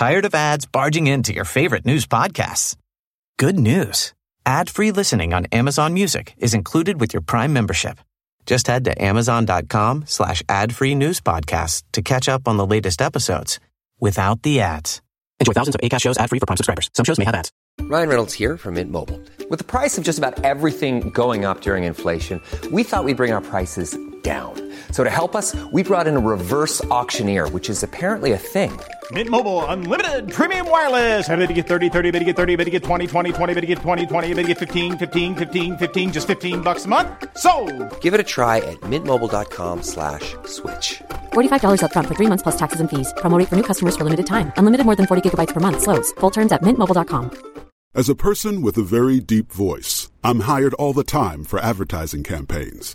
Tired of ads barging into your favorite news podcasts? Good news. Ad-free listening on Amazon Music is included with your Prime membership. Just head to amazon.com slash ad-free news podcasts to catch up on the latest episodes without the ads. Enjoy thousands of ACAST shows ad-free for Prime subscribers. Some shows may have ads. Ryan Reynolds here from Mint Mobile. With the price of just about everything going up during inflation, we thought we'd bring our prices down. So to help us, we brought in a reverse auctioneer, which is apparently a thing. Mint Mobile unlimited premium wireless. Have to get 30, 30, bit to get 30, bit to get 20, 20, 20, bit to get 20, 20, bit to get 15, 15, 15, 15 just 15 bucks a month. So, Give it a try at mintmobile.com slash switch. $45 upfront for three months plus taxes and fees. Promo rate for new customers for limited time. Unlimited more than 40 gigabytes per month. Slows. Full terms at mintmobile.com. As a person with a very deep voice, I'm hired all the time for advertising campaigns.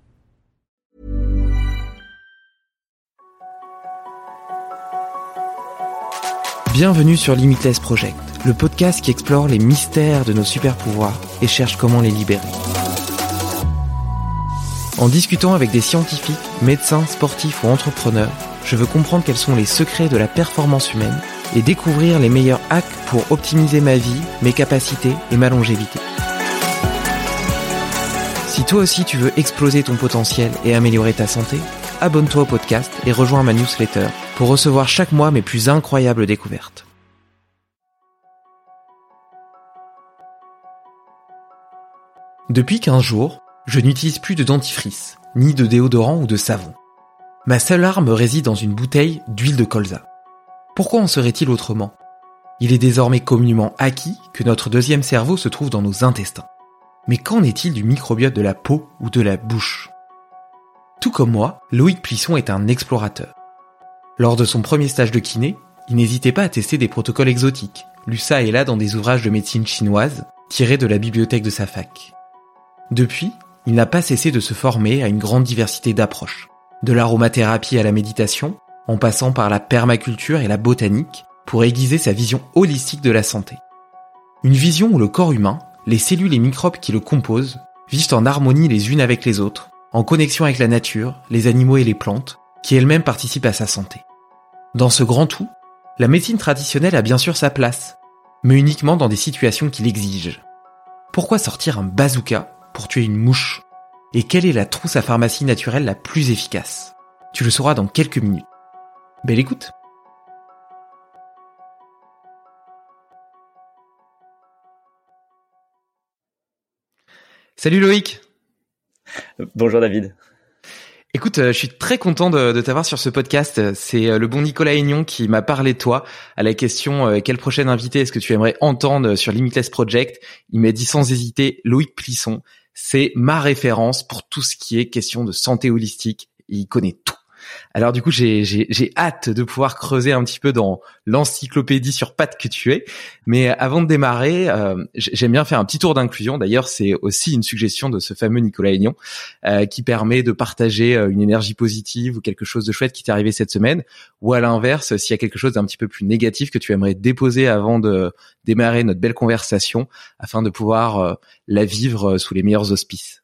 Bienvenue sur Limitless Project, le podcast qui explore les mystères de nos super pouvoirs et cherche comment les libérer. En discutant avec des scientifiques, médecins, sportifs ou entrepreneurs, je veux comprendre quels sont les secrets de la performance humaine et découvrir les meilleurs hacks pour optimiser ma vie, mes capacités et ma longévité. Si toi aussi tu veux exploser ton potentiel et améliorer ta santé, abonne-toi au podcast et rejoins ma newsletter pour recevoir chaque mois mes plus incroyables découvertes. Depuis 15 jours, je n'utilise plus de dentifrice, ni de déodorant ou de savon. Ma seule arme réside dans une bouteille d'huile de colza. Pourquoi en serait-il autrement? Il est désormais communément acquis que notre deuxième cerveau se trouve dans nos intestins. Mais qu'en est-il du microbiote de la peau ou de la bouche? Tout comme moi, Loïc Plisson est un explorateur. Lors de son premier stage de kiné, il n'hésitait pas à tester des protocoles exotiques, lus ça et là dans des ouvrages de médecine chinoise, tirés de la bibliothèque de sa fac. Depuis, il n'a pas cessé de se former à une grande diversité d'approches, de l'aromathérapie à la méditation, en passant par la permaculture et la botanique, pour aiguiser sa vision holistique de la santé. Une vision où le corps humain, les cellules et microbes qui le composent, vivent en harmonie les unes avec les autres, en connexion avec la nature, les animaux et les plantes, qui elles-mêmes participent à sa santé. Dans ce grand tout, la médecine traditionnelle a bien sûr sa place, mais uniquement dans des situations qui l'exigent. Pourquoi sortir un bazooka pour tuer une mouche? Et quelle est la trousse à pharmacie naturelle la plus efficace? Tu le sauras dans quelques minutes. Belle écoute Salut Loïc Bonjour David. Écoute, euh, je suis très content de, t'avoir sur ce podcast. C'est euh, le bon Nicolas Aignon qui m'a parlé de toi à la question euh, quel prochain invité est-ce que tu aimerais entendre sur Limitless Project? Il m'a dit sans hésiter Loïc Plisson. C'est ma référence pour tout ce qui est question de santé holistique. Il connaît tout. Alors du coup, j'ai, hâte de pouvoir creuser un petit peu dans l'encyclopédie sur pattes que tu es. Mais avant de démarrer, euh, j'aime bien faire un petit tour d'inclusion. D'ailleurs, c'est aussi une suggestion de ce fameux Nicolas Aignan euh, qui permet de partager euh, une énergie positive ou quelque chose de chouette qui t'est arrivé cette semaine. Ou à l'inverse, s'il y a quelque chose d'un petit peu plus négatif que tu aimerais déposer avant de démarrer notre belle conversation afin de pouvoir euh, la vivre sous les meilleurs auspices.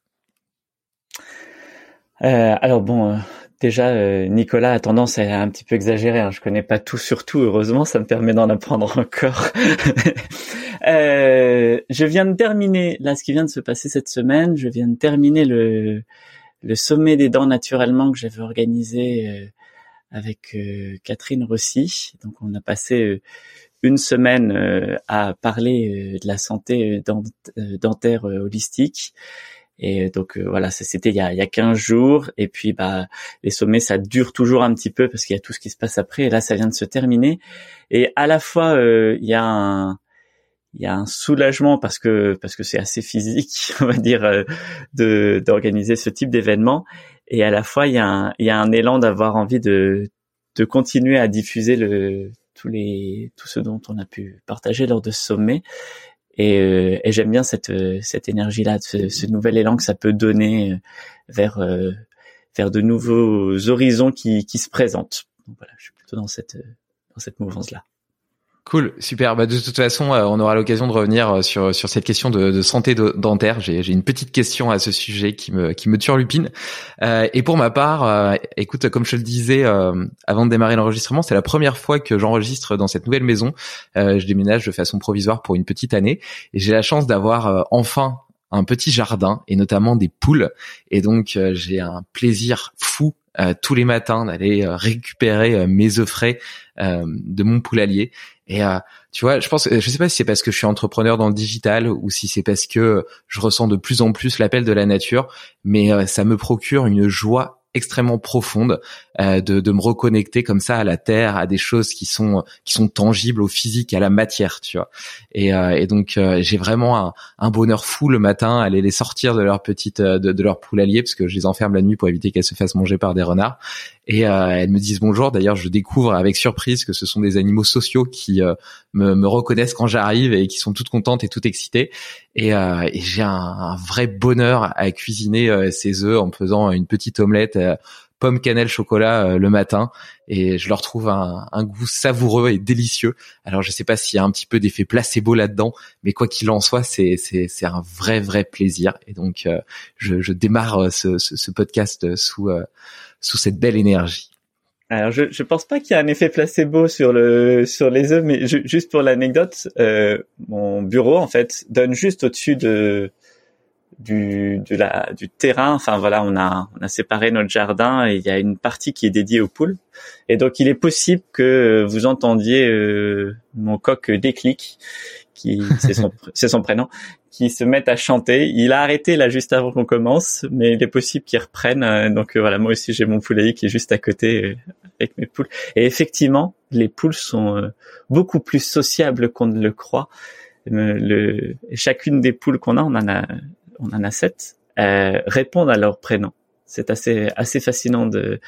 Euh, alors bon, déjà, euh, Nicolas a tendance à un petit peu exagérer. Hein. Je connais pas tout sur tout. Heureusement, ça me permet d'en apprendre encore. euh, je viens de terminer là ce qui vient de se passer cette semaine. Je viens de terminer le sommet des dents naturellement que j'avais organisé euh, avec Catherine Rossi. Donc, on a passé une semaine à parler de la santé dentaire holistique. Et donc voilà, c'était il il y a 15 jours. Et puis bah les sommets, ça dure toujours un petit peu parce qu'il y a tout ce qui se passe après. Et là, ça vient de se terminer. Et à la fois, il y a un il y a un soulagement parce que parce que c'est assez physique, on va dire, euh, de d'organiser ce type d'événement. Et à la fois, il y a un, il y a un élan d'avoir envie de de continuer à diffuser le tous les tout ce dont on a pu partager lors de ce sommet. Et, euh, et j'aime bien cette cette énergie là, ce, ce, nouvel élan que ça peut donner euh, vers vers de nouveaux horizons qui qui se présentent. Donc voilà, je suis plutôt dans cette dans cette mouvance là. Cool, super. Bah, de toute façon, euh, on aura l'occasion de revenir euh, sur sur cette question de, de santé dentaire. J'ai j'ai une petite question à ce sujet qui me qui me turlupine. Euh, et pour ma part, euh, écoute, comme je le disais avant de démarrer l'enregistrement, c'est la première fois que j'enregistre dans cette nouvelle maison. je déménage de façon provisoire pour une petite année et j'ai la chance d'avoir enfin un petit jardin et notamment des poules. Et donc j'ai un plaisir fou tous les matins d'aller récupérer mes œufs frais de mon poulailler et euh, tu vois, je pense, je sais pas si c'est parce que je suis entrepreneur dans le digital ou si c'est parce que je ressens de plus en plus l'appel de la nature, mais euh, ça me procure une joie extrêmement profonde euh, de, de me reconnecter comme ça à la terre, à des choses qui sont qui sont tangibles au physique, à la matière, tu vois. Et, euh, et donc euh, j'ai vraiment un, un, bonheur fou le matin à aller les sortir de leur petite de, de leur poulailler parce que je les enferme la nuit pour éviter qu'elles se fassent manger par des renards. Et elles me disent bonjour. D'ailleurs, je découvre avec surprise que ce sont des animaux sociaux qui me, me, reconnaissent quand j'arrive et qui sont toutes contentes et toutes excitées. Et, et j'ai un, un, vrai bonheur à cuisiner ces œufs en faisant une petite omelette pomme cannelle chocolat euh, le matin et je leur trouve un, un, goût savoureux et délicieux. Alors je sais pas s'il y a un petit peu d'effet placebo là-dedans, mais quoi qu'il en soit, c'est c'est c'est un vrai vrai plaisir et donc euh, je, je démarre euh, ce, ce, ce podcast sous sous cette belle énergie. Alors je je pense pas qu'il y a un effet placebo sur le sur les œufs, mais juste pour l'anecdote, euh, mon bureau en fait donne juste au-dessus de du de la du terrain. Enfin voilà, on a on a séparé notre jardin et il y a une partie qui est dédiée aux poules. Et donc il est possible que vous entendiez euh, mon coq déclic, qui c'est son prénom, qui se mette à chanter. Il a arrêté là juste avant qu'on commence, mais il est possible qu'il reprenne. Euh, donc euh, voilà, moi aussi j'ai mon poulailler qui est juste à côté avec mes poules. Et effectivement, les poules sont beaucoup plus sociables qu'on ne le croit. Le, chacune des poules qu'on a, on en a on en a sept, euh, répondent à leur prénom. C'est assez assez fascinant de,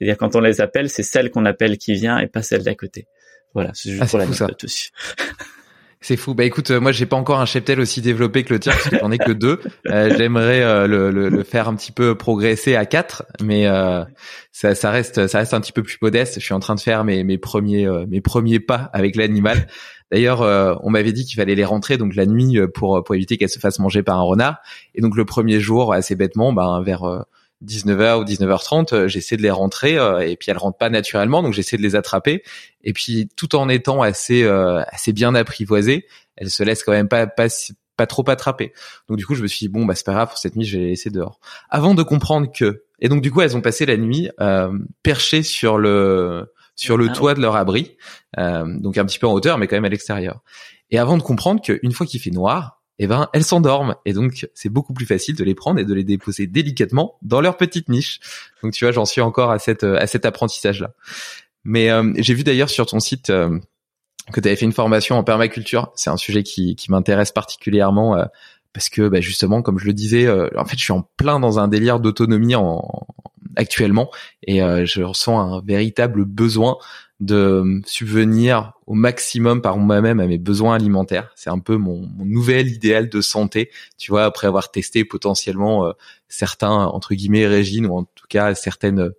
dire quand on les appelle, c'est celle qu'on appelle qui vient et pas celle d'à côté. Voilà, c'est juste ah, pour la note aussi. C'est fou. Bah écoute, euh, moi j'ai pas encore un cheptel aussi développé que le tien parce que j'en ai que deux. Euh, J'aimerais euh, le, le, le, faire un petit peu progresser à quatre, mais euh, ça, ça, reste ça reste un petit peu plus modeste. Je suis en train de faire mes, mes premiers mes premiers pas avec l'animal. D'ailleurs, on m'avait dit qu'il fallait les rentrer donc la nuit pour pour éviter qu'elles se fassent manger par un renard. Et donc le premier jour, assez bêtement, ben vers 19h ou 19h30, euh, j'essaie de les rentrer euh, et puis elles rentrent pas naturellement, donc j'essaie de les attraper. Et puis tout en étant assez euh, assez bien apprivoisées, elles se laissent quand même pas pas pas trop attraper. Donc du coup, je me suis dit bon bah c'est pas grave pour cette nuit, je vais les laisser dehors. Avant de comprendre que et donc du coup, elles ont passé la nuit perchées sur le sur le ah toit de leur abri, donc un petit peu en hauteur, mais quand même à l'extérieur. Et avant de comprendre qu'une fois qu'il fait noir, eh ben elles s'endorment et donc c'est beaucoup plus facile de les prendre et de les déposer délicatement dans leur petite niche. Donc tu vois, j'en suis encore à cette à cet apprentissage là. Mais euh, j'ai vu d'ailleurs sur ton site euh, que tu avais fait une formation en permaculture. C'est un sujet qui, qui m'intéresse particulièrement euh, parce que bah, justement, comme je le disais, en fait, je suis en plein dans un délire d'autonomie en, actuellement et je ressens un véritable besoin de subvenir au maximum par moi-même à mes besoins alimentaires. C'est un peu mon, nouvel idéal de santé, tu vois, après avoir testé potentiellement euh, certains, entre guillemets, régimes ou en tout cas certaines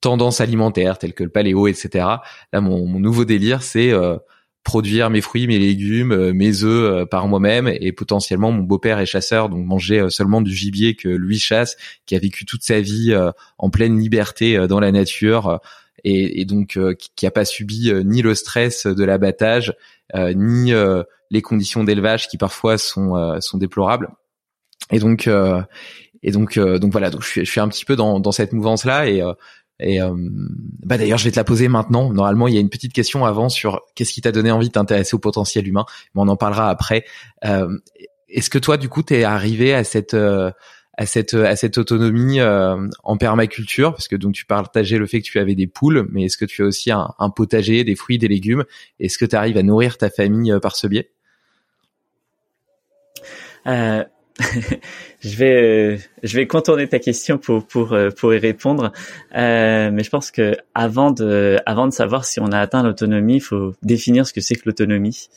tendances alimentaires telles que le paléo, etc. Là, mon, nouveau délire, c'est euh, produire mes fruits, mes légumes, euh, mes œufs par moi-même et potentiellement mon beau-père est chasseur, donc manger seulement du gibier que lui chasse, qui a vécu toute sa vie en pleine liberté dans la nature et, et donc euh, qui, n'a pas subi euh, ni le stress de l'abattage euh, ni les conditions d'élevage qui parfois sont sont déplorables. Et donc et donc donc voilà, donc je suis, je suis un petit peu dans, dans cette mouvance là et Et bah d'ailleurs, je vais te la poser maintenant. Normalement, il y a une petite question avant sur qu'est-ce qui t'a donné envie de t'intéresser au potentiel humain, mais on en parlera après. Est-ce que toi, du coup, t'es arrivé à cette à cette à cette autonomie euh, en permaculture parce que donc tu partageais le fait que tu avais des poules mais est-ce que tu as aussi un, potager des fruits des légumes? Est-ce que tu arrives à nourrir ta famille euh, par ce biais? Euh, je vais je vais contourner ta question pour pour pour y répondre. Mais je pense que avant de avant de savoir si on a atteint l'autonomie il faut définir ce que c'est que l'autonomie.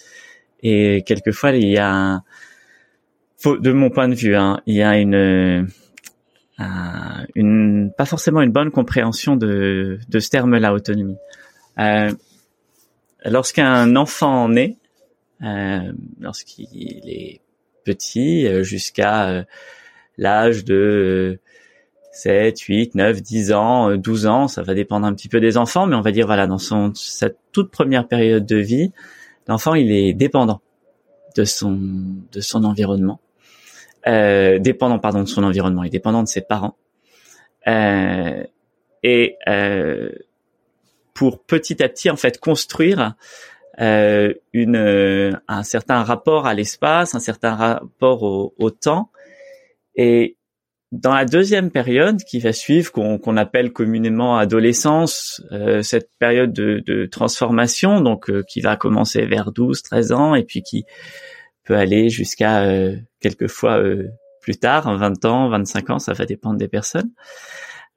Et quelquefois il y a un, de mon point de vue, hein, il y a une, euh, une, pas forcément une bonne compréhension de, de ce terme-là, autonomie. Euh, lorsqu'un enfant naît, euh, lorsqu'il est petit, euh, jusqu'à euh, l'âge de 7, 8, 9, 10 ans, 12 ans, ça va dépendre un petit peu des enfants, mais on va dire voilà, dans son sa toute première période de vie, l'enfant il est dépendant de son de son environnement euh, dépendant pardon de son environnement, il est dépendant de ses parents. Euh, et euh, pour petit à petit en fait construire euh, une euh, un certain rapport à l'espace, un certain rapport au, au, temps. Et dans la deuxième période qui va suivre, qu'on appelle communément adolescence, euh, cette période de, de transformation, donc qui va commencer vers 12-13 ans et puis qui peut aller jusqu'à euh, quelquefois euh, plus tard, 20 ans, 25 ans, ça va dépendre des personnes.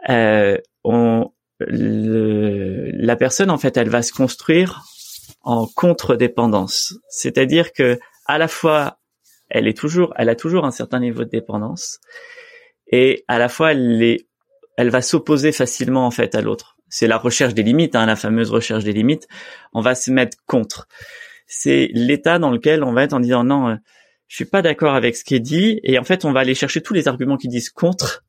Euh, on, le, la personne, en fait, elle va se construire en contre-dépendance. C'est-à-dire que à la fois, elle est toujours, elle a toujours un certain niveau de dépendance, et à la fois, elle est, elle va s'opposer facilement en fait à l'autre. C'est la recherche des limites, hein, la fameuse recherche des limites. On va se mettre contre c'est l'état dans lequel on va être en disant non, euh, je suis pas d'accord avec ce qui est dit, et en fait on va aller chercher tous les arguments qui disent contre,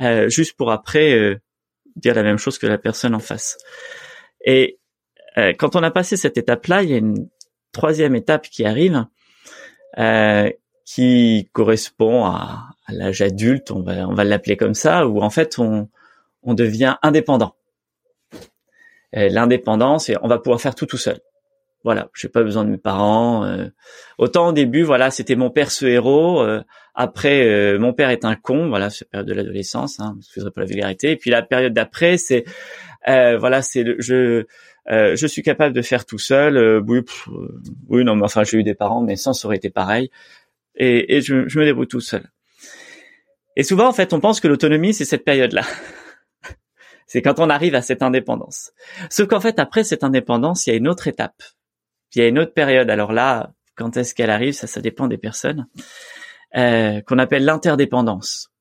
euh, juste pour après euh, dire la même chose que la personne en face. Et quand on a passé cette étape-là, il y a une troisième étape qui arrive, qui correspond à, l'âge adulte, on va l'appeler comme ça, où en fait on on devient indépendant. L'indépendance, on va pouvoir faire tout tout seul voilà, j'ai pas besoin de mes parents. Euh. Autant au début, voilà, c'était mon père ce héros. Euh, après, euh, mon père est un con. Voilà, c'est la période de l'adolescence. Hein, excusez pas la vulgarité. Et puis la période d'après, c'est voilà, c'est le je je suis capable de faire tout seul. oui, oui, non, mais enfin, j'ai eu des parents, mais sans ça aurait été pareil. Et, et je, je me débrouille tout seul. Et souvent, en fait, on pense que l'autonomie, c'est cette période-là. c'est quand on arrive à cette indépendance. Sauf qu'en fait, après cette indépendance, il y a une autre étape il y a une autre période. Alors là, quand est-ce qu'elle arrive? Ça, ça dépend des personnes. Euh, qu'on appelle l'interdépendance.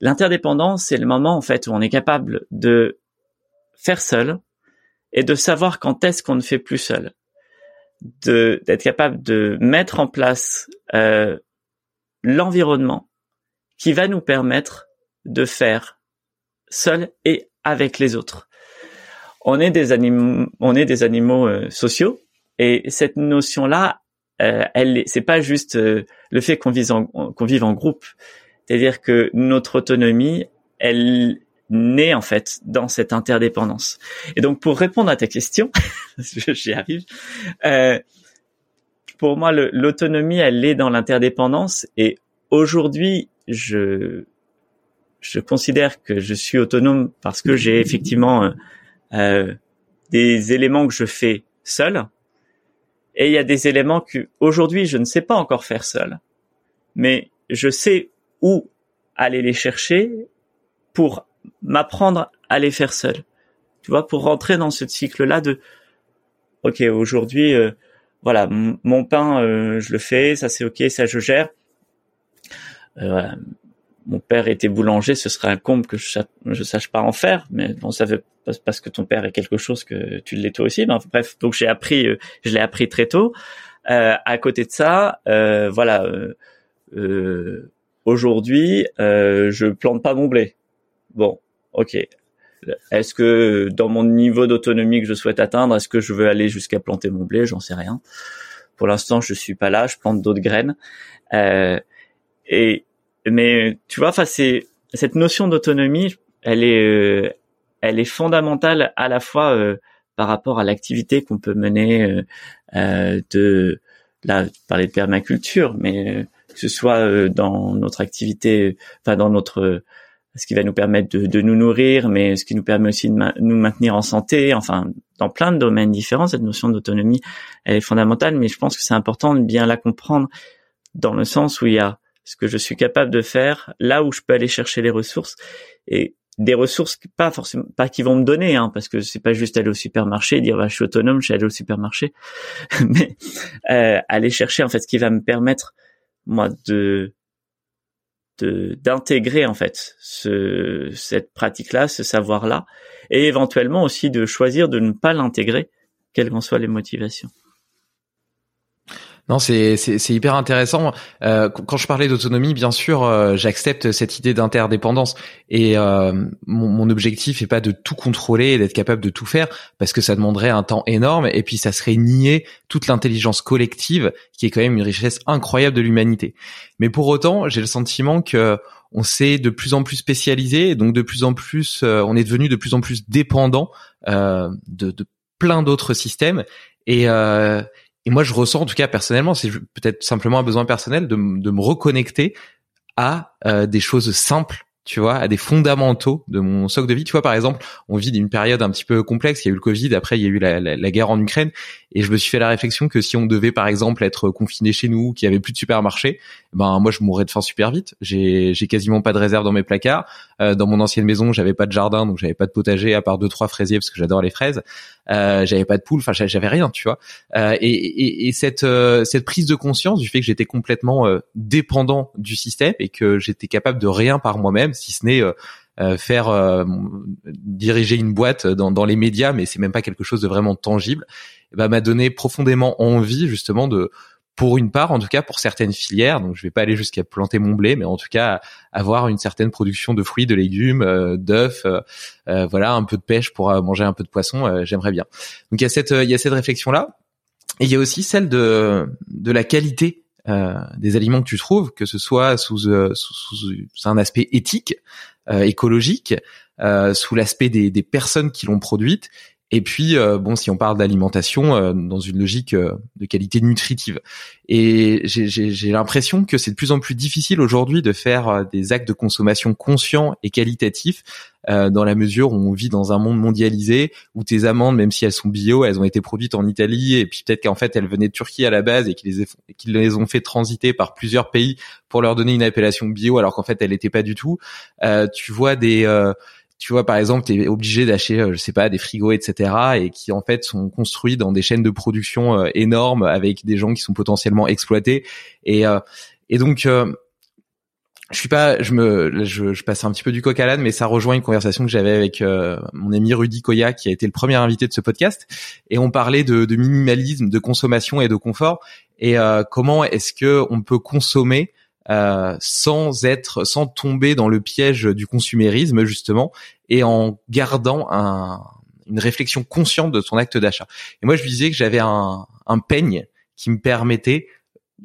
L'interdépendance, c'est le moment en fait où on est capable de faire seul et de savoir quand est-ce qu'on ne fait plus seul, de d'être capable de mettre en place euh, l'environnement qui va nous permettre de faire seul et avec les autres. On est des animaux, on est des animaux euh, sociaux et cette notion-là, euh, elle, c'est pas juste euh, le fait qu'on vive en, vive en groupe. C'est-à-dire que notre autonomie, elle naît en fait dans cette interdépendance. Et donc, pour répondre à ta question, j'y arrive. Euh, pour moi, l'autonomie, elle est dans l'interdépendance. Et aujourd'hui, je je considère que je suis autonome parce que j'ai effectivement euh, euh des éléments que je fais seul et il y a des éléments que aujourd'hui je ne sais pas encore faire seul, mais je sais où aller les chercher pour m'apprendre à les faire seul. Tu vois, pour rentrer dans ce cycle-là de, ok, aujourd'hui, euh, voilà, mon pain, euh, je le fais, ça c'est ok, ça je gère. Euh, mon père était boulanger, ce serait un comble que je, je sache pas en faire, mais bon, ça veut parce que ton père est quelque chose que tu l'es toi aussi. Ben, bref, donc j'ai appris, euh, je l'ai appris très tôt. Euh, à côté de ça, euh, voilà, euh, aujourd'hui, je plante pas mon blé. Bon, ok. Est-ce que dans mon niveau d'autonomie que je souhaite atteindre, est-ce que je veux aller jusqu'à planter mon blé? J'en sais rien. Pour l'instant, je suis pas là. Je plante d'autres graines. et mais tu vois, enfin c'est cette notion d'autonomie, elle est, euh, elle est fondamentale à la fois euh, par rapport à l'activité qu'on peut mener euh, euh, de là parler de permaculture, mais que ce soit dans notre activité, enfin dans notre ce qui va nous permettre de, de, nous nourrir, mais ce qui nous permet aussi de nous maintenir en santé. Enfin, dans plein de domaines différents, cette notion d'autonomie, elle est fondamentale. Mais je pense que c'est important de bien la comprendre dans le sens où il y a ce que je suis capable de faire, là où je peux aller chercher les ressources et des ressources pas forcément pas qui vont me donner hein, parce que c'est pas juste aller au supermarché dire bah, je suis autonome je suis allé au supermarché. Mais euh, aller chercher en fait ce qui va me permettre moi de d'intégrer en fait ce cette pratique là ce savoir là et éventuellement aussi de choisir de ne pas l'intégrer quelles qu'en soient les motivations non, c'est c'est hyper intéressant. Euh, quand je parlais d'autonomie, bien sûr, euh, j'accepte cette idée d'interdépendance. Et euh, mon, objectif est pas de tout contrôler et d'être capable de tout faire, parce que ça demanderait un temps énorme. Et puis ça serait nier toute l'intelligence collective, qui est quand même une richesse incroyable de l'humanité. Mais pour autant, j'ai le sentiment que on s'est de plus en plus spécialisé, donc de plus en plus, on est devenu de plus en plus dépendant de, plein d'autres systèmes. Et, et moi, je ressens, en tout cas personnellement, c'est peut-être simplement un besoin personnel de, de me reconnecter à euh, des choses simples tu vois, à des fondamentaux de mon socle de vie. Tu vois, par exemple, on vit d'une période un petit peu complexe. Il y a eu le Covid, après il y a eu la, la, guerre en Ukraine, et je me suis fait la réflexion que si on devait, par exemple, être confiné chez nous, qu'il y avait plus de supermarché, ben moi je mourrais de faim super vite. J'ai j'ai quasiment pas de réserve dans mes placards. Euh, dans mon ancienne maison, j'avais pas de jardin, donc j'avais pas de potager à part deux trois fraisiers parce que j'adore les fraises. Euh, j'avais pas de poule, enfin j'avais rien, tu vois. Euh, et, et, et, cette euh, cette prise de conscience du fait que j'étais complètement euh, dépendant du système et que j'étais capable de rien par moi-même si ce n'est euh, faire euh, diriger une boîte dans, dans les médias, mais c'est même pas quelque chose de vraiment tangible, bah, m'a donné profondément envie justement de pour une part, en tout cas pour certaines filières, donc je vais pas aller jusqu'à planter mon blé, mais en tout cas avoir une certaine production de fruits, de légumes, euh, d'œufs, voilà, un peu de pêche pour manger un peu de poisson, j'aimerais bien. Donc il y a cette il y a cette réflexion là, et il y a aussi celle de de la qualité euh, des aliments que tu trouves, que ce soit sous, euh, sous, sous, un aspect éthique, euh, écologique, sous l'aspect des, des, personnes qui l'ont produite, et puis, bon, si on parle d'alimentation, dans une logique de qualité nutritive. Et j'ai l'impression que c'est de plus en plus difficile aujourd'hui de faire des actes de consommation conscients et qualitatifs euh, dans la mesure où on vit dans un monde mondialisé où tes amandes, même si elles sont bio, elles ont été produites en Italie et puis peut-être qu'en fait elles venaient de Turquie à la base et qu'ils les, les ont fait transiter par plusieurs pays pour leur donner une appellation bio alors qu'en fait elle n'était pas du tout. Euh, tu vois des euh, tu vois par exemple tu es obligé d'acheter je sais pas des frigos etc et qui en fait sont construits dans des chaînes de production énormes avec des gens qui sont potentiellement exploités. Et et donc je suis pas, je me, je, je, passe un petit peu du coq à l'âne, mais ça rejoint une conversation que j'avais avec euh, mon ami Rudy Koya, qui a été le premier invité de ce podcast, et on parlait de, de minimalisme, de consommation et de confort, et euh, comment est-ce que on peut consommer euh, sans être, sans tomber dans le piège du consumérisme justement, et en gardant un, une réflexion consciente de son acte d'achat. Et moi, je disais que j'avais un, un peigne qui me permettait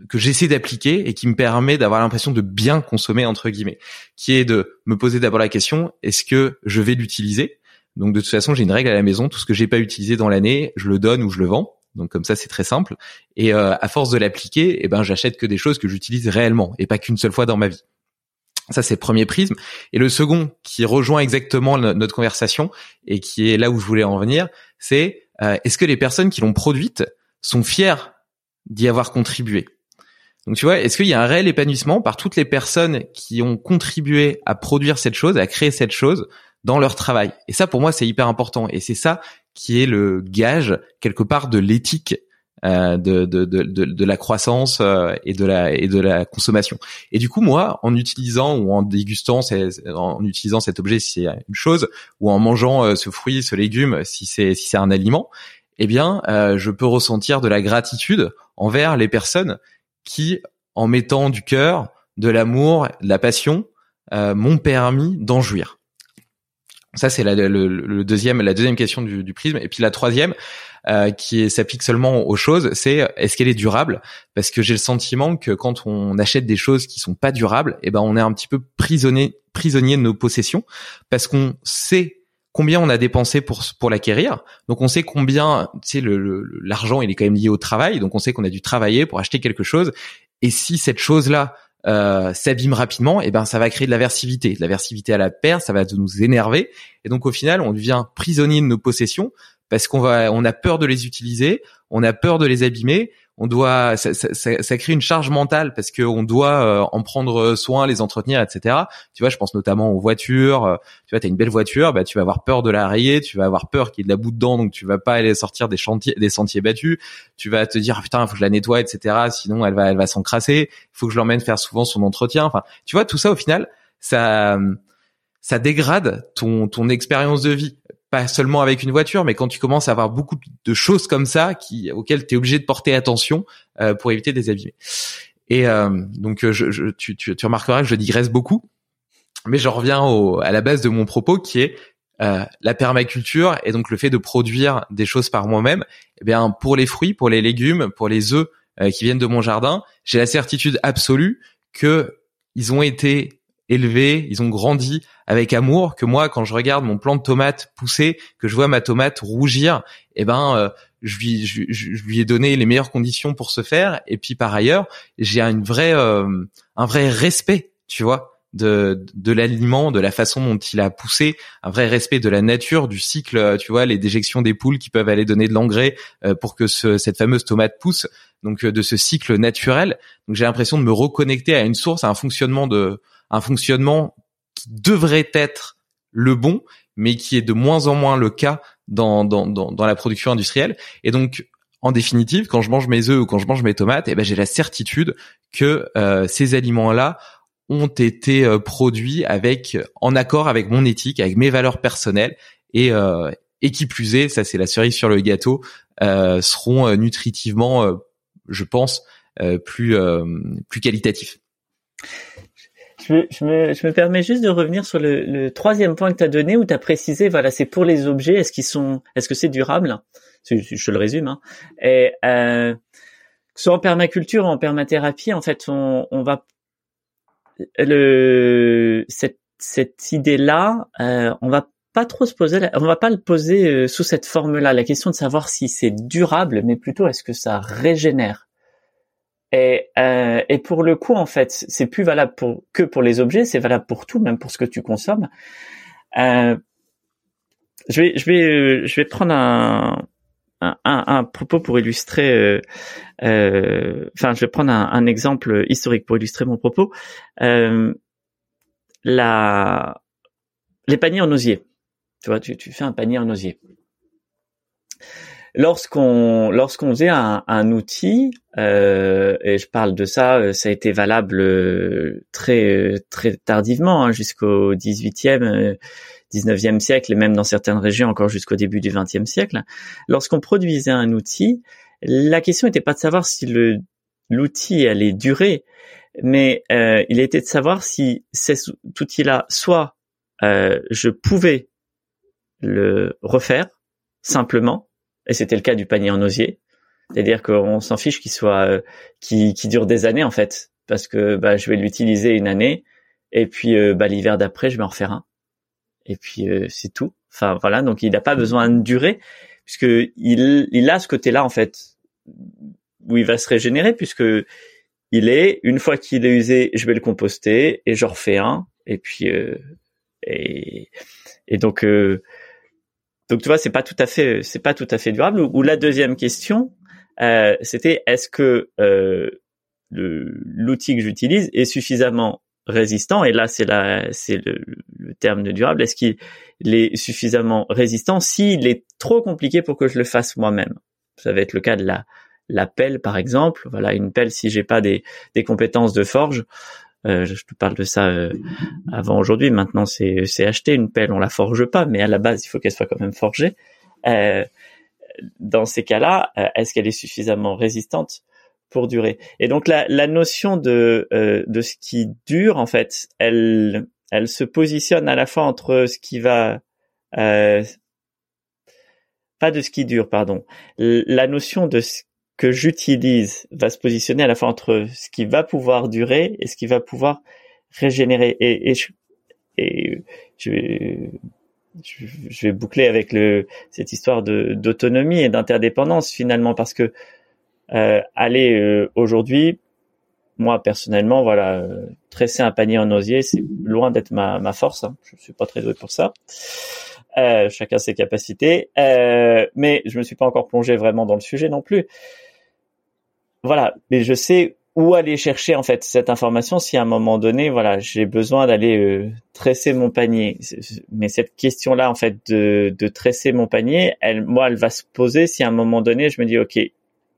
que j'essaie d'appliquer et qui me permet d'avoir l'impression de bien consommer entre guillemets, qui est de me poser d'abord la question est-ce que je vais l'utiliser? Donc de toute façon, j'ai une règle à la maison, tout ce que j'ai pas utilisé dans l'année, je le donne ou je le vends. Donc comme ça, c'est très simple. Et euh, à force de l'appliquer, eh ben j'achète que des choses que j'utilise réellement et pas qu'une seule fois dans ma vie. Ça, c'est le premier prisme. Et le second, qui rejoint exactement notre conversation et qui est là où je voulais en venir, c'est euh, est-ce que les personnes qui l'ont produite sont fières d'y avoir contribué? Donc tu vois, est-ce qu'il y a un réel épanouissement par toutes les personnes qui ont contribué à produire cette chose, à créer cette chose dans leur travail Et ça, pour moi, c'est hyper important. Et c'est ça qui est le gage quelque part de l'éthique euh, de, de, de, de, la croissance euh, et de la et de la consommation. Et du coup, moi, en utilisant ou en dégustant, en utilisant cet objet, si c'est une chose, ou en mangeant euh, ce fruit, ce légume, si c'est si c'est un aliment, eh bien, je peux ressentir de la gratitude envers les personnes qui, en mettant du cœur, de l'amour, de la passion, euh, m'ont permis d'en jouir. Ça, c'est la, le, deuxième, la deuxième question du, du prisme. Et puis la troisième, euh, qui s'applique seulement aux choses, c'est est-ce qu'elle est durable? Parce que j'ai le sentiment que quand on achète des choses qui sont pas durables, eh ben on est un petit peu prisonnier, prisonnier de nos possessions, parce qu'on sait combien on a dépensé pour pour l'acquérir. Donc on sait combien, tu sais, le l'argent il est quand même lié au travail, donc on sait qu'on a dû travailler pour acheter quelque chose. Et si cette chose là euh, s'abîme rapidement, et ben ça va créer de l'aversivité, de l'aversivité à la perte, ça va nous énerver, et donc au final on devient prisonnier de nos possessions parce qu'on va, on a peur de les utiliser, on a peur de les abîmer, on doit, ça, ça, ça, crée une charge mentale parce qu'on doit euh, en prendre soin, les entretenir, etc. Tu vois, je pense notamment aux voitures. Euh, tu vois, t'as une belle voiture, bah tu vas avoir peur de la rayer, tu vas avoir peur qu'il y ait de la boue dedans, donc tu vas pas aller sortir des chantiers, des sentiers battus. Tu vas te dire ah, putain, faut que je la nettoie, etc. Sinon, elle va, elle va s'encrasser. Faut que je l'emmène faire souvent son entretien. Enfin, tu vois, tout ça au final, ça, ça dégrade ton ton expérience de vie pas seulement avec une voiture, mais quand tu commences à avoir beaucoup de choses comme ça qui auxquelles tu es obligé de porter attention euh, pour éviter des abîmer. Et euh, donc je, je, tu, tu, tu, remarqueras que je digresse beaucoup, mais je reviens au, à la base de mon propos qui est euh, la permaculture et donc le fait de produire des choses par moi-même. Eh bien pour les fruits, pour les légumes, pour les œufs euh, qui viennent de mon jardin, j'ai la certitude absolue que ils ont été élevés, ils ont grandi avec amour, que moi, quand je regarde mon plant de tomate pousser, que je vois ma tomate rougir, eh ben, euh, je, lui, je, lui ai donné les meilleures conditions pour se faire. Et puis par ailleurs, j'ai une vraie, euh, un vrai respect, tu vois, de, de l'aliment, de la façon dont il a poussé, un vrai respect de la nature, du cycle, tu vois, les déjections des poules qui peuvent aller donner de l'engrais euh, pour que ce, cette fameuse tomate pousse, donc de ce cycle naturel. Donc j'ai l'impression de me reconnecter à une source, à un fonctionnement de, un fonctionnement qui devrait être le bon, mais qui est de moins en moins le cas dans, dans, dans, la production industrielle. Et donc, en définitive, quand je mange mes œufs ou quand je mange mes tomates, eh ben, j'ai la certitude que euh, ces aliments-là ont été euh, produits avec en accord avec mon éthique, avec mes valeurs personnelles et euh, et qui plus est, ça c'est la cerise sur le gâteau, seront nutritivement, je pense, plus plus qualitatifs. Je me, je, me, permets juste de revenir sur le, le troisième point que tu as donné où tu as précisé, voilà, c'est pour les objets, est-ce qu'ils sont, est-ce que c'est durable? Je, je, le résume. Hein. Et euh, que soit en permaculture ou en permathérapie, en fait, on, on va le cette, cette idée-là, euh, on va pas trop se poser, on va pas le poser euh, sous cette forme-là. La question de savoir si c'est durable, mais plutôt est-ce que ça régénère? Et, euh, et pour le coup, en fait, c'est plus valable pour, que pour les objets, c'est valable pour tout, même pour ce que tu consommes. Euh, je vais, je vais, je vais prendre un, un, un propos pour illustrer. Euh, euh, enfin, je vais prendre un, exemple historique pour illustrer mon propos. Euh, la, les paniers en osier. Tu vois, tu, tu fais un panier en osier lorsqu'on lorsqu'on faisait un, un outil, euh, et je parle de ça, euh, ça a été valable euh, très très tardivement, hein, jusqu'au 18e, 19e siècle, et même dans certaines régions encore jusqu'au début du 20e siècle. Lorsqu'on produisait un outil, la question n'était pas de savoir si le l'outil allait durer, mais euh, il était de savoir si cet outil-là, soit euh, je pouvais le refaire simplement, et c'était le cas du panier en osier. C'est-à-dire qu'on s'en fiche qu'il soit, euh, qui, qui dure des années en fait, parce que bah, je vais l'utiliser une année et puis euh, bah, l'hiver d'après je vais en refaire un. Et puis euh, c'est tout. Enfin voilà, donc il n'a pas besoin de durer puisque il, il a ce côté-là en fait où il va se régénérer puisque il est une fois qu'il est usé, je vais le composter et je refais un et puis et, et donc donc tu vois, c'est pas tout à fait, c'est pas tout à fait durable. Ou, la deuxième question, euh, c'était est-ce que euh, l'outil que j'utilise est suffisamment résistant? Et là, c'est la, c'est le, terme de durable. Est-ce qu'il est suffisamment résistant? S'il est trop compliqué pour que je le fasse moi-même Ça va être le cas de la la pelle par exemple. Voilà, une pelle si j'ai pas des, des compétences de forge, euh, je te parle de ça euh, avant aujourd'hui. Maintenant, c'est c'est acheter une pelle, on la forge pas, mais à la base, il faut qu'elle soit quand même forgée. Euh, dans ces cas-là, est-ce qu'elle est suffisamment résistante pour durer? Et donc la, la notion de de ce qui dure, en fait, elle elle se positionne à la fois entre ce qui va pas de ce qui dure, pardon. La notion de ce que j'utilise va se positionner à la fois entre ce qui va pouvoir durer et ce qui va pouvoir régénérer. Et, et, je, et je, je, vais boucler avec le cette histoire d'autonomie et d'interdépendance finalement parce que euh, aller euh, aujourd'hui, moi personnellement, voilà, euh, tresser un panier en osier, c'est loin d'être ma, ma force. Hein. Je suis pas très doué pour ça. Euh, chacun ses capacités, euh, mais je me suis pas encore plongé vraiment dans le sujet non plus. Voilà, mais je sais où aller chercher en fait cette information si à un moment donné, voilà, j'ai besoin d'aller euh, tresser mon panier. Mais cette question-là, en fait, de, de tresser mon panier, elle, moi, elle va se poser si à un moment donné, je me dis, ok,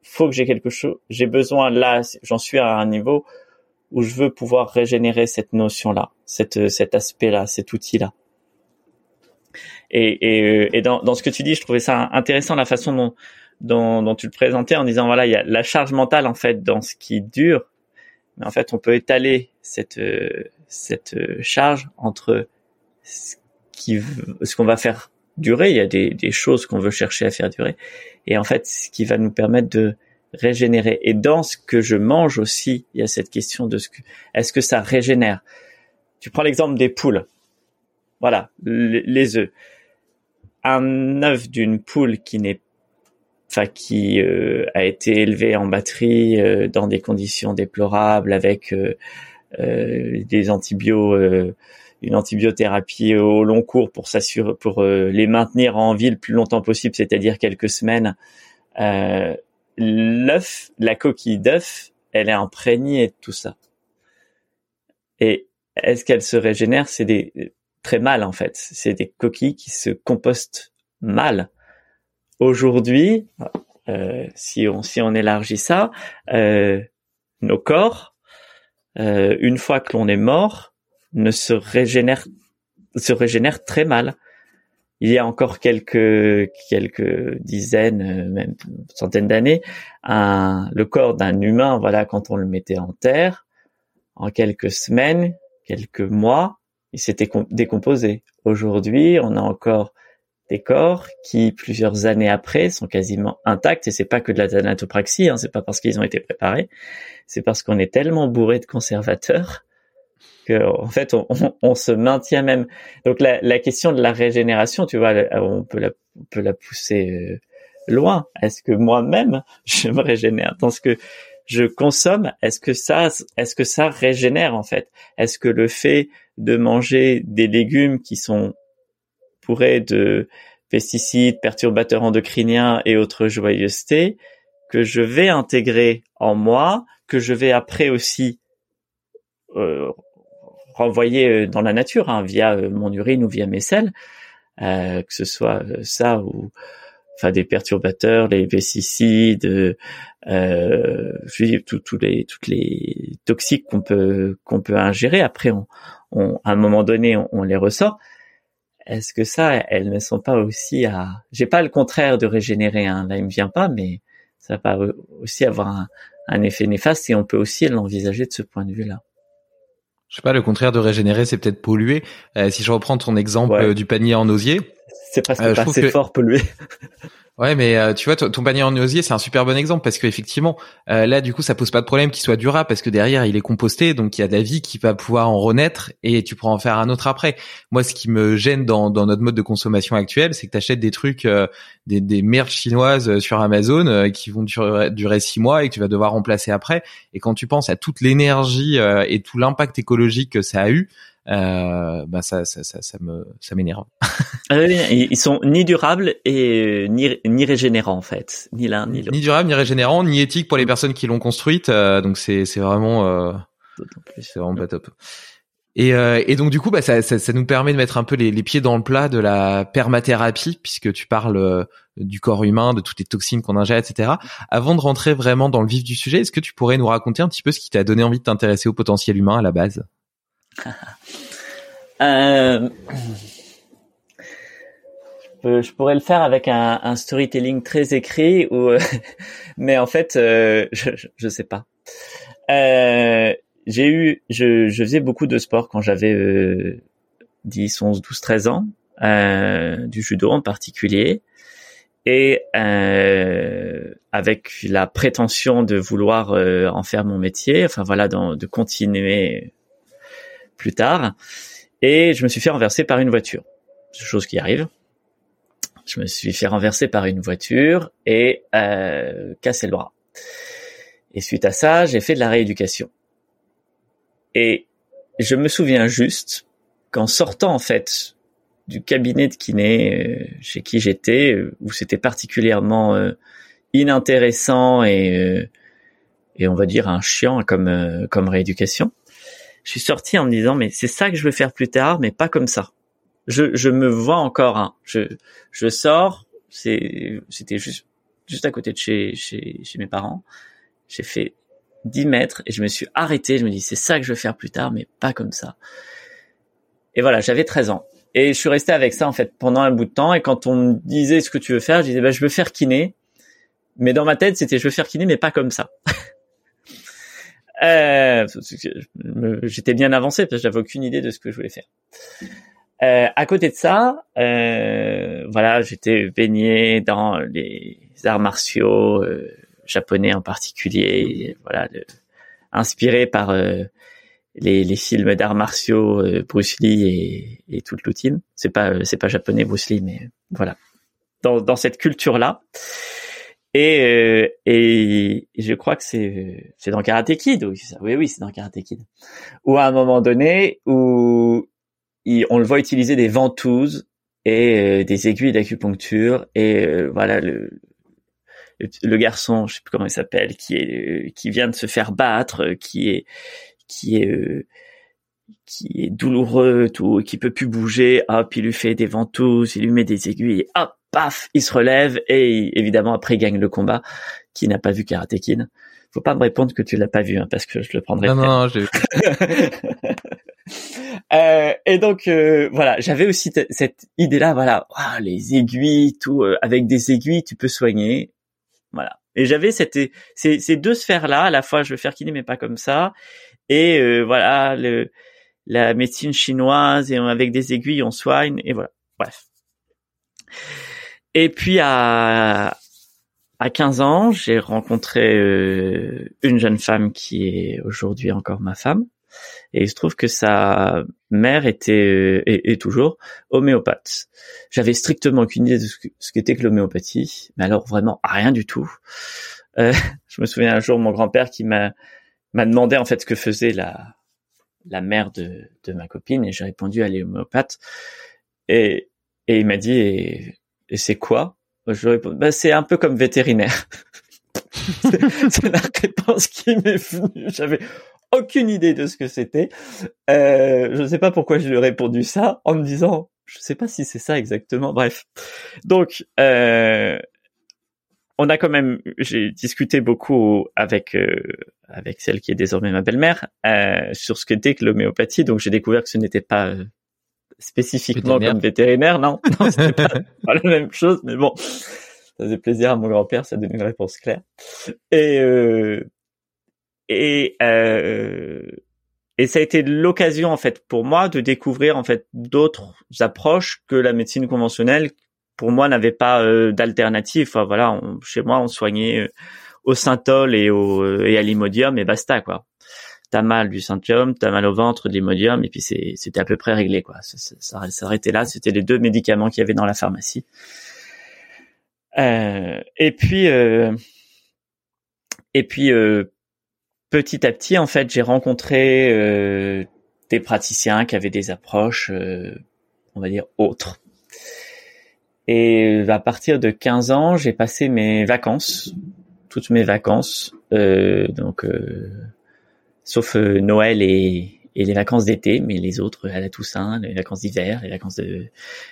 faut que j'ai quelque chose, j'ai besoin là, j'en suis à un niveau où je veux pouvoir régénérer cette notion-là, cette, cet aspect-là, cet outil-là. Et, et, et dans, dans, ce que tu dis, je trouvais ça intéressant la façon dont, dont, dont, tu le présentais en disant voilà, il y a la charge mentale en fait dans ce qui dure, mais en fait on peut étaler cette cette charge entre ce qui ce qu'on va faire durer, il y a des, des choses qu'on veut chercher à faire durer, et en fait ce qui va nous permettre de régénérer. Et dans ce que je mange aussi, il y a cette question de ce que est-ce que ça régénère? Tu prends l'exemple des poules. Voilà, les œufs. Un œuf d'une poule qui n'est enfin qui euh, a été élevé en batterie euh, dans des conditions déplorables avec euh, des antibiotiques une antibiothérapie au long cours pour s'assurer pour les maintenir en vie le plus longtemps possible, c'est-à-dire quelques semaines. L'œuf, la coquille d'œuf, elle est imprégnée de tout ça. Et est-ce qu'elle se régénère? C'est des très mal en fait. C'est des coquilles qui se compostent mal. Aujourd'hui, euh, si on si on élargit ça, euh, nos corps, euh, une fois que l'on est mort, ne se régénèrent se régénèrent très mal. Il y a encore quelques quelques dizaines, même centaines d'années, le corps d'un humain, voilà, quand on le mettait en terre, en quelques semaines, quelques mois, il s'était décomposé. Aujourd'hui, on a encore des corps qui, plusieurs années après, sont quasiment intacts. Et c'est pas que de la thanatopraxie, hein, c'est pas parce qu'ils ont été préparés, c'est parce qu'on est tellement bourré de conservateurs que, en fait, on, se maintient même. Donc la, la, question de la régénération, tu vois, on peut la, on peut la pousser euh, loin. Est-ce que moi-même je me régénère? Dans ce que je consomme Est-ce que ça, est-ce que ça régénère en fait? Est-ce que le fait de manger des légumes qui sont pourraient de pesticides, perturbateurs endocriniens et autres joyeusetés que je vais intégrer en moi, que je vais après aussi euh, renvoyer euh, dans la nature hein, via euh, mon urine ou via mes selles, euh, que ce soit ça ou enfin des perturbateurs, les pesticides, euh, tous les toutes les toxiques qu'on peut qu'on peut ingérer. Après, on, on, à un moment donné, on, les ressort. Est-ce que ça, elles ne sont pas aussi à J'ai pas le contraire de régénérer. Hein. Là, il me vient pas, mais ça va aussi avoir un, un effet néfaste et on peut aussi l'envisager de ce point de vue-là. Je sais pas, le contraire de régénérer, c'est peut-être polluer. Euh, si je reprends ton exemple euh, du panier en osier, c'est presque euh, pas assez fort pollué. Ouais, mais euh, tu vois, ton panier en osier, c'est un super bon exemple parce qu'effectivement, euh, là, du coup, ça pose pas de problème qu'il soit durable parce que derrière, il est composté, donc il y a de la vie qui va pouvoir en renaître et tu pourras en faire un autre après. Moi, ce qui me gêne dans, notre mode de consommation actuel, c'est que tu achètes des trucs, euh, des, des merdes chinoises sur Amazon qui vont durer, durer six mois et que tu vas devoir remplacer après. Et quand tu penses à toute l'énergie et tout l'impact écologique que ça a eu, euh, bah ça, ça, ça, ça me, ça m'énerve. Ah ils sont ni durables et ni, ni régénérants en fait, ni l'un ni l'autre. Ni durables, ni régénérants, ni éthiques pour les personnes qui l'ont construite. Euh, donc c'est, c'est vraiment, euh, c'est vraiment pas top. Et, euh, et donc du coup, bah, ça, ça, ça, nous permet de mettre un peu les, les, pieds dans le plat de la permathérapie, puisque tu parles euh, du corps humain, de toutes les toxines qu'on ingère, etc. Avant de rentrer vraiment dans le vif du sujet, est-ce que tu pourrais nous raconter un petit peu ce qui t'a donné envie de t'intéresser au potentiel humain à la base? euh, je pourrais le faire avec un, storytelling très écrit ou mais en fait euh, je, je sais pas. Euh, j'ai eu je, je faisais beaucoup de sport quand j'avais euh, 10 11 12 13 ans du judo en particulier. Et avec la prétention de vouloir en faire mon métier enfin voilà de continuer plus tard, et je me suis fait renverser par une voiture. chose qui arrive. Je me suis fait renverser par une voiture et euh, cassé le bras. Et suite à ça, j'ai fait de la rééducation. Et je me souviens juste qu'en sortant en fait du cabinet de kiné euh, chez qui j'étais, euh, où c'était particulièrement euh, inintéressant et et on va dire un chiant comme comme rééducation, je suis sorti en me disant mais c'est ça que je veux faire plus tard, mais pas comme ça. Je je me vois encore. Hein. Je je sors, c'est c'était juste juste à côté de chez chez chez mes parents. J'ai fait 10 mètres et je me suis arrêté. Je me dis c'est ça que je veux faire plus tard, mais pas comme ça. Et voilà, j'avais 13 ans. Et je suis resté avec ça en fait pendant un bout de temps. Et quand on me disait ce que tu veux faire, je disais bah, je veux faire kiné. Mais dans ma tête, c'était je veux faire kiné, mais pas comme ça. euh, J'étais bien avancé parce que j'avais aucune idée de ce que je voulais faire. Euh, à côté de ça, euh, voilà, j'étais baigné dans les arts martiaux euh, japonais en particulier, voilà, inspiré par euh, les, les, films d'arts martiaux, euh, Bruce Lee et, et toute team. C'est pas c'est pas japonais Bruce Lee, mais voilà, dans, dans cette culture là. Et, et je crois que c'est c'est dans Karate Kid. Oui, oui, c'est dans Karate Kid. Où à un moment donné, où on le voit utiliser des ventouses et des aiguilles d'acupuncture et voilà le, le garçon, je sais plus comment il s'appelle, qui est qui vient de se faire battre, qui est qui est euh, qui est douloureux, tout, qui peut plus bouger. Hop, il lui fait des ventouses, il lui met des aiguilles, hop, paf, il se relève et évidemment après il gagne le combat. Qui n'a pas vu Karate Kid Faut pas me répondre que tu l'as pas vu, hein, parce que je le prendrai. Non, non, j'ai. euh, et donc euh, voilà, j'avais aussi cette idée-là, voilà, les aiguilles, tout, euh, avec des aiguilles tu peux soigner. Voilà. Et j'avais cette, ces, ces deux sphères-là, à la fois je veux faire kiné mais pas comme ça, et euh, voilà le, la médecine chinoise et avec des aiguilles on soigne et voilà. Bref. Et puis à à 15 ans, j'ai rencontré euh, une jeune femme qui est aujourd'hui encore ma femme. Et il se trouve que sa mère était euh, et, toujours homéopathe. J'avais strictement aucune idée de ce qu'était que l'homéopathie, mais alors vraiment rien du tout. Euh, je me souviens un jour mon grand-père qui m'a m'a demandé en fait ce que faisait la la mère de, de ma copine et j'ai répondu à l'homéopathe et et il m'a dit et, c'est quoi? Je réponds bah c'est un peu comme vétérinaire. c'est la réponse qui m'est venue. J'avais aucune idée de ce que c'était. Euh, je ne sais pas pourquoi je lui ai répondu ça en me disant, je ne sais pas si c'est ça exactement. Bref, donc euh, on a quand même, j'ai discuté beaucoup avec euh, avec celle qui est désormais ma belle-mère euh, sur ce qu'était que l'homéopathie. Donc j'ai découvert que ce n'était pas euh, spécifiquement comme vétérinaire, non, non, c'était pas, pas, la même chose, mais bon, ça faisait plaisir à mon grand-père, ça donnait une réponse claire. Et euh, et euh, et ça a été l'occasion en fait pour moi de découvrir en fait d'autres approches que la médecine conventionnelle pour moi n'avait pas euh, d'alternative. Enfin, voilà chez moi on soignait euh, au synthol et au euh, et à l'imodium et basta quoi. T'as mal du synthium t'as mal au ventre de l'imodium et puis c'était à peu près réglé quoi. Ça, s'arrêtait là. C'était les deux médicaments qu'il y avait dans la pharmacie. Et puis et puis petit à petit, en fait, j'ai rencontré des praticiens qui avaient des approches, on va dire, autres. Et à partir de 15 ans, j'ai passé mes vacances, toutes mes vacances, euh, donc sauf Noël et, les vacances d'été, mais les autres à la Toussaint, les vacances d'hiver, les vacances de,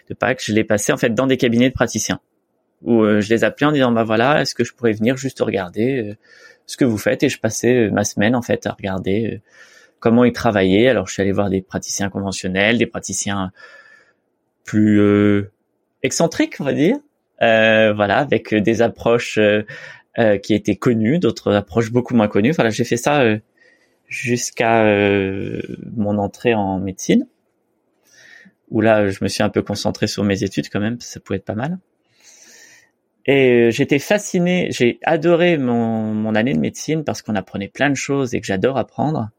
de Pâques, je les passais en fait dans des cabinets de praticiens où je les appelais en disant bah voilà, est-ce que je pourrais venir juste regarder ce que vous faites? Et je passais euh, ma semaine en fait à regarder euh, comment ils travaillaient. Alors je suis allé voir des praticiens conventionnels, des praticiens plus euh, excentriques, on va dire, euh, voilà, avec des approches euh, qui étaient connues, d'autres approches beaucoup moins connues. Voilà, j'ai fait ça jusqu'à mon entrée en médecine, où là je me suis un peu concentré sur mes études quand même, ça pouvait être pas mal. Et euh, j'étais fasciné, j'ai adoré mon, mon, année de médecine parce qu'on apprenait plein de choses et que j'adore apprendre.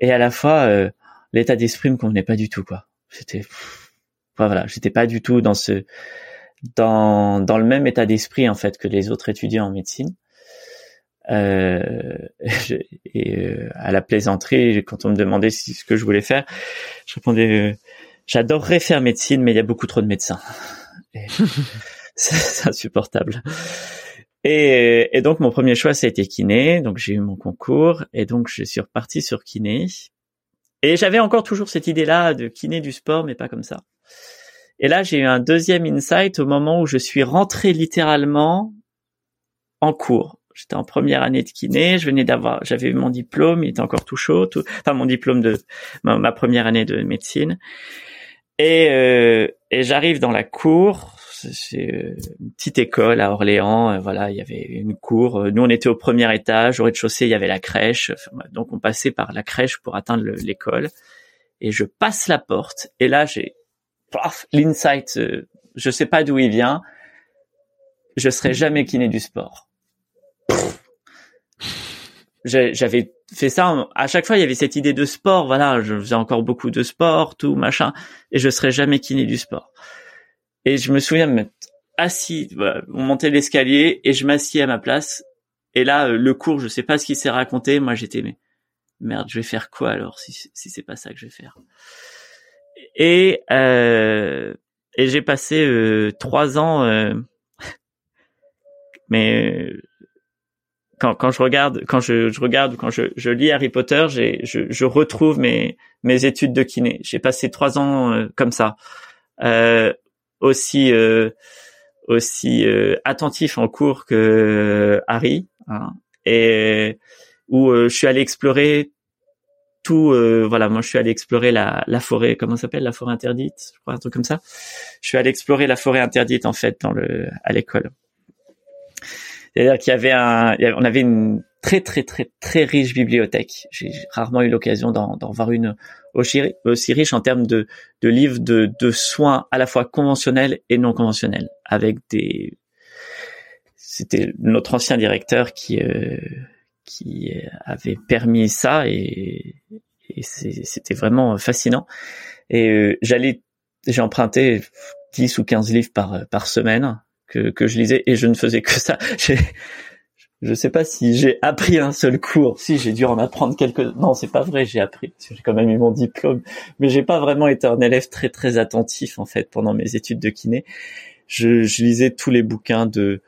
Et à la fois, euh, l'état d'esprit me convenait pas du tout, quoi. C'était voilà, j'étais pas du tout dans ce dans dans le même état d'esprit en fait que les autres étudiants en médecine. Euh, et euh, à la plaisanterie, quand on me demandait ce que je voulais faire, je répondais euh, j'adorerais faire médecine, mais il y a beaucoup trop de médecins. c'est insupportable. Et, et, donc mon premier choix, ça a été kiné. Donc j'ai eu mon concours et donc je suis reparti sur kiné. Et j'avais encore toujours cette idée-là de kiné du sport, mais pas comme ça. Et là, j'ai eu un deuxième insight au moment où je suis rentré littéralement en cours. J'étais en première année de kiné, je venais d'avoir, j'avais eu mon diplôme, il était encore tout chaud, enfin mon diplôme de ma, première année de médecine. Et, euh, j'arrive dans la cour, c'est euh, une petite école à Orléans. Euh, voilà, il y avait une cour. Nous, on était au premier étage. Au rez-de-chaussée, il y avait la crèche. Donc, on passait par la crèche pour atteindre l'école. Et je passe la porte. Et là, j'ai l'insight. Je sais pas d'où il vient. Je serai jamais kiné du sport. J'avais fait ça. À chaque fois, il y avait cette idée de sport. Voilà, je faisais encore beaucoup de sport, tout machin, et je serais jamais kiné du sport. Et je me souviens m'être assis, on montait l'escalier et je m'assis à ma place. Et là, euh, le cours, je sais pas ce qui s'est raconté. Moi, j'étais mais merde, je vais faire quoi alors si si c'est pas ça que je vais faire. Et euh, et j'ai passé euh, trois ans, euh, mais quand, quand je regarde, quand je, je regarde, quand je, je lis Harry Potter, j'ai, je, je retrouve mes, mes études de kiné. J'ai passé trois ans euh, comme ça. Euh, aussi euh, aussi euh, attentif en cours que euh, Harry hein, et où je suis allé explorer tout voilà moi je suis allé explorer la, la forêt comment s'appelle la forêt interdite je crois un truc comme ça. Je suis allé explorer la forêt interdite en fait dans le à l'école. C'est-à-dire qu'il y avait un on avait une très très très très riche bibliothèque. J'ai rarement eu l'occasion d'en voir une aussi, riche en termes de, de livres de, de soins à la fois conventionnels et non conventionnels, avec des c'était notre ancien directeur qui euh, qui avait permis ça et, c'était vraiment fascinant. Et euh, j'allais, j'ai emprunté 10 ou 15 livres par par semaine que que je lisais et je ne faisais que ça. je sais pas si j'ai appris un seul cours. Si j'ai dû en apprendre quelques. Non, c'est pas vrai. J'ai appris. J'ai quand même eu mon diplôme, mais j'ai pas vraiment été un élève très très attentif en fait pendant mes études de kiné. Je lisais tous les bouquins de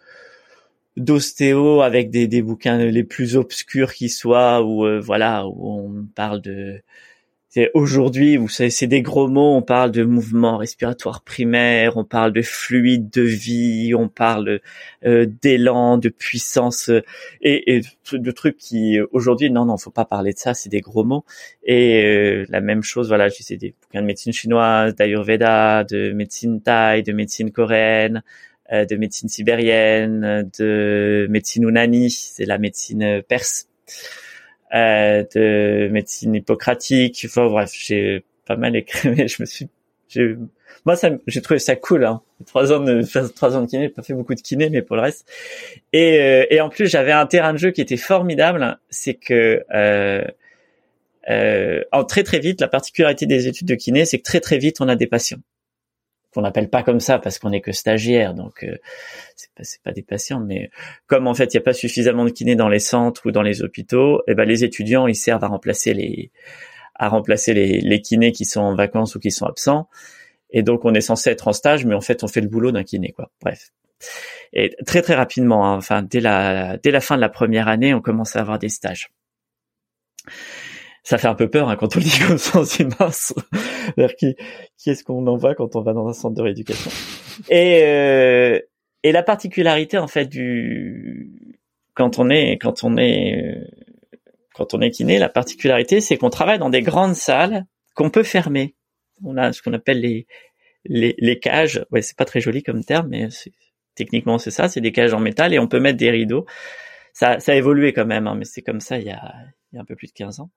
d'ostéo avec des, des bouquins les plus obscurs qui soient où euh, voilà où on parle de aujourd'hui, savez, c'est des gros mots. On parle de mouvement respiratoire primaire, on parle de fluide de vie, on parle euh, d'élan, de puissance euh, et, et, de trucs qui aujourd'hui, non, non, faut pas parler de ça. C'est des gros mots. Et euh, la même chose, voilà, j'ai des bouquins de médecine chinoise, d'ayurveda, de médecine thaï, de médecine coréenne, de médecine sibérienne, de médecine unani, c'est la médecine perse euh, de médecine hippocratique. Enfin bref, j'ai pas mal écrit, mais je me suis, moi ça, j'ai trouvé ça cool. Hein. Trois ans de trois ans de kiné, pas fait beaucoup de kiné, mais pour le reste. Et, euh, et en plus, j'avais un terrain de jeu qui était formidable. C'est que euh, euh, en très très vite, la particularité des études de kiné, c'est que très très vite, on a des patients qu'on n'appelle pas comme ça parce qu'on est que stagiaire, donc euh, c'est pas pas des patients, mais comme en fait il n'y a pas suffisamment de kinés dans les centres ou dans les hôpitaux, et eh ben les étudiants ils servent à remplacer les à remplacer les, les kinés qui sont en vacances ou qui sont absents, et donc on est censé être en stage, mais en fait on fait le boulot d'un kiné quoi. Bref. Et très très rapidement, hein, enfin dès la dès la fin de la première année, on commence à avoir des stages ça fait un peu peur hein, quand on le dit comme ça, c'est mince. Vers qui, qui est-ce qu'on envoie quand on va dans un centre de rééducation? Et euh, et la particularité en fait du quand on est quand on est quand on est kiné, la particularité c'est qu'on travaille dans des grandes salles qu'on peut fermer. On a ce qu'on appelle les les, les cages. Ouais, c'est pas très joli comme terme, mais techniquement c'est ça. C'est des cages en métal et on peut mettre des rideaux. Ça, ça a évolué quand même, hein, mais c'est comme ça il y a, il y a un peu plus de 15 ans.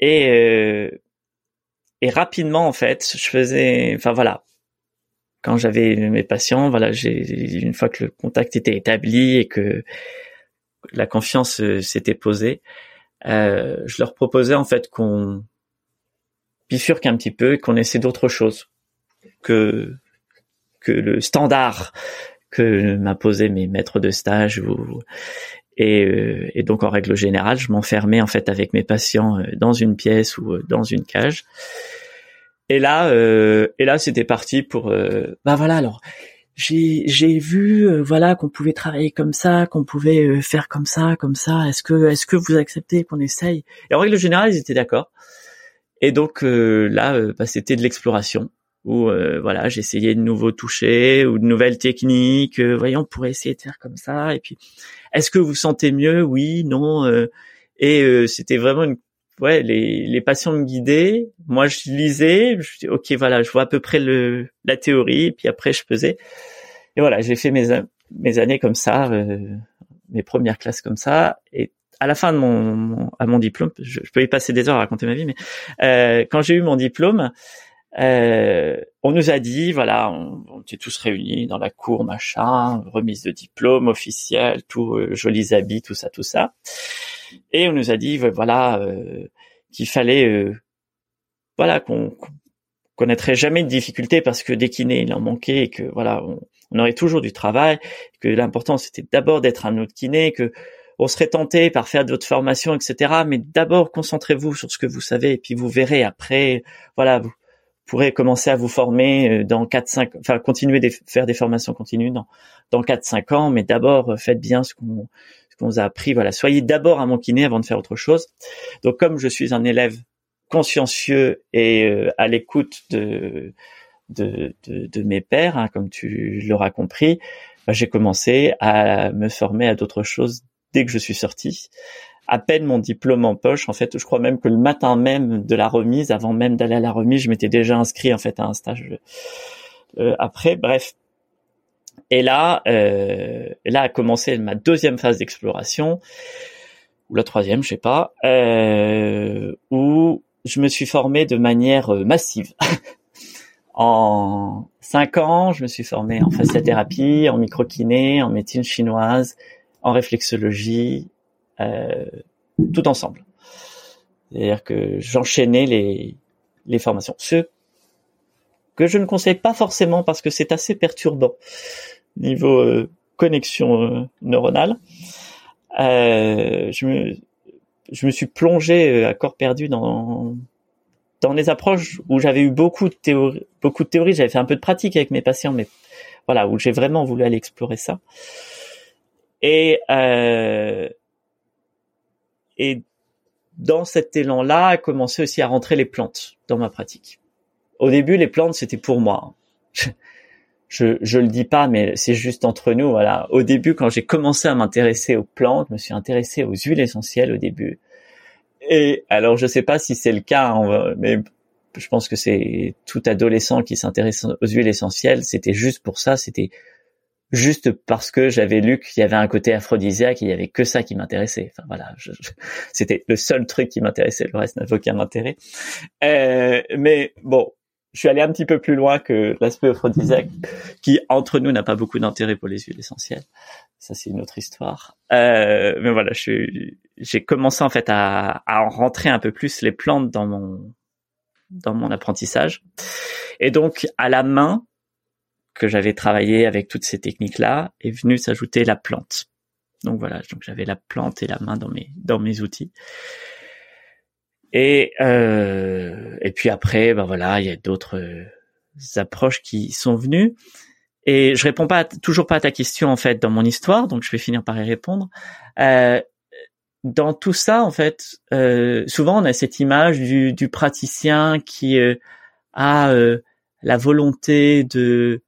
Et euh, et rapidement en fait, je faisais, enfin voilà, quand j'avais mes patients, voilà, j'ai une fois que le contact était établi et que la confiance euh, s'était posée, euh, je leur proposais en fait qu'on bifurque un petit peu et qu'on essaie d'autres choses. que que le standard que m'imposaient mes maîtres de stage ou et, euh, et, donc en règle générale, je m'enfermais en fait avec mes patients euh, dans une pièce ou euh, dans une cage. Et là, euh, et là, c'était parti pour. Euh, bah voilà, alors j'ai j'ai vu voilà qu'on pouvait travailler comme ça, qu'on pouvait faire comme ça, comme ça. Est-ce que est-ce que vous acceptez qu'on essaye? Et en règle générale, ils étaient d'accord. Et donc là, bah, c'était de l'exploration où euh, voilà, j'essayais de nouveaux touchés ou de nouvelles techniques. Euh, voyons, on pourrait essayer de faire comme ça. Et puis, est-ce que vous sentez mieux? Oui, non. Euh, et c'était vraiment une ouais, les, les patients me guidaient. Moi, je lisais. Je dis, ok, voilà, je vois à peu près le la théorie. Et puis après, je faisais. Et voilà, j'ai fait mes mes années comme ça, mes premières classes comme ça. Et à la fin de mon, à mon diplôme, je, je, peux y passer des heures à raconter ma vie, mais quand j'ai eu mon diplôme, euh, on nous a dit, voilà, on, était tous réunis dans la cour, machin, remise de diplôme officiel, tout euh, jolis habits, tout ça, tout ça. Et on nous a dit, voilà, euh, qu'il fallait, euh, voilà, qu'on connaîtrait jamais de difficultés parce que des kinés il en manquait et que voilà, on, on aurait toujours du travail. Que l'important c'était d'abord d'être un autre kiné, que on serait tenté par faire de votre formation, etc. Mais d'abord concentrez-vous sur ce que vous savez et puis vous verrez après, voilà, vous pourrez commencer à vous former euh, dans 4 5 enfin continuer de faire des formations continues dans dans 4 5 ans mais d'abord euh, faites bien ce qu'on ce qu'on vous a appris voilà. Soyez d'abord un mon kiné avant de faire autre chose. Donc comme je suis un élève consciencieux et euh, à l'écoute de, de, de de mes pères hein, comme tu l'auras compris bah, j'ai commencé à me former à d'autres choses dès que je suis sorti à peine mon diplôme en poche. En fait, je crois même que le matin même de la remise, avant même d'aller à la remise, je m'étais déjà inscrit en fait à un stage euh, après. Bref. Et là, euh, là a commencé ma deuxième phase d'exploration ou la troisième, je sais pas, euh, où je me suis formé de manière euh, massive. en cinq ans, je me suis formé en fasciathérapie, en microkiné, en médecine chinoise, en réflexologie, tout ensemble. C'est-à-dire que j'enchaînais les, les formations. Ce que je ne conseille pas forcément parce que c'est assez perturbant niveau euh, connexion euh, neuronale. Euh, je, me, je me suis plongé à corps perdu dans dans les approches où j'avais eu beaucoup de théories, beaucoup de théories, j'avais fait un peu de pratique avec mes patients, mais voilà où j'ai vraiment voulu aller explorer ça. Et euh, et dans cet élan-là, a commencé aussi à rentrer les plantes dans ma pratique. Au début, les plantes, c'était pour moi. Je, je le dis pas, mais c'est juste entre nous. Voilà. Au début, quand j'ai commencé à m'intéresser aux plantes, je me suis intéressé aux huiles essentielles au début. Et alors, je sais pas si c'est le cas, mais je pense que c'est tout adolescent qui s'intéresse aux huiles essentielles. C'était juste pour ça. C'était juste parce que j'avais lu qu'il y avait un côté aphrodisiaque, il y avait que ça qui m'intéressait. Enfin voilà, c'était le seul truc qui m'intéressait, le reste n'avait aucun intérêt. Euh, mais bon, je suis allé un petit peu plus loin que l'aspect aphrodisiaque, qui entre nous n'a pas beaucoup d'intérêt pour les huiles essentielles. Ça c'est une autre histoire. Euh, mais voilà, j'ai commencé en fait à, à en rentrer un peu plus les plantes dans mon dans mon apprentissage. Et donc à la main, que j'avais travaillé avec toutes ces techniques-là est venu s'ajouter la plante. Donc voilà, donc j'avais la plante et la main dans mes dans mes outils. Et euh, et puis après, ben voilà, il y a d'autres euh, approches qui sont venues. Et je réponds pas toujours pas à ta question en fait dans mon histoire, donc je vais finir par y répondre. Euh, dans tout ça, en fait, euh, souvent on a cette image du, du praticien qui euh, a euh, la volonté de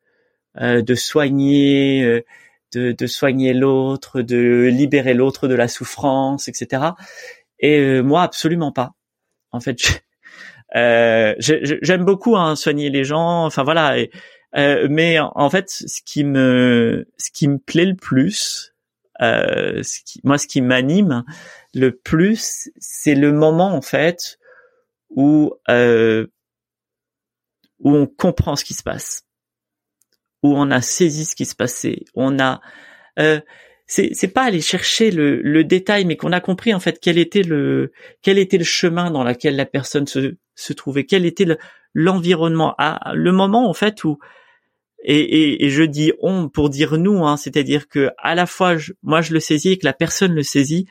de soigner, euh, de, de, soigner l'autre, de libérer l'autre de la souffrance, etc. Et euh, moi, absolument pas. En fait, j'aime beaucoup hein, soigner les gens. Enfin voilà. Et, mais en, fait, ce qui me, ce qui me plaît le plus, ce qui, moi, ce qui m'anime le plus, c'est le moment en fait où où on comprend ce qui se passe où on a saisi ce qui se passait, on a euh, c'est c'est pas aller chercher le, le détail, mais qu'on a compris en fait quel était le quel était le chemin dans lequel la personne se se trouvait, quel était le, l'environnement, à le moment en fait où et, et, je dis on pour dire nous, hein, c'est-à-dire que à la fois moi je le saisis et que la personne le saisit.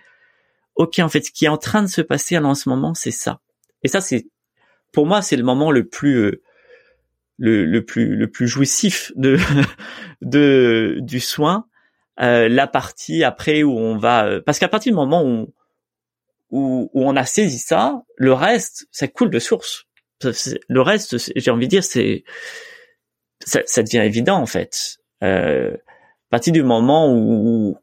Ok, en fait, ce qui est en train de se passer en ce moment, c'est ça. Et ça, c'est pour moi, c'est le moment le plus euh, le, le, plus le plus jouissif de de du soin. Euh, la partie après où on va euh, parce qu'à partir du moment où, où, où on a saisi ça, le reste, ça coule de source. Le reste, j'ai envie de dire, c'est ça, ça, devient évident en fait. Euh, à partir du moment où,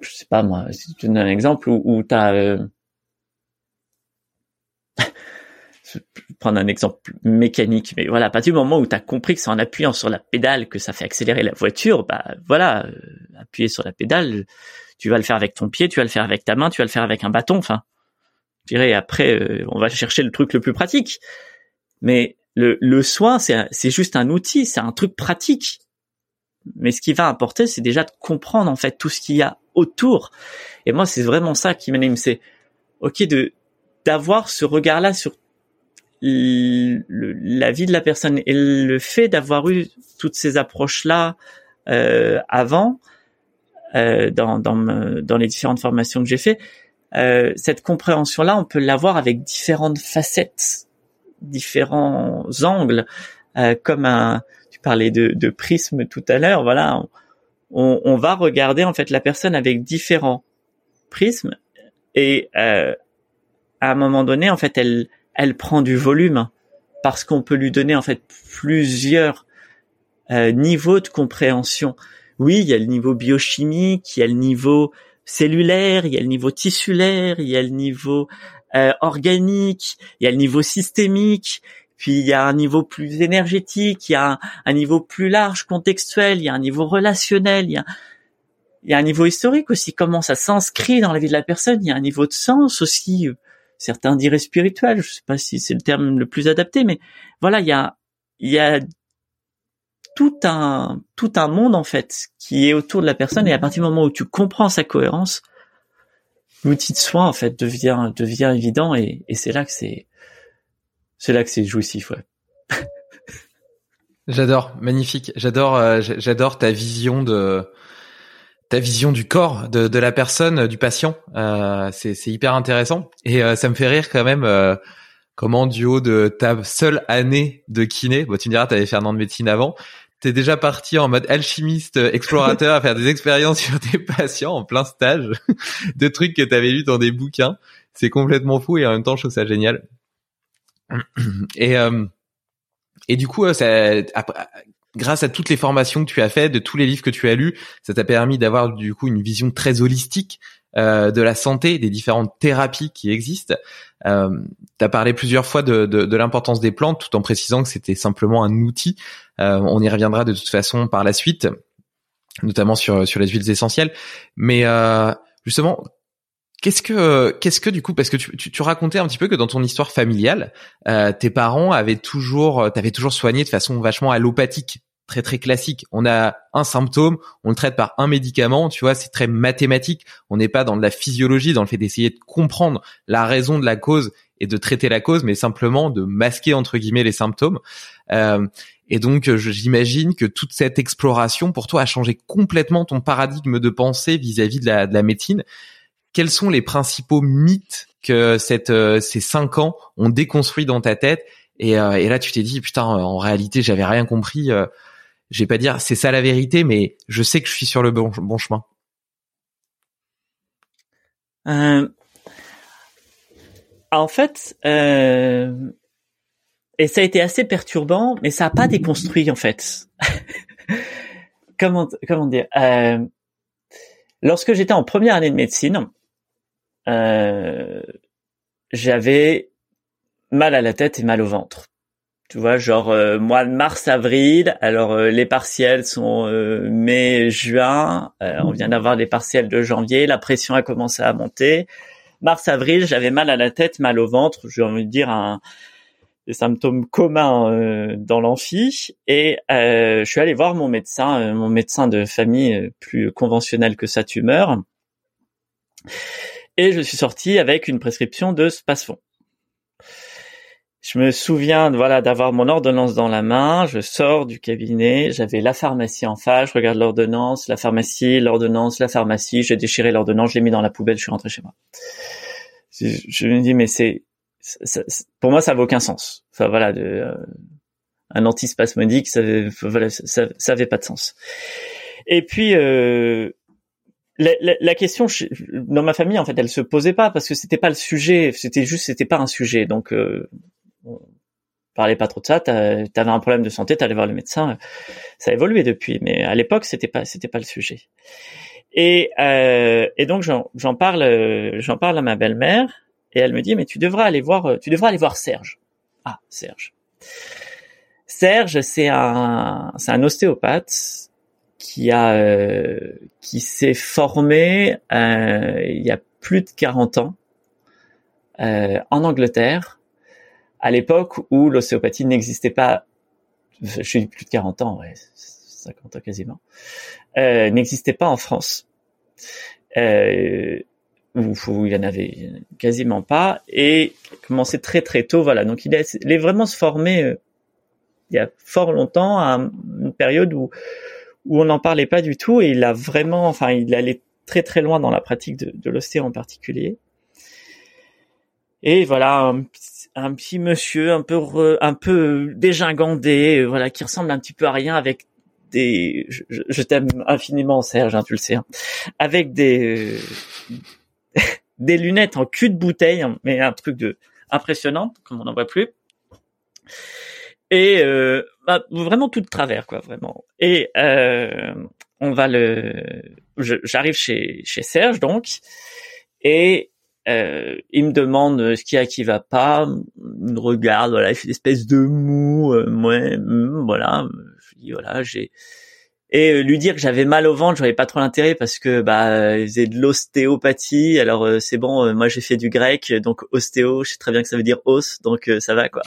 je sais pas moi, si tu donnes un exemple où, où tu as euh, prendre un exemple mécanique, mais voilà, à partir du moment où tu as compris que c'est en appuyant sur la pédale que ça fait accélérer la voiture, bah voilà, euh, appuyer sur la pédale, tu vas le faire avec ton pied, tu vas le faire avec ta main, tu vas le faire avec un bâton, enfin, je dirais après, euh, on va chercher le truc le plus pratique. Mais le, le soin, c'est juste un outil, c'est un truc pratique. Mais ce qui va apporter, c'est déjà de comprendre en fait tout ce qu'il y a autour. Et moi, c'est vraiment ça qui m'anime, c'est ok de d'avoir ce regard-là sur la vie de la personne et le fait d'avoir eu toutes ces approches-là euh, avant euh, dans, dans, dans les différentes formations que j'ai fait, euh, cette compréhension-là, on peut l'avoir avec différentes facettes, différents angles, euh, comme un, tu parlais de, de prisme tout à l'heure, voilà, on, on, va regarder en fait la personne avec différents prismes et euh, à un moment donné, en fait, elle elle prend du volume parce qu'on peut lui donner en fait plusieurs euh, niveaux de compréhension. Oui, il y a le niveau biochimique, il y a le niveau cellulaire, il y a le niveau tissulaire, il y a le niveau euh, organique, il y a le niveau systémique, puis il y a un niveau plus énergétique, il y a un, niveau plus large, contextuel, il y a un niveau relationnel, il y a, il y a un niveau historique aussi, comment ça s'inscrit dans la vie de la personne, il y a un niveau de sens aussi, certains diraient spirituel, je sais pas si c'est le terme le plus adapté, mais voilà, il y a, y a tout un, tout un monde, en fait, qui est autour de la personne, et à partir du moment où tu comprends sa cohérence, l'outil de soin, en fait, devient, devient évident, et, et c'est là que c'est, c'est là que c'est jouissif, ouais. J'adore, magnifique. J'adore, euh, j'adore ta vision de, ta vision du corps de, de la personne, du patient. Euh, c'est hyper intéressant et euh, ça me fait rire quand même. Euh, comment du haut de ta seule année de kiné, bon tu me diras, t'avais fait un an de médecine avant, t'es déjà parti en mode alchimiste, explorateur, à faire des expériences sur des patients en plein stage, de trucs que t'avais lu dans des bouquins. C'est complètement fou et en même temps je trouve ça génial. Et euh, et du coup, ça, grâce à toutes les formations que tu as faites, de tous les livres que tu as lus, ça t'a permis d'avoir du coup une vision très holistique euh, de la santé, des différentes thérapies qui existent. Euh, tu as parlé plusieurs fois de, de, l'importance des plantes, tout en précisant que c'était simplement un outil. Euh, on y reviendra de toute façon par la suite, notamment sur sur les huiles essentielles. Mais euh, justement, Qu'est-ce que, qu'est-ce que du coup, parce que tu, tu, tu, racontais un petit peu que dans ton histoire familiale, euh, tes parents avaient toujours, t'avaient toujours soigné de façon vachement allopathique, très très classique. On a un symptôme, on le traite par un médicament, tu vois, c'est très mathématique. On n'est pas dans de la physiologie, dans le fait d'essayer de comprendre la raison de la cause et de traiter la cause, mais simplement de masquer entre guillemets les symptômes. Euh, et donc, j'imagine que toute cette exploration pour toi a changé complètement ton paradigme de pensée vis-à-vis de la, de la médecine quels sont les principaux mythes que euh, ces cinq ans ont déconstruit dans ta tête? Et, euh, et là tu t'es dit putain en réalité j'avais rien compris euh, je vais pas dire c'est ça la vérité mais je sais que je suis sur le bon, bon chemin. En fait et ça a été assez perturbant mais ça a pas déconstruit en fait. Comment comment dire lorsque j'étais en première année de médecine euh, j'avais mal à la tête et mal au ventre. Tu vois, genre euh, mois de mars, avril. Alors euh, les partiels sont mai, juin. on vient d'avoir les partiels de janvier. La pression a commencé à monter. Mars, avril, j'avais mal à la tête, mal au ventre. J'ai envie de dire un des symptômes communs dans l'amphi. Et je suis allé voir mon médecin, mon médecin de famille plus conventionnel que sa tumeur et je suis sorti avec une prescription de Spasfon. je me souviens voilà d'avoir mon ordonnance dans la main, je sors du cabinet, j'avais la pharmacie en face, je regarde l'ordonnance, la pharmacie, l'ordonnance, la pharmacie, j'ai déchiré l'ordonnance, je l'ai mis dans la poubelle, je suis rentré chez moi. Je, je me dis mais c'est pour moi ça n'a aucun sens. Enfin voilà euh, un antispasmodique, ça, voilà, ça avait pas de sens. Et puis euh, la, la, la, question dans ma famille en fait elle se posait pas parce que c'était pas le sujet c'était juste c'était pas un sujet donc euh, on parlait pas trop de ça. T'avais un problème de santé, t'allais voir le médecin. Ça a évolué depuis, mais à l'époque c'était pas c'était pas le sujet. Et euh, et donc j'en parle j'en parle à ma belle-mère et elle me dit mais tu devras aller voir tu devras aller voir Serge. Ah Serge. Serge c'est un c'est un ostéopathe qui a euh, qui s'est formé euh, il y a plus de 40 ans euh, en Angleterre à l'époque où l'ostéopathie n'existait pas, je suis plus de 40 ans, ouais, 50 ans quasiment, euh, n'existait pas en France. Euh, où, il y en avait quasiment pas, et commençait très très tôt, voilà. Donc il est, vraiment se former euh, il y a fort longtemps, à une période où où on n'en parlait pas du tout, et il a vraiment, enfin, il allait très très loin dans la pratique de, de l'ostéo en particulier. Et voilà, un petit monsieur un peu un peu dégingandé, euh, voilà, qui ressemble un petit peu à rien avec des je, t'aime infiniment Serge, hein, tu le sais, hein, avec des des lunettes en cul de bouteille, hein, mais un truc de impressionnant comme on n'en voit plus. Et euh, bah, vraiment tout de travers quoi, vraiment. Et euh, on va le j'arrive chez chez Serge donc et euh, il me demande ce qu'il y a qui va pas, il me regarde, voilà, il fait une espèce de mou, euh, ouais, hmm, voilà, je dis voilà, j'ai et euh, lui dire que j'avais mal au ventre, j'avais pas trop l'intérêt parce que bah il faisait de l'ostéopathie, alors euh, c'est bon, moi j'ai fait du grec, donc ostéo, je sais très bien que ça veut dire os, donc ça va quoi.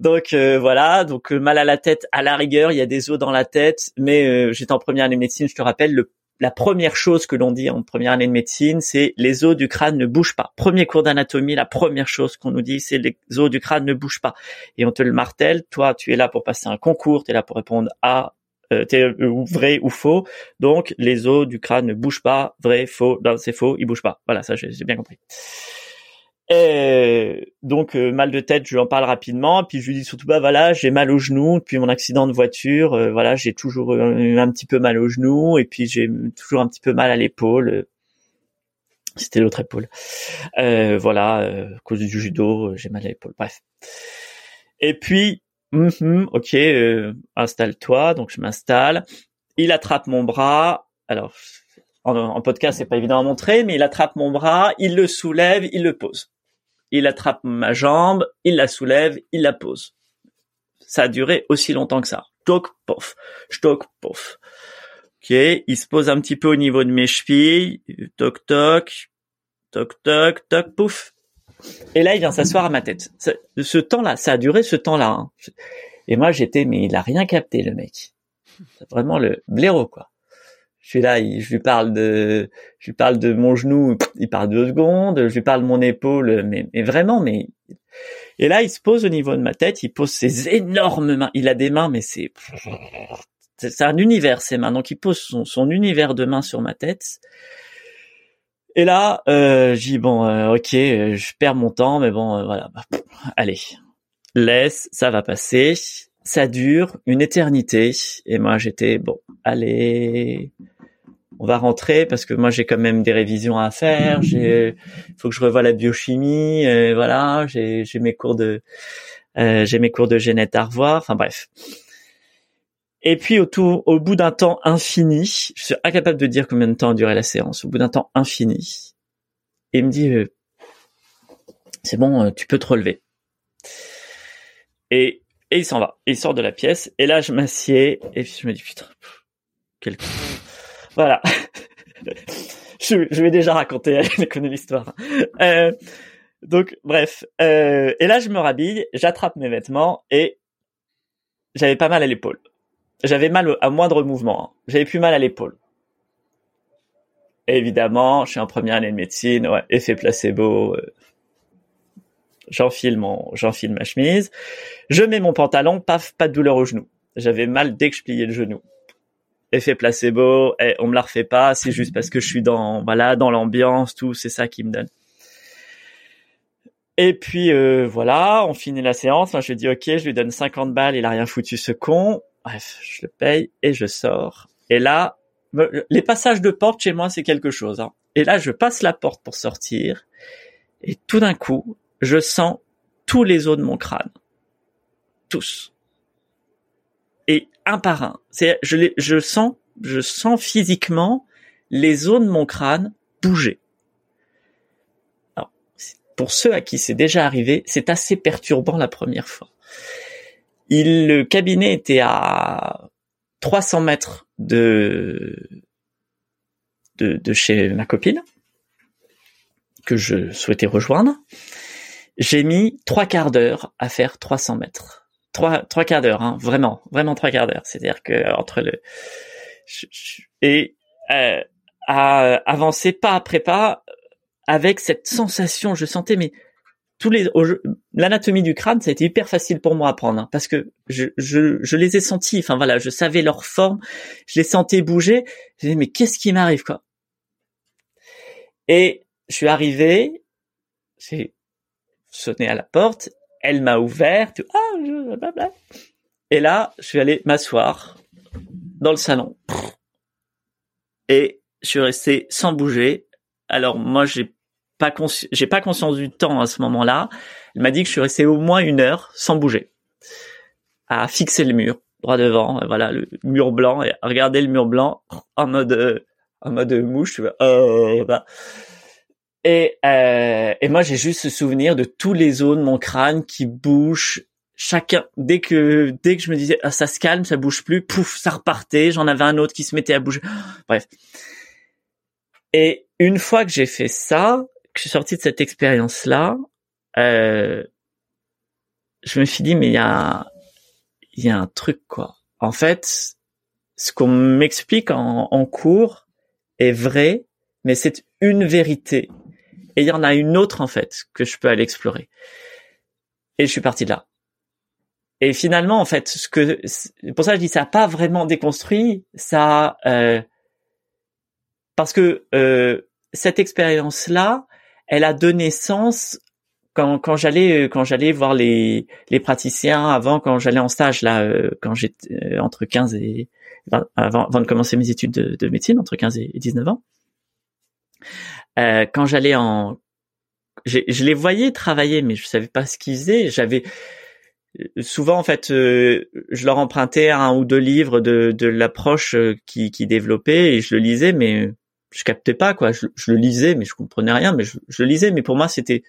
Donc voilà, donc mal à la tête, à la rigueur, il y a des os dans la tête, mais j'étais en première année de médecine, je te rappelle, le la première chose que l'on dit en première année de médecine, c'est les os du crâne ne bougent pas. Premier cours d'anatomie, la première chose qu'on nous dit, c'est les os du crâne ne bougent pas. Et on te le martèle, toi, tu es là pour passer un concours, tu es là pour répondre à euh, euh vrai ou faux. Donc, les os du crâne ne bougent pas, vrai, faux, c'est faux, ils bougent pas. Voilà, ça j'ai bien compris. Et donc euh, mal de tête, je lui en parle rapidement, puis je lui dis surtout bah voilà, j'ai mal au genou depuis mon accident de voiture, euh, voilà, j'ai toujours un petit peu mal au genou et puis j'ai toujours un petit peu mal à l'épaule. C'était l'autre épaule. Euh, voilà, à cause du judo, j'ai mal à l'épaule. Bref. Et puis, mm ok, installe-toi. Donc je m'installe. Il attrape mon bras. Alors en, en podcast, c'est pas évident à montrer, mais il attrape mon bras, il le soulève, il le pose il attrape ma jambe, il la soulève, il la pose. Ça a duré aussi longtemps que ça. Toc, pof, toc, pof. Ok, il se pose un petit peu au niveau de mes chevilles, toc, toc, toc, toc, toc, pouf. Et là, il vient s'asseoir à ma tête. Ce, temps-là, ça a duré ce temps-là. Hein. Et moi, j'étais, mais il a rien capté, le mec. Vraiment le blaireau, quoi je suis là, je lui parle de, je lui parle de mon genou, il parle deux secondes, je lui parle de mon épaule, mais, vraiment, mais et là il se pose au niveau de ma tête, il pose ses énormes mains, il a des mains, mais c'est c'est un univers ses mains, donc il pose son, univers de mains sur ma tête. Et là, euh, j'ai bon, euh, ok, je perds mon temps, mais bon, euh, voilà, allez, laisse, ça va passer. Ça dure une éternité, et moi j'étais bon, allez, on va rentrer parce que moi j'ai quand même des révisions à faire. J'ai, faut que je revoie la biochimie. Euh, voilà, j'ai, j'ai mes cours de, euh, j'ai mes cours de génète à revoir. Enfin bref. Et puis au tout, au bout d'un temps infini, je suis incapable de dire combien de temps a duré la séance. Au bout d'un temps infini, il me dit, euh, c'est bon, tu peux te relever. Et et il s'en va. il sort de la pièce. Et là, je m'assieds et je me dis putain, quel voilà. je, je vais déjà raconter une histoire. Euh, donc, bref. Euh, et là, je me rhabille, j'attrape mes vêtements et j'avais pas mal à l'épaule. J'avais mal à moindre mouvement. Hein. J'avais plus mal à l'épaule. évidemment, je suis en première année de médecine, ouais, effet placebo. Euh, j'enfile mon, j'enfile ma chemise, je mets mon pantalon, paf, pas de douleur au genou. J'avais mal dès que je pliais le genou. Effet placebo, eh, on me la refait pas, c'est juste parce que je suis dans, voilà, dans l'ambiance, tout, c'est ça qui me donne. Et puis euh, voilà, on finit la séance. Moi, je dis ok, je lui donne 50 balles, il a rien foutu ce con. Bref, je le paye et je sors. Et là, les passages de porte chez moi, c'est quelque chose. Hein. Et là, je passe la porte pour sortir, et tout d'un coup, je sens tous les os de mon crâne, tous, et un par un. C'est, je, je sens, je sens physiquement les os de mon crâne bouger. Alors, pour ceux à qui c'est déjà arrivé, c'est assez perturbant la première fois. Il, le cabinet était à 300 mètres de, de, de chez ma copine que je souhaitais rejoindre. J'ai mis trois quarts d'heure à faire 300 mètres. Trois, trois quarts d'heure, hein, vraiment, vraiment trois quarts d'heure. C'est-à-dire que entre le et euh, à avancer pas après pas avec cette sensation, je sentais mais tous les l'anatomie du crâne, ça a été hyper facile pour moi à prendre hein, parce que je, je, je les ai sentis. Enfin voilà, je savais leur forme, je les sentais bouger. Je disais mais qu'est-ce qui m'arrive quoi? Et je suis arrivé, j'ai sonné à la porte, elle m'a ouvert, tout, ah, et là je suis allé m'asseoir dans le salon et je suis resté sans bouger. Alors moi j'ai pas j'ai pas conscience du temps à ce moment-là. Elle m'a dit que je suis resté au moins une heure sans bouger, à fixer le mur droit devant, voilà le mur blanc et regarder le mur blanc en mode en mode mouche. Euh, bah. Et euh, et moi j'ai juste ce souvenir de tous les os de mon crâne qui bougent. Chacun dès que dès que je me disais ah, ça se calme, ça bouge plus, pouf, ça repartait. J'en avais un autre qui se mettait à bouger. Bref. Et une fois que j'ai fait ça, je suis sorti de cette expérience-là, euh, je me suis dit mais il y a il y a un truc quoi. En fait, ce qu'on m'explique en, en cours est vrai, mais c'est une vérité. Et il y en a une autre en fait que je peux aller explorer. Et je suis parti de là. Et finalement, en fait, ce que pour ça je dis ça n'a pas vraiment déconstruit, ça euh, parce que euh, cette expérience-là, elle a donné sens quand, quand j'allais quand j'allais voir les les praticiens avant quand j'allais en stage là euh, quand j'étais euh, entre 15 et avant, avant de commencer mes études de, de médecine entre 15 et 19 ans. Euh, quand j'allais en je les voyais travailler mais je savais pas ce qu'ils faisaient. J'avais souvent en fait je leur empruntais un ou deux livres de de l'approche qui qui développait et je le lisais mais je captais pas quoi. Je, le lisais, mais je comprenais rien. Mais je, le lisais, mais pour moi c'était,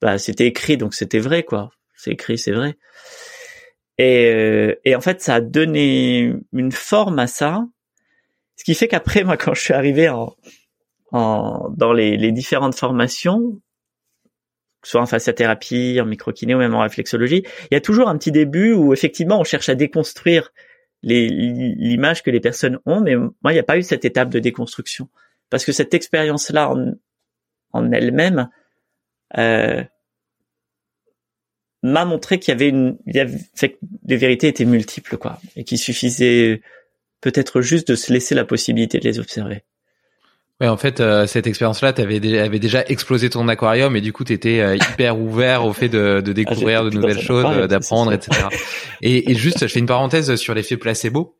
bah c'était écrit, donc c'était vrai quoi. C'est écrit, c'est vrai. Et, euh, et en fait, ça a donné une forme à ça, ce qui fait qu'après moi, quand je suis arrivé en, en dans les, les différentes formations, soit en fasciathérapie, en microkiné ou même en réflexologie, il y a toujours un petit début où effectivement on cherche à déconstruire l'image que les personnes ont, mais moi, il n'y a pas eu cette étape de déconstruction. Parce que cette expérience-là en, en elle-même euh, m'a montré qu'il y avait une... Il y avait, que les vérités étaient multiples, quoi. Et qu'il suffisait peut-être juste de se laisser la possibilité de les observer. Ouais, en fait, euh, cette expérience-là, tu avais déjà explosé ton aquarium et du coup, tu étais euh, hyper ouvert au fait de, de ah, découvrir de nouvelles choses, euh, d'apprendre, etc. Et, et, juste, je fais une parenthèse sur l'effet placebo.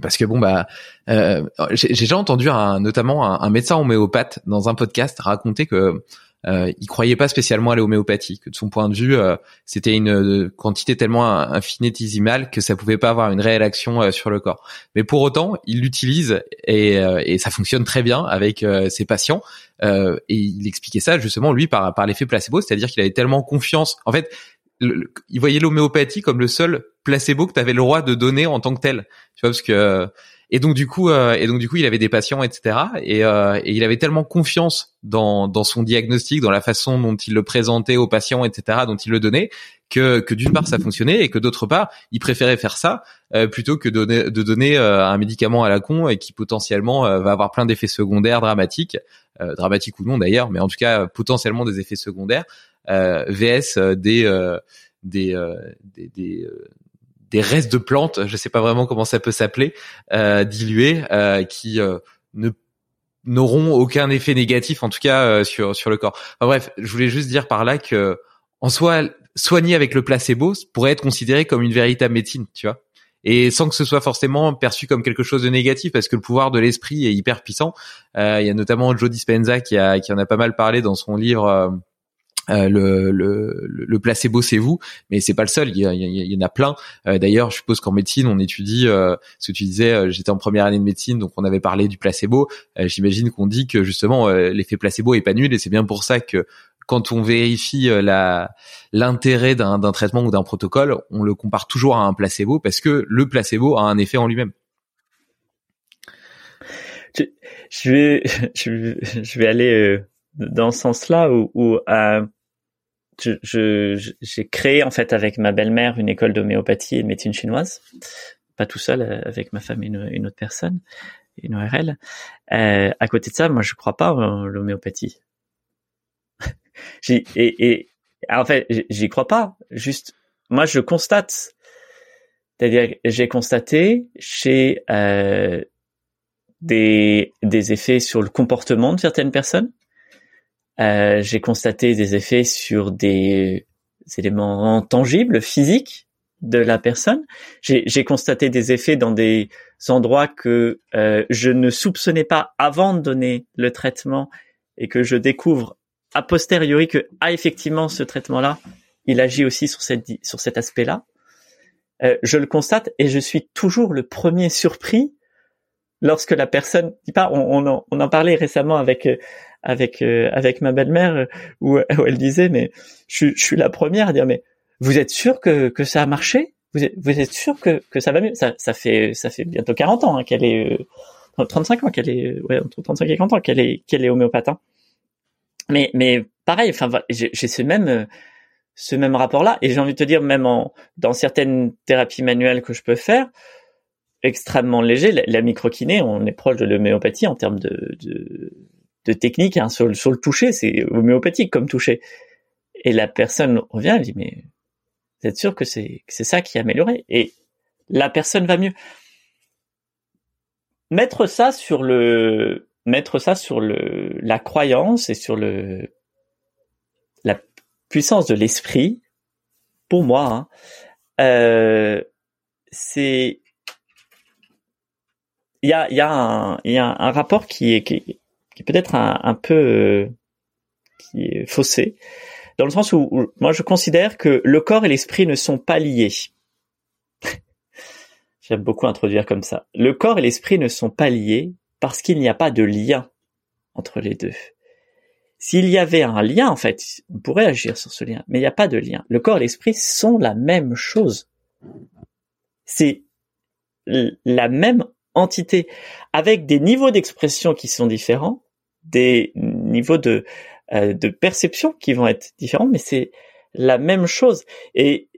Parce que bon bah j'ai déjà entendu un, notamment un, un, médecin homéopathe dans un podcast raconter que euh, il croyait pas spécialement à l'homéopathie, que de son point de vue, euh, c'était une euh, quantité tellement infinitésimale que ça pouvait pas avoir une réelle action euh, sur le corps. Mais pour autant, il l'utilise et, et, ça fonctionne très bien avec ses patients. et il expliquait ça justement lui par, par l'effet placebo, c'est-à-dire qu'il avait tellement confiance. En fait, il voyait l'homéopathie comme le seul placebo que tu avais le droit de donner en tant que tel. Tu vois, parce que et donc du coup, euh, et donc du coup, il avait des patients, etc. Et, euh, et, il avait tellement confiance dans, dans son diagnostic, dans la façon dont il le présentait aux patients, etc., dont il le donnait, que, que d'une part ça fonctionnait et que d'autre part, il préférait faire ça euh, plutôt que donner, de donner un médicament à la con et qui potentiellement va avoir plein d'effets secondaires dramatiques, dramatiques ou non d'ailleurs, mais en tout cas potentiellement des effets secondaires vs des des des, des, des restes de plantes, je sais pas vraiment comment ça peut s'appeler, euh, diluées, euh, qui euh, ne n'auront aucun effet négatif en tout cas euh, sur sur le corps. Enfin, bref, je voulais juste dire par là que en soi soigner avec le placebo pourrait être considéré comme une véritable médecine, tu vois. Et sans que ce soit forcément perçu comme quelque chose de négatif, parce que le pouvoir de l'esprit est hyper puissant. Euh, il y a notamment Joe Dispenza qui, a, qui en a pas mal parlé dans son livre euh, le, le, le, placebo c'est vous, mais c'est pas le seul. Il y, y en a plein. Euh, d'ailleurs, je suppose qu'en médecine, on étudie euh, ce que tu disais. j'étais en première année de médecine, donc on avait parlé du placebo. J'imagine qu'on dit que justement l'effet placebo est pas nul, et c'est bien pour ça que quand on vérifie la l'intérêt d'un traitement ou d'un protocole, on le compare toujours à un placebo parce que le placebo a un effet en lui-même. Je, je, vais je, vais aller dans ce sens-là où, où euh, je, j'ai créé en fait avec ma belle-mère une école d'homéopathie et de médecine chinoise, pas tout seul, euh, avec ma femme et une, autre personne, une ORL. Euh, à côté de ça, moi je crois pas en l'homéopathie. et, et en fait, j'y crois pas. Juste, moi je constate, c'est-à-dire j'ai constaté chez euh, des, des effets sur le comportement de certaines personnes euh, j'ai constaté des effets sur des éléments tangibles, physiques de la personne. J'ai constaté des effets dans des endroits que euh, je ne soupçonnais pas avant de donner le traitement et que je découvre a posteriori que ah effectivement ce traitement-là, il agit aussi sur cette sur cet aspect-là. Euh, je le constate et je suis toujours le premier surpris lorsque la personne pas. On, on, on en parlait récemment avec avec euh, avec ma belle-mère euh, où, elle disait mais je, je, suis la première à dire mais vous êtes sûr que que ça a marché? Vous êtes vous êtes sûr que que ça va mieux? Ça ça fait ça fait bientôt 40 ans hein, qu'elle est euh, 35 ans qu'elle est ouais entre 35 et 40 ans qu'elle est qu'elle est homéopathe hein. mais mais pareil enfin j'ai ce même ce même rapport là et j'ai envie de te dire même en dans certaines thérapies manuelles que je peux faire extrêmement léger la, la microkiné on est proche de l'homéopathie en termes de, de de technique hein, sur, sur, le toucher, c'est homéopathique comme toucher. Et la personne revient, elle dit mais vous êtes sûr que c'est c'est ça qui est amélioré? Et la personne va mieux. Mettre ça sur le mettre ça sur le la croyance et sur le la puissance de l'esprit, pour moi, hein, euh, c'est il y a y a un y a un rapport qui est qui, qui est peut-être un, peu euh, qui est faussé, dans le sens où, moi je considère que le corps et l'esprit ne sont pas liés. J'aime beaucoup introduire comme ça. Le corps et l'esprit ne sont pas liés parce qu'il n'y a pas de lien entre les deux. S'il y avait un lien, en fait, on pourrait agir sur ce lien, mais il n'y a pas de lien. Le corps et l'esprit sont la même chose. C'est la même entité avec des niveaux d'expression qui sont différents, des niveaux de, euh, de perception qui vont être différents, mais c'est la même chose. Et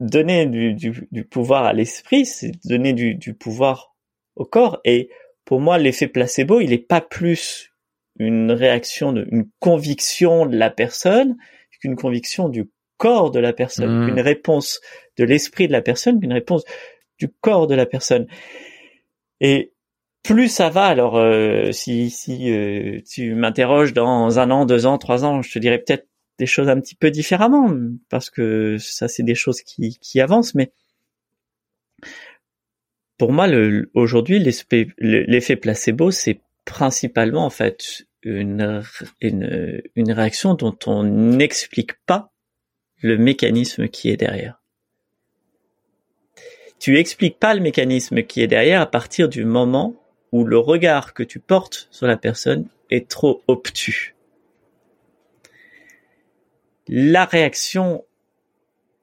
donner du, du, du pouvoir à l'esprit, c'est donner du, du pouvoir au corps. Et pour moi, l'effet placebo, il n'est pas plus une réaction, de, une conviction de la personne qu'une conviction du corps de la personne, mmh. une réponse de l'esprit de la personne, une réponse du corps de la personne. Et plus ça va, alors euh, si, si euh, tu m'interroges dans un an, deux ans, trois ans, je te dirais peut-être des choses un petit peu différemment, parce que ça c'est des choses qui, qui avancent, mais pour moi, le, aujourd'hui, l'effet placebo, c'est principalement en fait une, une, une réaction dont on n'explique pas le mécanisme qui est derrière tu expliques pas le mécanisme qui est derrière à partir du moment où le regard que tu portes sur la personne est trop obtus. La réaction,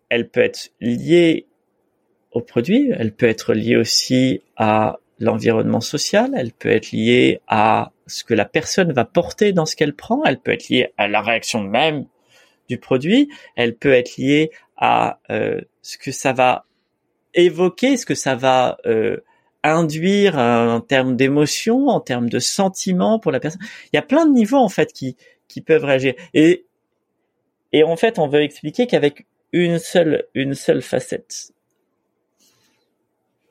elle peut être liée au produit, elle peut être liée aussi à l'environnement social, elle peut être liée à ce que la personne va porter dans ce qu'elle prend, elle peut être liée à la réaction même du produit, elle peut être liée à euh, ce que ça va évoquer, ce que ça va euh, induire en termes d'émotion, en termes de sentiments pour la personne. Il y a plein de niveaux en fait qui qui peuvent réagir. Et en fait, on veut expliquer qu'avec une seule, une seule facette,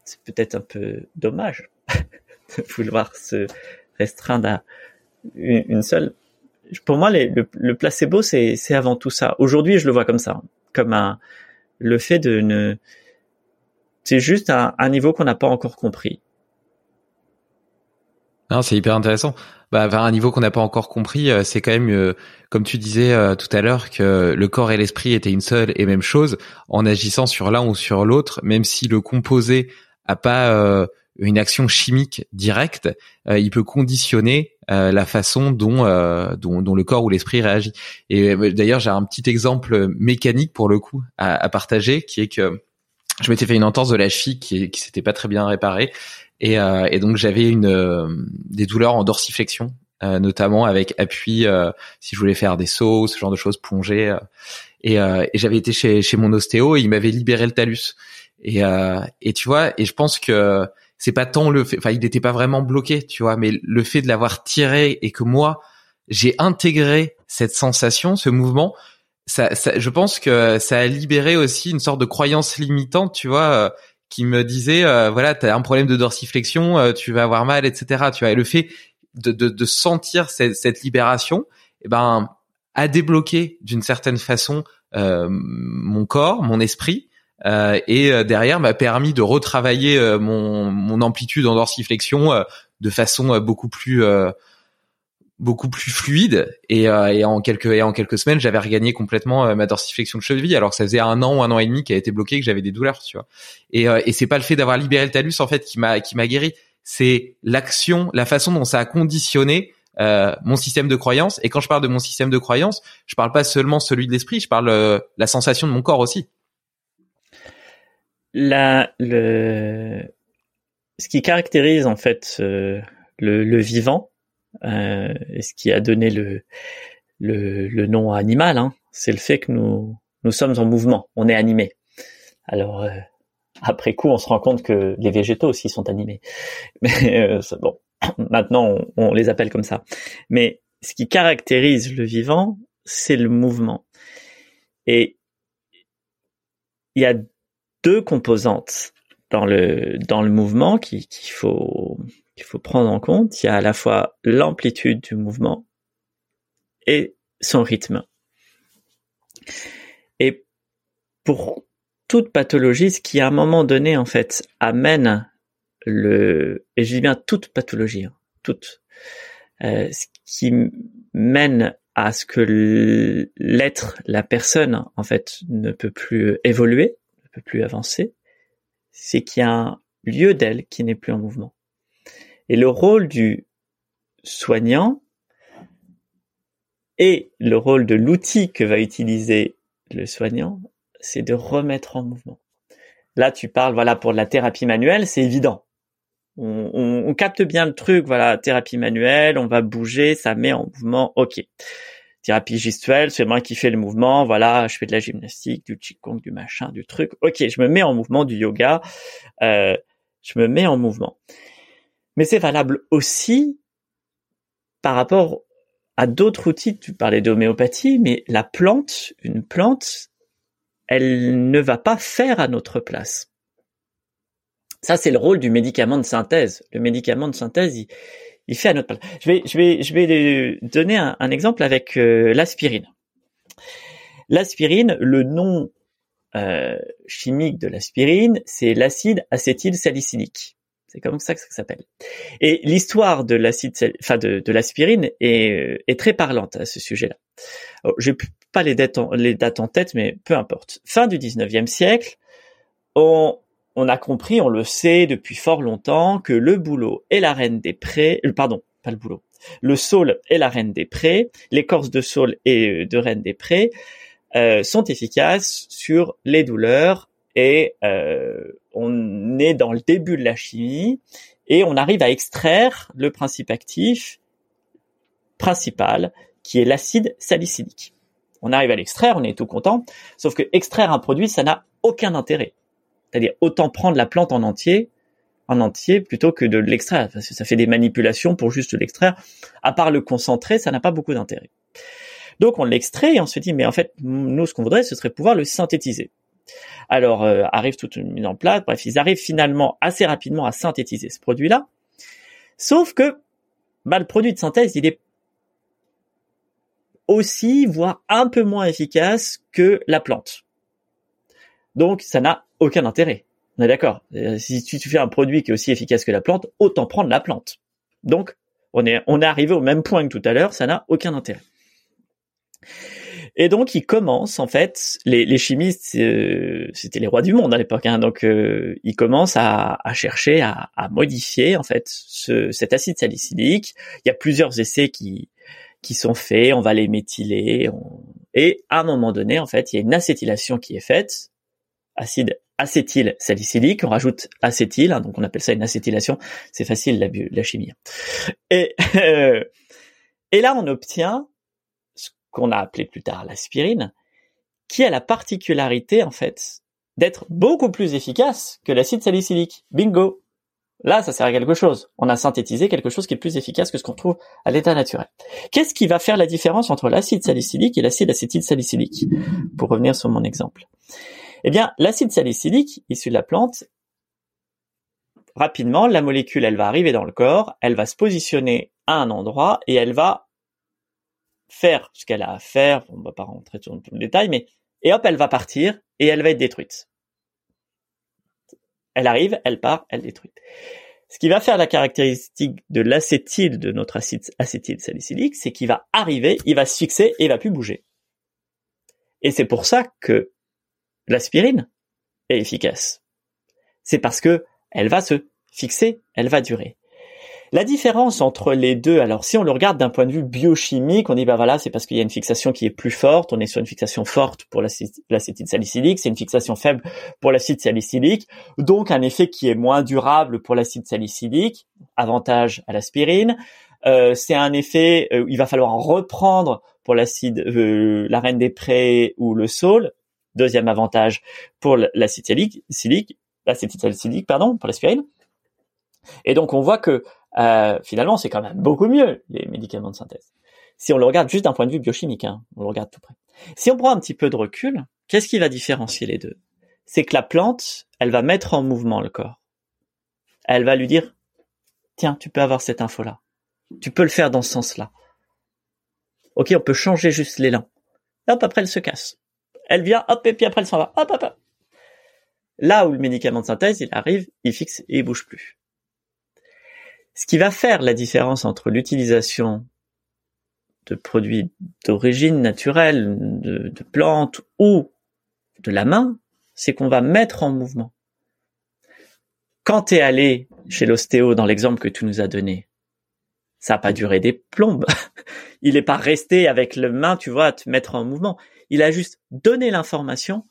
c'est peut-être un peu dommage de vouloir se restreindre à une, seule. Pour moi, le, placebo, c'est, avant tout ça. Aujourd'hui, je le vois comme ça, comme le fait de ne, c'est juste un, un niveau qu'on n'a pas encore compris. Non, c'est hyper intéressant. Bah, à un niveau qu'on n'a pas encore compris, euh, c'est quand même, euh, comme tu disais euh, tout à l'heure, que le corps et l'esprit étaient une seule et même chose en agissant sur l'un ou sur l'autre, même si le composé a pas une action chimique directe, il peut conditionner la façon dont, dont, dont le corps ou l'esprit réagit. Et d'ailleurs, j'ai un petit exemple mécanique pour le coup à partager, qui est que je m'étais fait une entorse de la cheville qui, qui s'était pas très bien réparée et, euh, et donc j'avais une euh, des douleurs en dorsiflexion, euh, notamment avec appui si je voulais faire des sauts, ce genre de choses, plonger. et, et j'avais été chez, chez mon ostéo et il m'avait libéré le talus. Et, et tu vois, et je pense que c'est pas tant le fait, enfin il n'était pas vraiment bloqué, tu vois, mais le fait de l'avoir tiré et que moi j'ai intégré cette sensation, ce mouvement, ça, ça, je pense que ça a libéré aussi une sorte de croyance limitante, tu vois, qui me disait euh, voilà t'as un problème de dorsiflexion euh, tu vas avoir mal etc tu vois. Et le fait de, de, de sentir cette, cette libération eh ben a débloqué d'une certaine façon euh, mon corps mon esprit euh, et euh, derrière m'a permis de retravailler mon, mon amplitude en dorsiflexion de façon beaucoup plus beaucoup plus fluide. Et, euh, et, en quelques et en quelques semaines j'avais regagné complètement euh, ma dorsiflexion de cheville. Alors ça faisait un an ou un an et demi qui a été bloqué que j'avais des douleurs tu vois. Et, euh, et c'est pas le fait d'avoir libéré le talus en fait qui m'a qui m'a guéri. C'est l'action la façon dont ça a conditionné mon système de croyance. Et quand je parle de mon système de croyance je parle pas seulement celui de l'esprit je parle la sensation de mon corps aussi. La le ce qui caractérise en fait le, le vivant euh, ce qui a donné le, le, le nom animal, hein, c'est le fait que nous, nous sommes en mouvement, on est animé. Alors, euh, après coup, on se rend compte que les végétaux aussi sont animés. Mais euh, bon, maintenant, on, on, les appelle comme ça. Mais ce qui caractérise le vivant, c'est le mouvement. Et il y a deux composantes dans le dans le mouvement qu'il faut qu'il faut prendre en compte. Il y a à la fois l'amplitude du mouvement et son rythme. Et pour toute pathologie, ce qui à un moment donné en fait amène le et je dis bien toute pathologie, hein, toute, euh, ce qui mène à ce que l'être, la personne en fait ne peut plus évoluer, ne peut plus avancer, c'est qu'il y a un lieu d'elle qui n'est plus en mouvement. Et le rôle du soignant et le rôle de l'outil que va utiliser le soignant, c'est de remettre en mouvement. Là, tu parles, voilà, pour la thérapie manuelle, c'est évident. On, on, capte bien le truc, voilà, thérapie manuelle, on va bouger, ça met en mouvement, ok. Thérapie gestuelle, c'est moi qui fais le mouvement, voilà, je fais de la gymnastique, du qigong, du machin, du truc, ok, je me mets en mouvement, du yoga, euh, je me mets en mouvement. Mais c'est valable aussi par rapport à d'autres outils. Tu parlais d'homéopathie, mais la plante, une plante, elle ne va pas faire à notre place. Ça, c'est le rôle du médicament de synthèse. Le médicament de synthèse, il, fait à notre place. Je vais, je vais, je vais donner un, exemple avec euh, l'aspirine. L'aspirine, le nom euh, chimique de l'aspirine, c'est l'acide acétylsalicylique. C'est comme ça que ça s'appelle. Et l'histoire de l'acide, enfin de, de l'aspirine est, euh, est, très parlante à ce sujet-là. Je n'ai pas les dates, en, les dates en tête, mais peu importe. Fin du 19e siècle, on, on a compris, on le sait depuis fort longtemps, que le boulot est la reine des prés, euh, pardon, pas le boulot, le saule est la reine des prés, l'écorce de saule et euh, de reine des prés euh, sont efficaces sur les douleurs et euh, on est dans le début de la chimie et on arrive à extraire le principe actif principal qui est l'acide salicylique. On arrive à l'extraire, on est tout content, sauf que extraire un produit, ça n'a aucun intérêt. C'est-à-dire autant prendre la plante en entier, en entier plutôt que de l'extraire, parce que ça fait des manipulations pour juste l'extraire. À part le concentrer, ça n'a pas beaucoup d'intérêt. Donc on l'extrait et on se dit mais en fait nous ce qu'on voudrait ce serait pouvoir le synthétiser. Alors euh, arrive toute une mise en place, bref ils arrivent finalement assez rapidement à synthétiser ce produit-là. Sauf que bah, le produit de synthèse il est aussi voire un peu moins efficace que la plante. Donc ça n'a aucun intérêt. On est d'accord. Euh, si tu fais un produit qui est aussi efficace que la plante, autant prendre la plante. Donc on est on est arrivé au même point que tout à l'heure, ça n'a aucun intérêt. Et donc ils commencent en fait, les, les chimistes, euh, c'était les rois du monde à l'époque, hein, donc euh, ils commencent à, à chercher à, à, modifier en fait ce, cet acide salicylique. Il y a plusieurs essais qui qui sont faits, on va les méthyler, et à un moment donné en fait il y a une acétylation qui est faite, acide acétyl salicylique, on rajoute acétyl, hein, donc on appelle ça une acétylation, c'est facile la, la chimie. Et et là on obtient qu'on a appelé plus tard l'aspirine, qui a la particularité en fait d'être beaucoup plus efficace que l'acide salicylique. Bingo Là, ça sert à quelque chose. On a synthétisé quelque chose qui est plus efficace que ce qu'on trouve à l'état naturel. Qu'est-ce qui va faire la différence entre l'acide salicylique et l'acide acétylsalicylique Pour revenir sur mon exemple? Eh bien, l'acide salicylique, issu de la plante, rapidement, la molécule, elle va arriver dans le corps, elle va se positionner à un endroit et elle va faire ce qu'elle a à faire, on va pas rentrer dans tout le détail, mais et hop, elle va partir et elle va être détruite. Elle arrive, elle part, elle détruit. Ce qui va faire la caractéristique de l'acétyl de notre acide acétylsalicylique, c'est qu'il va arriver, il va se fixer et il va plus bouger. Et c'est pour ça que l'aspirine est efficace. C'est parce que elle va se fixer, elle va durer. La différence entre les deux, alors si on le regarde d'un point de vue biochimique, on dit bah voilà, c'est parce qu'il y a une fixation qui est plus forte, on est sur une fixation forte pour l'acétylsalicylique, salicylique, c'est une fixation faible pour l'acide salicylique, donc un effet qui est moins durable pour l'acide salicylique, avantage à l'aspirine. Euh, c'est un effet où il va falloir reprendre pour l'acide, euh, la reine des prés ou le saule. Deuxième avantage pour l'acide salicylique, salicylique, pardon, pour l'aspirine. Et donc on voit que euh, finalement, c'est quand même beaucoup mieux les médicaments de synthèse. Si on le regarde juste d'un point de vue biochimique, hein, on le regarde tout près. Si on prend un petit peu de recul, qu'est-ce qui va différencier les deux? C'est que la plante, elle va mettre en mouvement le corps. Elle va lui dire, tiens, tu peux avoir cette info-là. Tu peux le faire dans ce sens-là. Ok, on peut changer juste l'élan. Hop, après elle se casse. Elle vient, hop, et puis après elle s'en va. Hop, hop, hop. Là où le médicament de synthèse, il arrive, il fixe et il bouge plus. Ce qui va faire la différence entre l'utilisation de produits d'origine naturelle, de, plantes ou de la main, c'est qu'on va mettre en mouvement. Quand tu es allé chez l'ostéo dans l'exemple que tu nous as donné, ça n'a pas duré des plombes. Il n'est pas resté avec le main, tu vois, à te mettre en mouvement. Il a juste donné l'information.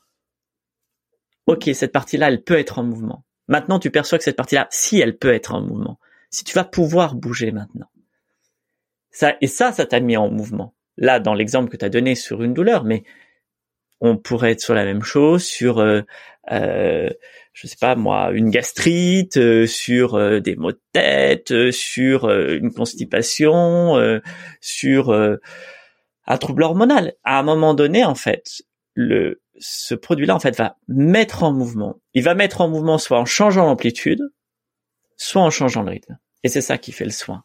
Ok, cette partie-là, elle peut être en mouvement. Maintenant, tu perçois que cette partie-là, si elle peut être en mouvement si tu vas pouvoir bouger maintenant. Ça, et ça, ça t'a mis en mouvement. Là, dans l'exemple que tu as donné sur une douleur, mais on pourrait être sur la même chose, sur, euh, euh, je sais pas moi, une gastrite, euh, sur euh, des maux de tête, sur une constipation, sur un trouble hormonal. À un moment donné, en fait, ce produit-là, en fait, va mettre en mouvement. Il va mettre en mouvement soit en changeant l'amplitude, soit en changeant le rythme. Et c'est ça qui fait le soin.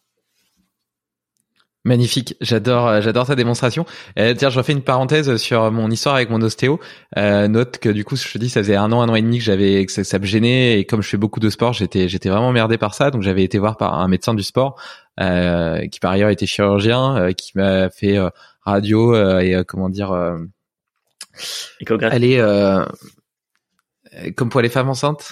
Magnifique, j'adore, euh, j'adore ta démonstration. Euh, tiens, je refais une parenthèse sur mon histoire avec mon ostéo. Euh, note que du coup, je te dis, ça faisait un an, un an et demi que j'avais, que ça, me gênait et comme je fais beaucoup de sport, j'étais, j'étais vraiment merdé par ça. Donc j'avais été voir par un médecin du sport euh, qui par ailleurs était chirurgien, euh, qui m'a fait radio et comment dire, échographie. Allez, comme pour les femmes enceintes.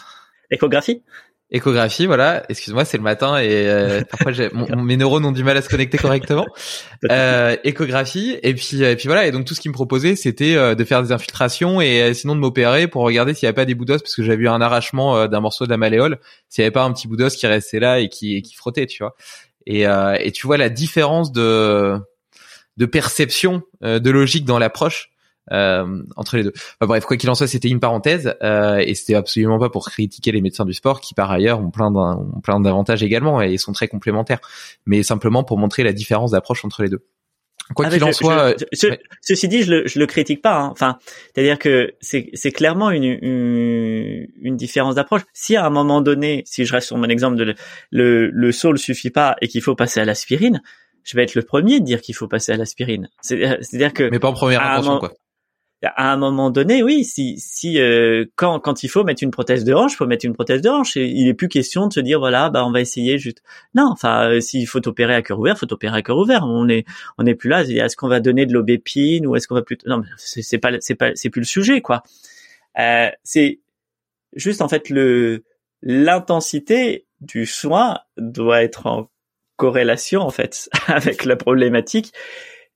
Échographie? Échographie, voilà. Excuse-moi, c'est le matin et euh, parfois mes neurones ont du mal à se connecter correctement. Euh, échographie et puis et puis voilà. Et donc tout ce qu'il me proposait, c'était euh, de faire des infiltrations et euh, sinon de m'opérer pour regarder s'il n'y avait pas des bouts d'os parce que j'avais eu un arrachement d'un morceau de la malléole, s'il n'y avait pas un petit bout d'os qui restait là et qui qui frottait, tu vois. Et et tu vois la différence de de perception, de logique dans l'approche euh, entre les deux. bref, quoi qu'il en soit, c'était une parenthèse euh, et c'était absolument pas pour critiquer les médecins du sport qui par ailleurs ont plein ont plein d'avantages également et sont très complémentaires, mais simplement pour montrer la différence d'approche entre les deux. Quoi Ah, qu'il en soit, je- ouais. ceci dit, je le, je le critique pas. hein. Enfin, c'est-à-dire que c'est c'est clairement une, une une différence d'approche. Si à un moment donné, si je reste sur mon exemple de le le, le saule suffit pas et qu'il faut passer à l'aspirine, je vais être le premier de dire qu'il faut passer à l'aspirine. C'est- C'est-à-dire que mais pas en première un intention quoi. À un moment donné, oui, si, si euh, quand, quand il faut mettre une prothèse de hanche, faut mettre une prothèse de hanche. Il est plus question de se dire voilà, bah on va essayer juste. Non, enfin, euh, s'il faut opérer à cœur ouvert, faut opérer à cœur ouvert. On est, on n'est plus là. Est-ce qu'on va donner de l'aubépine ou est-ce qu'on va plus Non, c'est pas, c'est pas, c'est plus le sujet, quoi. Euh, c'est juste en fait le l'intensité du soin doit être en corrélation en fait avec la problématique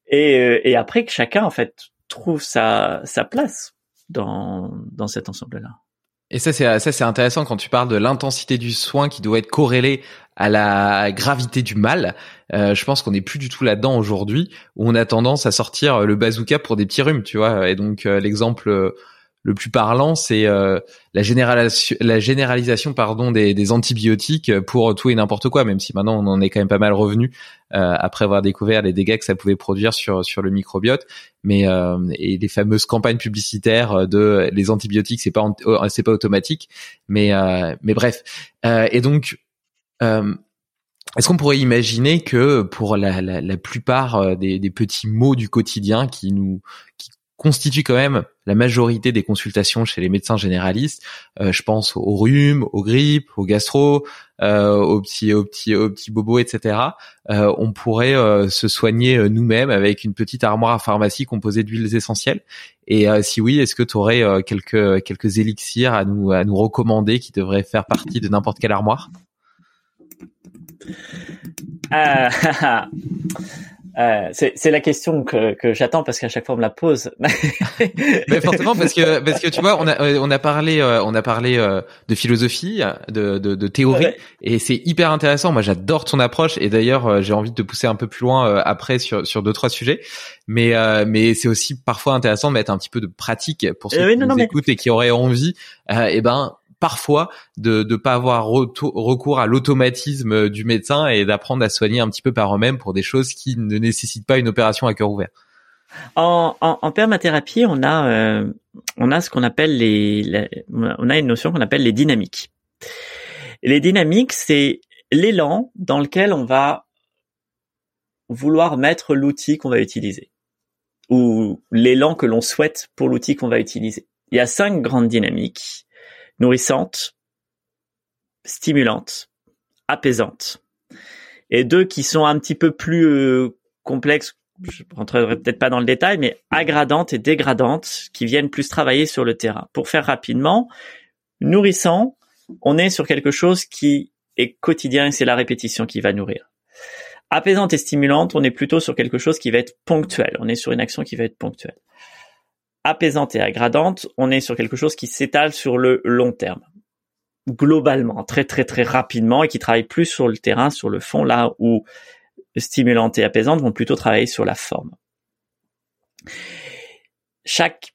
et, euh, et après que chacun en fait trouve sa, place dans, dans cet ensemble-là. Et ça, c'est ça, c'est intéressant quand tu parles de l'intensité du soin qui doit être corrélée à la gravité du mal. Euh, je pense qu'on n'est plus du tout là-dedans aujourd'hui, où on a tendance à sortir le bazooka pour des petits rhumes, tu vois. Et donc euh, l'exemple euh, le plus parlant, c'est euh, la généralisation, pardon, des, des antibiotiques pour tout et n'importe quoi. Même si maintenant on en est quand même pas mal revenu euh, après avoir découvert les dégâts que ça pouvait produire sur sur le microbiote. Mais euh, et les fameuses campagnes publicitaires de les antibiotiques, c'est pas oh, c'est pas automatique. Mais euh, mais bref. Euh, et donc euh, est-ce qu'on pourrait imaginer que pour la, la, la plupart euh, des, des petits mots du quotidien qui nous qui constituent quand même la majorité des consultations chez les médecins généralistes, euh, je pense au rhume, aux grippes, au gastro, euh, aux petits aux petits aux petits bobos, etc. euh, on pourrait euh, se soigner euh, nous-mêmes avec une petite armoire à pharmacie composée d'huiles essentielles. Et euh, si oui, est-ce que tu aurais quelques quelques élixirs à nous à nous recommander qui devraient faire partie de n'importe quelle armoire? Euh, c'est c'est la question que, que j'attends parce qu'à chaque fois on me la pose. Mais forcément parce que parce que tu vois on a on a parlé euh, on a parlé euh, de philosophie de de, de théorie Ouais. et c'est hyper intéressant moi j'adore ton approche et d'ailleurs euh, j'ai envie de te pousser un peu plus loin après sur sur deux trois sujets mais euh, mais c'est aussi parfois intéressant de mettre un petit peu de pratique pour ceux Euh, qui non, nous non, mais- écoutent et qui auraient envie et ben parfois de de pas avoir recours à l'automatisme du médecin et d'apprendre à soigner un petit peu par eux-mêmes pour des choses qui ne nécessitent pas une opération à cœur ouvert. En, en, en permathérapie, on a euh, on a ce qu'on appelle les, on a une notion qu'on appelle les dynamiques. Les dynamiques, c'est l'élan dans lequel on va vouloir mettre l'outil qu'on va utiliser ou l'élan que l'on souhaite pour l'outil qu'on va utiliser. Il y a cinq grandes dynamiques nourrissantes, stimulantes, apaisantes et deux qui sont un petit peu plus euh, complexes je rentrerai peut-être pas dans le détail, mais aggradantes et dégradantes qui viennent plus travailler sur le terrain. Pour faire rapidement, nourrissant, on est sur quelque chose qui est quotidien et c'est la répétition qui va nourrir. Apaisante et stimulante, on est plutôt sur quelque chose qui va être ponctuel. On est sur une action qui va être ponctuelle. Apaisante et aggradante, on est sur quelque chose qui s'étale sur le long terme. Globalement, très très très rapidement et qui travaille plus sur le terrain, sur le fond, là où stimulante et apaisante vont plutôt travailler sur la forme. Chaque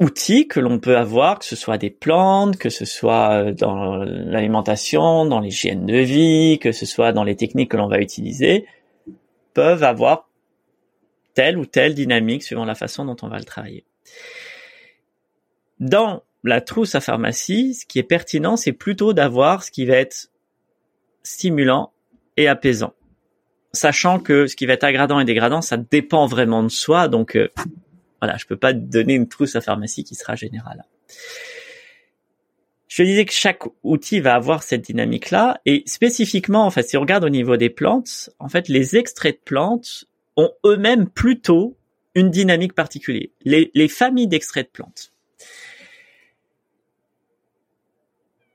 outil que l'on peut avoir, que ce soit des plantes, que ce soit dans l'alimentation, dans l'hygiène de vie, que ce soit dans les techniques que l'on va utiliser, peuvent avoir telle ou telle dynamique suivant la façon dont on va le travailler. Dans la trousse à pharmacie, ce qui est pertinent, c'est plutôt d'avoir ce qui va être stimulant et apaisant sachant que ce qui va être aggradant et dégradant, ça dépend vraiment de soi. Donc euh, voilà, je peux pas donner une trousse à pharmacie qui sera générale. Je disais que chaque outil va avoir cette dynamique-là, et spécifiquement, en fait, si on regarde au niveau des plantes, en fait, les extraits de plantes eux-mêmes plutôt une dynamique particulière. Les, les familles d'extraits de plantes.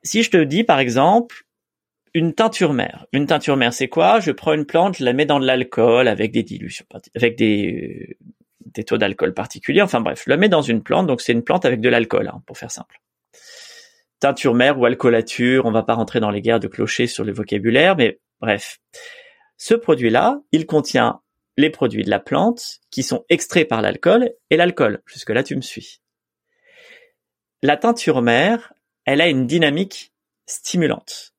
Si je te dis, par exemple, une teinture mère. Une teinture mère, c'est quoi? Je prends une plante, je la mets dans de l'alcool avec des dilutions, avec des, taux d'alcool particuliers. Enfin bref, je la mets dans une plante, donc c'est une plante avec de l'alcool, hein, pour faire simple. Teinture mère ou alcoolature, on va pas rentrer dans les guerres de clocher sur le vocabulaire, mais bref. Ce produit-là, il contient les produits de la plante qui sont extraits par l'alcool et l'alcool. Jusque-là, tu me suis. La teinture mère, elle a une dynamique stimulante.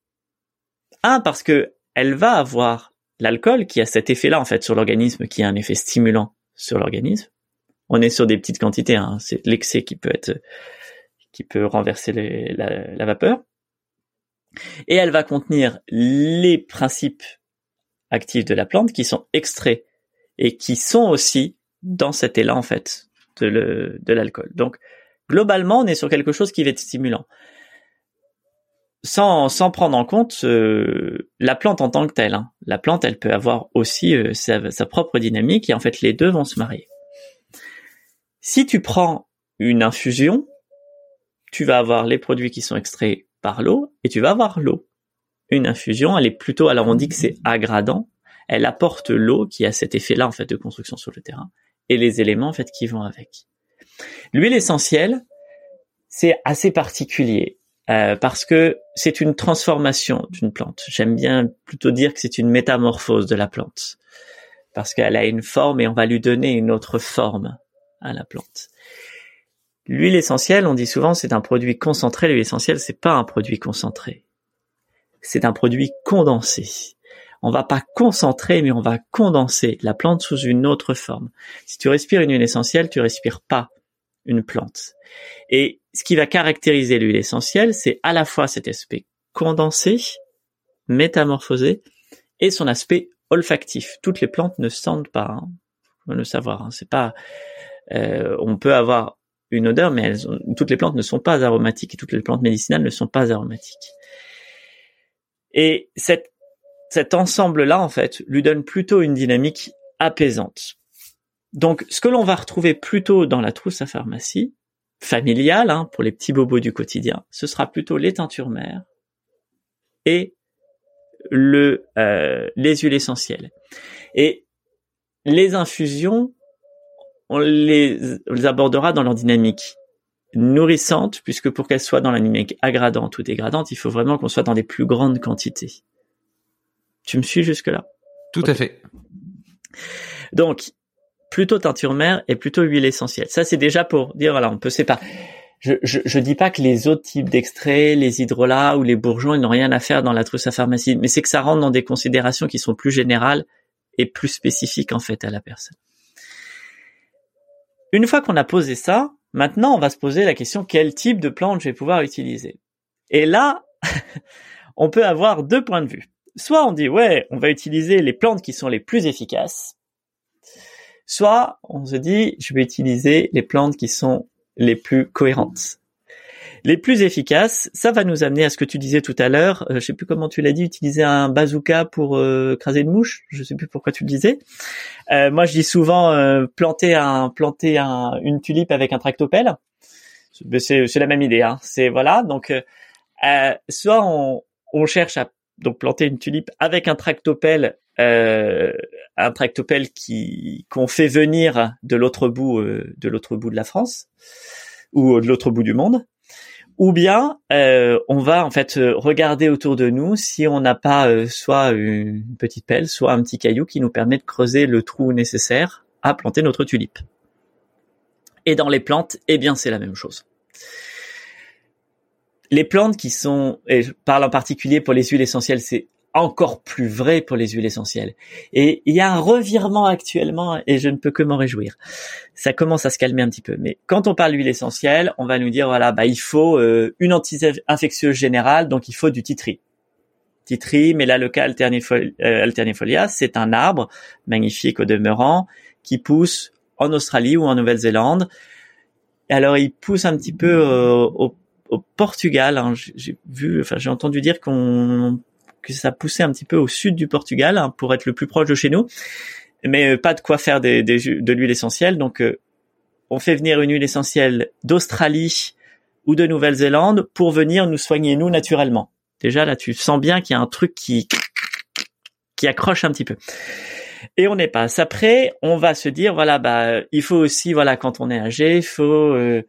Un, parce que elle va avoir l'alcool qui a cet effet-là en fait sur l'organisme, qui a un effet stimulant sur l'organisme. On est sur des petites quantités, hein. c'est l'excès qui peut être, qui peut renverser la, la vapeur. Et elle va contenir les principes actifs de la plante qui sont extraits et qui sont aussi dans cet élan en fait de, l'alcool. Donc globalement, on est sur quelque chose qui va être stimulant sans, sans prendre en compte euh, la plante en tant que telle. Hein. La plante, elle peut avoir aussi euh, sa, sa, propre dynamique et en fait les deux vont se marier. Si tu prends une infusion, tu vas avoir les produits qui sont extraits par l'eau et tu vas avoir l'eau. Une infusion, elle est plutôt, alors on dit que c'est agradant, elle apporte l'eau qui a cet effet-là en fait de construction sur le terrain et les éléments en fait qui vont avec. L'huile essentielle, c'est assez particulier. Euh, parce que c'est une transformation d'une plante. J'aime bien plutôt dire que c'est une métamorphose de la plante, parce qu'elle a une forme et on va lui donner une autre forme à la plante. L'huile essentielle, on dit souvent, c'est un produit concentré. L'huile essentielle, c'est pas un produit concentré. C'est un produit condensé. On va pas concentrer, mais on va condenser la plante sous une autre forme. Si tu respires une huile essentielle, tu respires pas une plante. Et ce qui va caractériser l'huile essentielle, c'est à la fois cet aspect condensé, métamorphosé, et son aspect olfactif. Toutes les plantes ne sentent pas, hein, faut le savoir. Hein. C'est pas, euh, on peut avoir une odeur, mais toutes les plantes ne sont pas aromatiques et toutes les plantes médicinales ne sont pas aromatiques. Et cet ensemble-là, en fait, lui donne plutôt une dynamique apaisante. Donc, ce que l'on va retrouver plutôt dans la trousse à pharmacie, familiale, hein, pour les petits bobos du quotidien, ce sera plutôt les teintures mères et euh, les huiles essentielles. Et les infusions, on les, abordera dans leur dynamique nourrissante, puisque pour qu'elles soient dans la dynamique agradante ou dégradante, il faut vraiment qu'on soit dans des plus grandes quantités. Tu me suis jusque-là Tout à fait. Donc, plutôt teinture mère et plutôt huile essentielle. Ça, c'est déjà pour dire, voilà, on peut séparer. Je, je, je dis pas que les autres types d'extraits, les hydrolats ou les bourgeons, ils n'ont rien à faire dans la trousse à pharmacie, mais c'est que ça rentre dans des considérations qui sont plus générales et plus spécifiques en fait à la personne. Une fois qu'on a posé ça, maintenant on va se poser la question quel type de plante je vais pouvoir utiliser? Et là, on peut avoir deux points de vue. Soit on dit ouais, on va utiliser les plantes qui sont les plus efficaces, Soit on se dit, je vais utiliser les plantes qui sont les plus cohérentes. Les plus efficaces, ça va nous amener à ce que tu disais tout à l'heure. Euh, je sais plus comment tu l'as dit, utiliser un bazooka pour euh, craser une mouche. Je sais plus pourquoi tu le disais. Euh, moi, je dis souvent planter un planter un, une tulipe avec un tractopelle. C'est la même idée. Hein. C'est voilà. Donc, soit on, on cherche à donc planter une tulipe avec un tractopelle euh, un tractopelle qui qu'on fait venir de l'autre bout euh, de l'autre bout de la France ou de l'autre bout du monde ou bien euh, on va en fait regarder autour de nous si on n'a pas euh, soit une petite pelle, soit un petit caillou qui nous permet de creuser le trou nécessaire à planter notre tulipe. Et dans les plantes, eh bien c'est la même chose. Les plantes qui sont, et je parle en particulier pour les huiles essentielles, c'est encore plus vrai pour les huiles essentielles. Et il y a un revirement actuellement et je ne peux que m'en réjouir. Ça commence à se calmer un petit peu. Mais quand on parle d'huile essentielle, on va nous dire voilà, bah il faut euh, une anti-infectieuse générale, donc il faut du titri. Titri, Melaleuca alternifolia, euh, alternifolia c'est un arbre magnifique au demeurant qui pousse en Australie ou en Nouvelle-Zélande. Alors il pousse un petit peu euh, au, Portugal. Hein. J'ai vu, enfin j'ai entendu dire qu'on que ça poussait un petit peu au sud du Portugal hein, pour être le plus proche de chez nous, mais euh, pas de quoi faire des, de l'huile essentielle. Donc, euh, on fait venir une huile essentielle d'Australie ou de Nouvelle-Zélande pour venir nous soigner nous naturellement. Déjà là, tu sens bien qu'il y a un truc qui qui accroche un petit peu. Et on est pas. Après, on va se dire voilà, bah il faut aussi voilà quand on est âgé, il faut euh,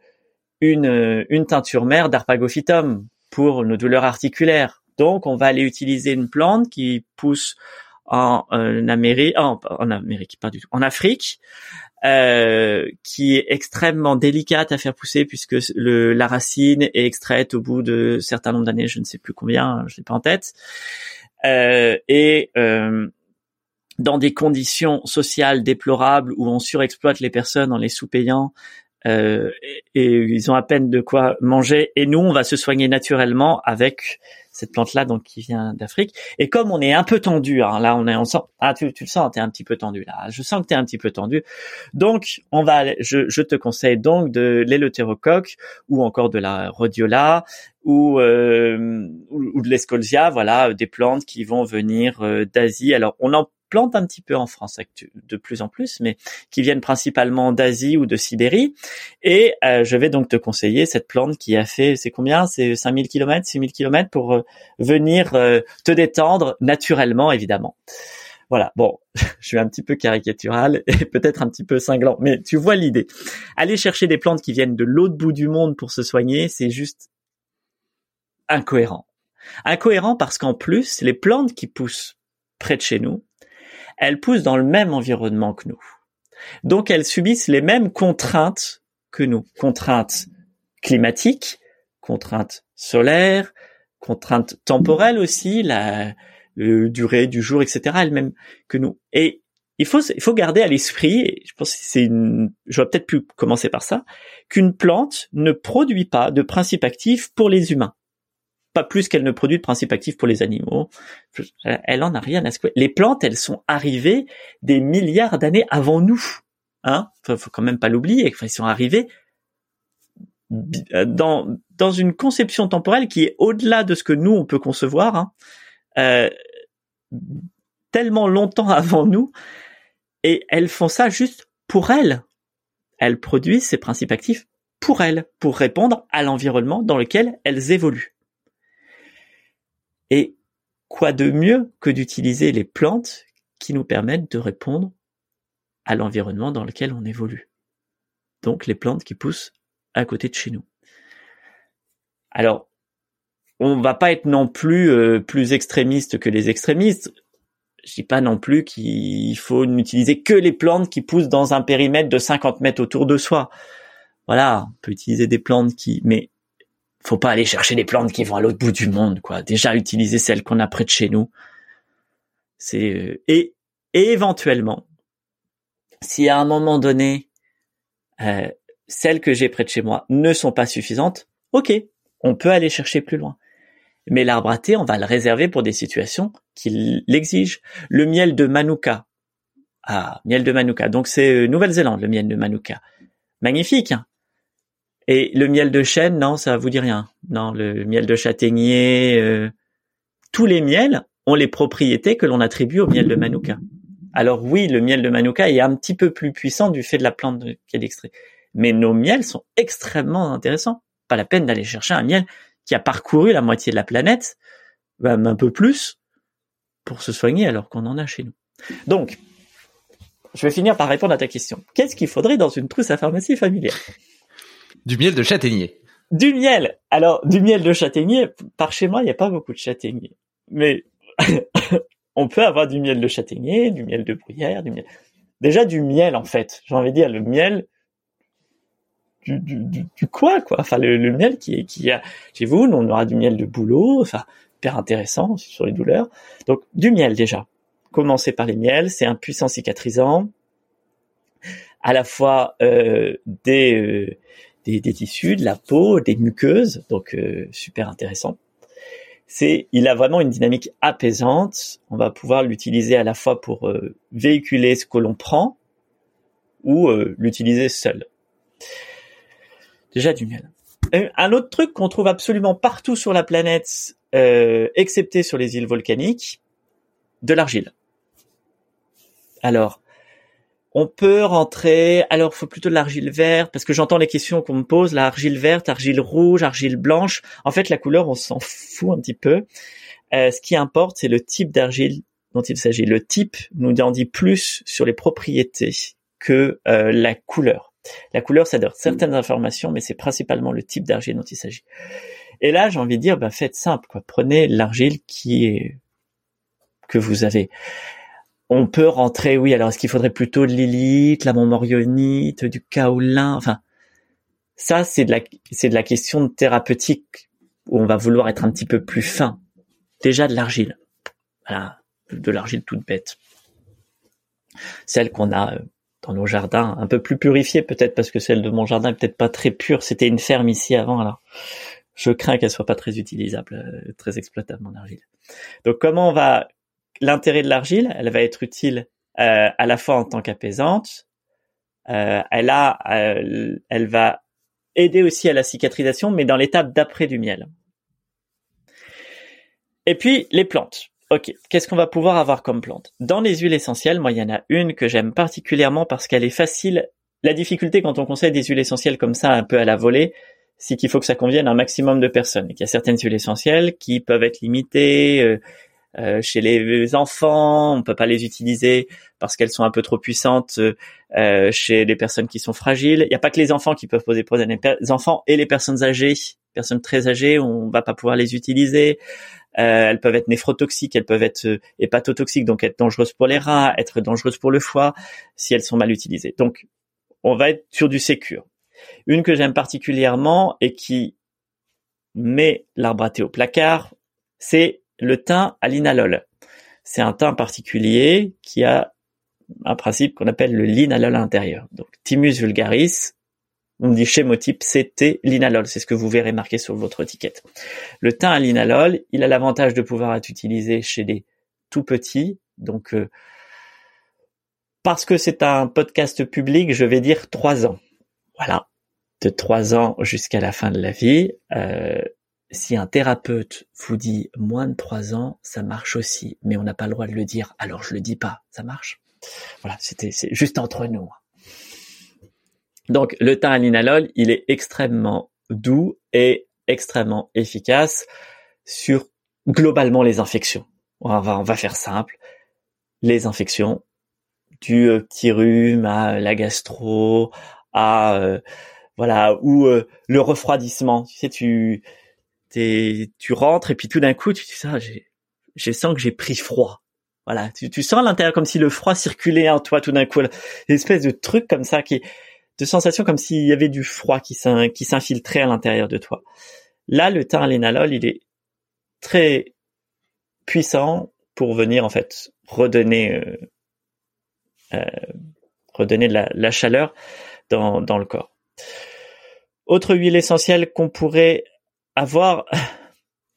une une teinture mère d'arpagophytum pour nos douleurs articulaires donc, on va aller utiliser une plante qui pousse en, Amérique, en, Amérique, pas du tout, en Afrique, euh, qui est extrêmement délicate à faire pousser puisque le, la racine est extraite au bout de certains nombre d'années, je ne sais plus combien, je n'ai pas en tête. Euh, et euh, dans des conditions sociales déplorables où on surexploite les personnes en les sous-payant euh, et, ils ont à peine de quoi manger. Et nous on va se soigner naturellement avec cette plante là donc qui vient d'Afrique. Et comme on est un peu tendu hein, là on est on ah tu, tu le sens t'es un petit peu tendu là. Je sens que t'es un petit peu tendu. Donc on va je, je te conseille donc de l'éleutérocoque ou encore de la rhodiola ou, euh, ou, de l'escolzia voilà des plantes qui vont venir euh, d'Asie. Alors on en plantes un petit peu en France de plus en plus, mais qui viennent principalement d'Asie ou de Sibérie. Et euh, je vais donc te conseiller cette plante qui a fait, c'est combien? C'est 5000 km, 6000 km pour euh, venir euh, te détendre naturellement, évidemment. Voilà, bon, je suis un petit peu caricatural et peut-être un petit peu cinglant, mais tu vois l'idée. Aller chercher des plantes qui viennent de l'autre bout du monde pour se soigner, c'est juste incohérent. Incohérent parce qu'en plus, les plantes qui poussent près de chez nous, elles poussent dans le même environnement que nous. Donc elles subissent les mêmes contraintes que nous. Contraintes climatiques, contraintes solaires, contraintes temporelles aussi, la, durée du jour, etc. elles-mêmes que nous. Et il faut, garder à l'esprit, je pense que c'est une, j'aurais peut-être pu commencer par ça, qu'une plante ne produit pas de principe actif pour les humains pas plus qu'elle ne produit de principes actifs pour les animaux. Elle en a rien à secouer. Les plantes, elles sont arrivées des milliards d'années avant nous. Hein faut, faut quand même pas l'oublier. Enfin, ils sont arrivés dans dans une conception temporelle qui est au-delà de ce que nous on peut concevoir. Hein. Euh, tellement longtemps avant nous, et elles font ça juste pour elles. Elles produisent ces principes actifs pour elles, pour répondre à l'environnement dans lequel elles évoluent. Et quoi de mieux que d'utiliser les plantes qui nous permettent de répondre à l'environnement dans lequel on évolue. Donc les plantes qui poussent à côté de chez nous. Alors, on va pas être non plus euh, plus extrémiste que les extrémistes. Je dis pas non plus qu'il faut n'utiliser que les plantes qui poussent dans un périmètre de 50 mètres autour de soi. Voilà, on peut utiliser des plantes qui, mais faut pas aller chercher des plantes qui vont à l'autre bout du monde, quoi. Déjà utiliser celles qu'on a près de chez nous. C'est euh, et, éventuellement, si à un moment donné euh, celles que j'ai près de chez moi ne sont pas suffisantes, ok, on peut aller chercher plus loin. Mais l'arbre à thé, on va le réserver pour des situations qui l'exigent. Le miel de Manuka. Ah, miel de Manuka. Donc c'est euh, Nouvelle-Zélande, le miel de Manuka. Magnifique. Hein et le miel de chêne, non, ça vous dit rien. Non, le miel de châtaignier, euh, tous les miels ont les propriétés que l'on attribue au miel de Manuka. Alors oui, le miel de Manuka est un petit peu plus puissant du fait de la plante qui est extrait. Mais nos miels sont extrêmement intéressants. Pas la peine d'aller chercher un miel qui a parcouru la moitié de la planète, même un peu plus, pour se soigner alors qu'on en a chez nous. Donc, je vais finir par répondre à ta question. Qu'est-ce qu'il faudrait dans une trousse à pharmacie familiale? Du miel de châtaignier. Du miel. Alors, du miel de châtaignier, par chez moi, il n'y a pas beaucoup de châtaignier. Mais on peut avoir du miel de châtaignier, du miel de bruyère, du miel. Déjà du miel, en fait. J'ai envie de dire le miel du, du, quoi, quoi. Enfin, le, miel qui est, qui a chez vous, on aura du miel de bouleau, enfin, hyper intéressant sur les douleurs. Donc, du miel déjà. Commencer par les miels, c'est un puissant cicatrisant. À la fois euh, des euh, des, tissus, de la peau, des muqueuses, donc euh, super intéressant. C'est, il a vraiment une dynamique apaisante. On va pouvoir l'utiliser à la fois pour euh, véhiculer ce que l'on prend ou euh, l'utiliser seul. Déjà du miel. Un autre truc qu'on trouve absolument partout sur la planète, excepté sur les îles volcaniques, de l'argile. Alors, on peut rentrer, alors faut plutôt de l'argile verte, parce que j'entends les questions qu'on me pose, l'argile verte, argile rouge, argile blanche. En fait, la couleur, on s'en fout un petit peu. Euh, ce qui importe, c'est le type d'argile dont il s'agit. Le type nous en dit plus sur les propriétés que euh, la couleur. La couleur, ça donne certaines informations, mais c'est principalement le type d'argile dont il s'agit. Et là, j'ai envie de dire, ben, faites simple, quoi. Prenez l'argile qui est que vous avez on peut rentrer, oui, alors est-ce qu'il faudrait plutôt de l'élite, la montmorillonite, du kaolin, enfin, ça c'est de la c'est de la question thérapeutique où on va vouloir être un petit peu plus fin. Déjà de l'argile, voilà, de l'argile toute bête. celle qu'on a euh, dans nos jardins, un peu plus purifiée peut-être parce que celle de mon jardin est peut-être pas très pure. C'était une ferme ici avant, alors je crains qu'elle soit pas très utilisable, euh, très exploitable mon argile. Donc comment on va l'intérêt de l'argile Elle va être utile euh, à la fois en tant qu'apaisante. Euh, elle a, elle va aider aussi à la cicatrisation, mais dans l'étape d'après du miel. Et puis les plantes. Ok, qu'est-ce qu'on va pouvoir avoir comme plante? Dans les huiles essentielles, moi il y en a une que j'aime particulièrement parce qu'elle est facile. La difficulté quand on conseille des huiles essentielles comme ça, un peu à la volée, c'est qu'il faut que ça convienne à un maximum de personnes. Et qu'il y a certaines huiles essentielles qui peuvent être limitées euh, euh, chez les enfants, on peut pas les utiliser parce qu'elles sont un peu trop puissantes euh, chez les personnes qui sont fragiles. Il n'y a pas que les enfants qui peuvent poser problème. Les enfants et les personnes âgées, personnes très âgées, on va pas pouvoir les utiliser. Euh, elles peuvent être néphrotoxiques, elles peuvent être euh, hépatotoxiques, donc être dangereuses pour les rats, être dangereuses pour le foie si elles sont mal utilisées. Donc, on va être sur du sécure. Une que j'aime particulièrement et qui met l'arbre à thé au placard, c'est le thym à linalol. C'est un thym particulier qui a un principe qu'on appelle le linalol à l'intérieur. Donc, Thymus vulgaris, on dit chémotype CT linalol, c'est ce que vous verrez marqué sur votre étiquette. Le thym à linalol, il a l'avantage de pouvoir être utilisé chez les tout petits, donc euh, parce que c'est un podcast public, je vais dire trois ans. Voilà, de trois ans jusqu'à la fin de la vie. Euh, si un thérapeute vous dit moins de trois ans, ça marche aussi, mais on n'a pas le droit de le dire, alors je le dis pas, ça marche. Voilà, c'était c'est juste entre nous. Donc le linalol, il est extrêmement doux et extrêmement efficace sur globalement les infections. On va, on va faire simple. Les infections, du euh, petit rhume à la gastro, à euh, voilà, ou euh, le refroidissement. Tu sais, tu tu rentres et puis tout d'un coup, tu dis ça, j'ai, je sens que j'ai pris froid. Voilà, tu, tu sens à l'intérieur comme si le froid circulait en toi tout d'un coup. Une espèce de truc comme ça qui de sensation comme s'il y avait du froid qui s'infiltrait à l'intérieur de toi. Là, le taralénalol, il est très puissant pour venir en fait redonner euh, euh, redonner de la, chaleur dans, dans le corps. Autre huile essentielle qu'on pourrait avoir,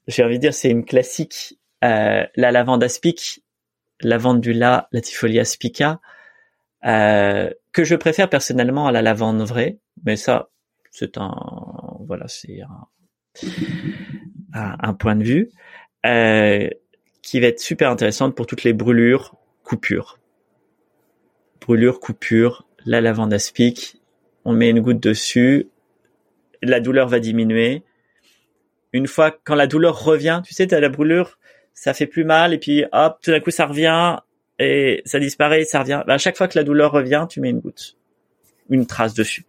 j'ai envie de dire, c'est une classique, euh, la lavande aspic, lavandula latifolia spica. Euh, que je préfère personnellement à la lavande vraie, mais ça, c'est un, voilà, c'est un, un, point de vue euh, qui va être super intéressante pour toutes les brûlures, coupures, brûlures, coupures, la lavande aspic, on met une goutte dessus, la douleur va diminuer. Une fois quand la douleur revient, tu sais, tu la brûlure, ça fait plus mal et puis hop, tout d'un coup ça revient et ça disparaît, ça revient. Bah, à chaque fois que la douleur revient, tu mets une goutte, une trace dessus.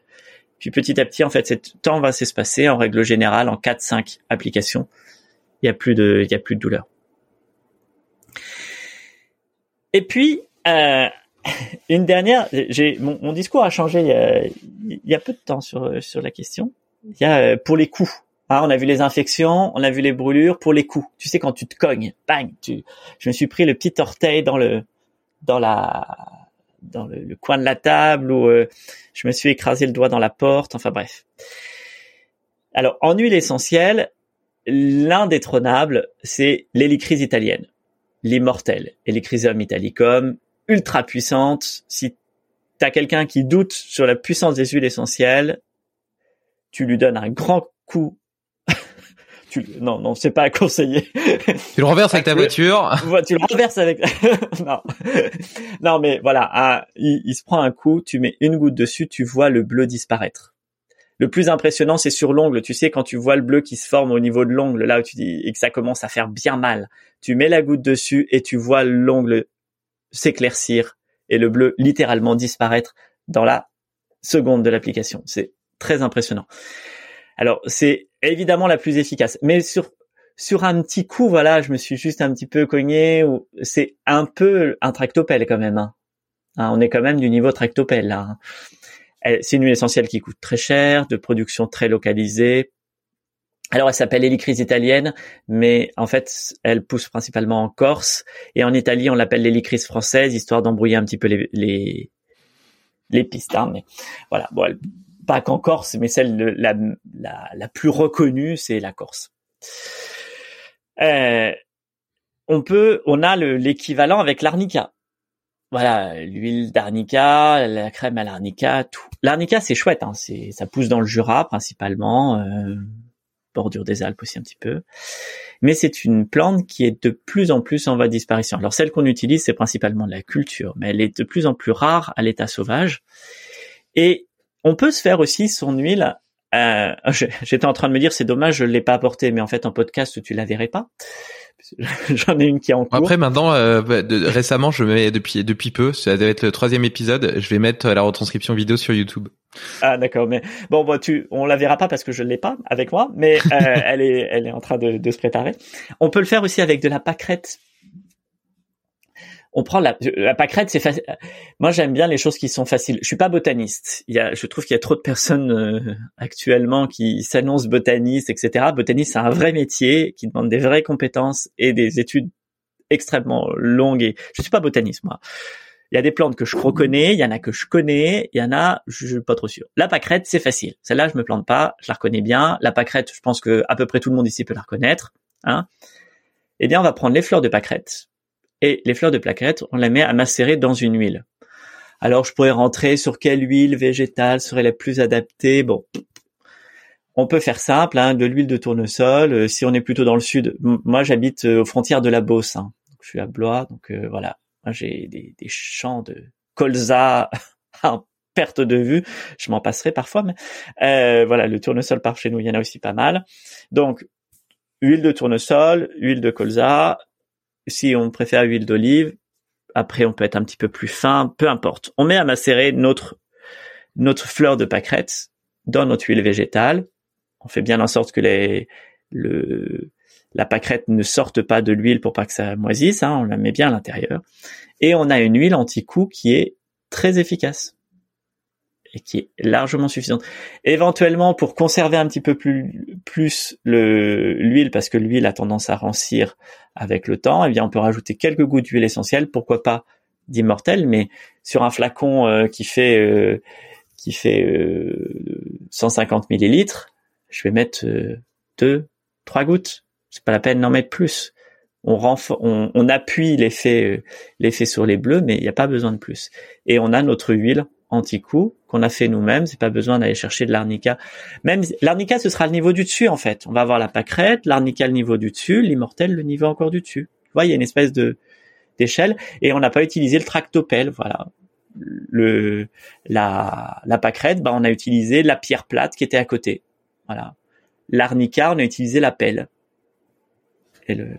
Puis petit à petit, en fait, ce temps va s'espacer. En règle générale, en 4-5 applications, il y a plus de, il y a plus de douleur. Et puis, euh, une dernière, j'ai mon, discours a changé il y a, peu de temps sur sur la question. Il y a euh, pour les coups. Hein, on a vu les infections, on a vu les brûlures pour les coups. Tu sais quand tu te cognes, bang, tu, je me suis pris le petit orteil dans le dans la dans le, coin de la table ou euh, je me suis écrasé le doigt dans la porte. Enfin bref. Alors en huile essentielle, l'indétrônable, c'est l'hélicryse italienne, l'immortelle, Helichrysum italicum, ultra puissante. Si tu as quelqu'un qui doute sur la puissance des huiles essentielles, tu lui donnes un grand coup non, non, c'est pas à conseiller. Tu le renverses avec ta voiture. tu le renverses avec. non, non, mais voilà, il, se prend un coup, tu mets une goutte dessus, tu vois le bleu disparaître. Le plus impressionnant, c'est sur l'ongle. Tu sais, quand tu vois le bleu qui se forme au niveau de l'ongle, là où tu dis et que ça commence à faire bien mal, tu mets la goutte dessus et tu vois l'ongle s'éclaircir et le bleu littéralement disparaître dans la seconde de l'application. C'est très impressionnant. Alors c'est évidemment la plus efficace, mais sur sur un petit coup, voilà, je me suis juste un petit peu cogné. Ou c'est un peu un tractopelle quand même. Hein. Hein, on est quand même du niveau tractopelle là. Hein. C'est une huile essentielle qui coûte très cher, de production très localisée. alors elle s'appelle hélicrise italienne, mais en fait elle pousse principalement en Corse et en Italie on l'appelle l'hélicrise française, histoire d'embrouiller un petit peu les les, les pistes. Hein, mais voilà, bon, pas qu'en Corse, mais celle la, la, la plus reconnue, c'est la Corse. Euh, on peut, on a l'équivalent avec l'arnica. Voilà, l'huile d'arnica, la crème à l'arnica, tout. L'arnica, c'est chouette, hein, c'est, ça pousse dans le Jura principalement, euh, bordure des Alpes aussi un petit peu. Mais c'est une plante qui est de plus en plus en voie de disparition. Alors celle qu'on utilise, c'est principalement de la culture, mais elle est de plus en plus rare à l'état sauvage. Et on peut se faire aussi son huile. Euh, J'étais en train de me dire, c'est dommage, je l'ai pas apporté, mais en fait en podcast tu la verrais pas. J'en ai une qui est en cours. Après maintenant, euh, bah, récemment, je mets depuis depuis peu, ça doit être le troisième épisode. Je vais mettre la retranscription vidéo sur YouTube. Ah d'accord, mais bon, bon, tu, on la verra pas parce que je l'ai pas avec moi, mais euh, elle est, elle est en train de, de, se préparer. On peut le faire aussi avec de la pâquerette on prend la, la pâquerette, c'est facile. Moi, j'aime bien les choses qui sont faciles. Je suis pas botaniste. Il y a, je trouve qu'il y a trop de personnes euh, actuellement qui s'annoncent botanistes, etc. Botaniste, c'est un vrai métier qui demande des vraies compétences et des études extrêmement longues. Et je suis pas botaniste, moi. Il y a des plantes que je reconnais, il y en a que je connais, il y en a, je suis pas trop sûr. La pâquerette, c'est facile. Celle-là, je me plante pas, je la reconnais bien. La pâquerette, je pense que à peu près tout le monde ici peut la reconnaître. Hein. Eh bien, on va prendre les fleurs de pâquerette et les fleurs de plaquettes, on les met à macérer dans une huile. Alors je pourrais rentrer sur quelle huile végétale serait la plus adaptée. Bon, on peut faire simple, hein, de l'huile de tournesol. Euh, si on est plutôt dans le sud, moi j'habite euh, aux frontières de la Beauce. Hein. je suis à Blois, donc euh, voilà. J'ai des, champs de colza en perte de vue. Je m'en passerai parfois, mais voilà, le tournesol par chez nous, il y en a aussi pas mal. Donc huile de tournesol, huile de colza, si on préfère huile d'olive, après on peut être un petit peu plus fin, peu importe. On met à macérer notre notre fleur de pâquerette dans notre huile végétale. On fait bien en sorte que la pâquerette ne sorte pas de l'huile pour pas que ça moisisse, hein, on la met bien à l'intérieur. Et on a une huile anti-coup qui est très efficace et qui est largement suffisante. Éventuellement, pour conserver un petit peu plus, plus l'huile, parce que l'huile a tendance à rancir avec le temps, eh bien, on peut rajouter quelques gouttes d'huile essentielle, pourquoi pas d'immortel, mais sur un flacon euh, qui fait euh, qui fait 150 euh, millilitres, je vais mettre deux, trois gouttes. C'est pas la peine d'en mettre plus. On, on, on appuie l'effet l'effet sur les bleus, mais il n'y a pas besoin de plus. Et on a notre huile anti-coup qu'on a fait nous-mêmes. C'est pas besoin d'aller chercher de l'arnica. Même l'arnica, ce sera le niveau du dessus en fait. On va avoir la pâquerette, l'arnica le niveau du dessus, l'immortel le niveau encore du dessus. Tu vois, il y a une espèce de d'échelle et on n'a pas utilisé le tractopelle. Voilà. Le la la pâquerette, bah on a utilisé la pierre plate qui était à côté. Voilà. L'arnica, on a utilisé la pelle et le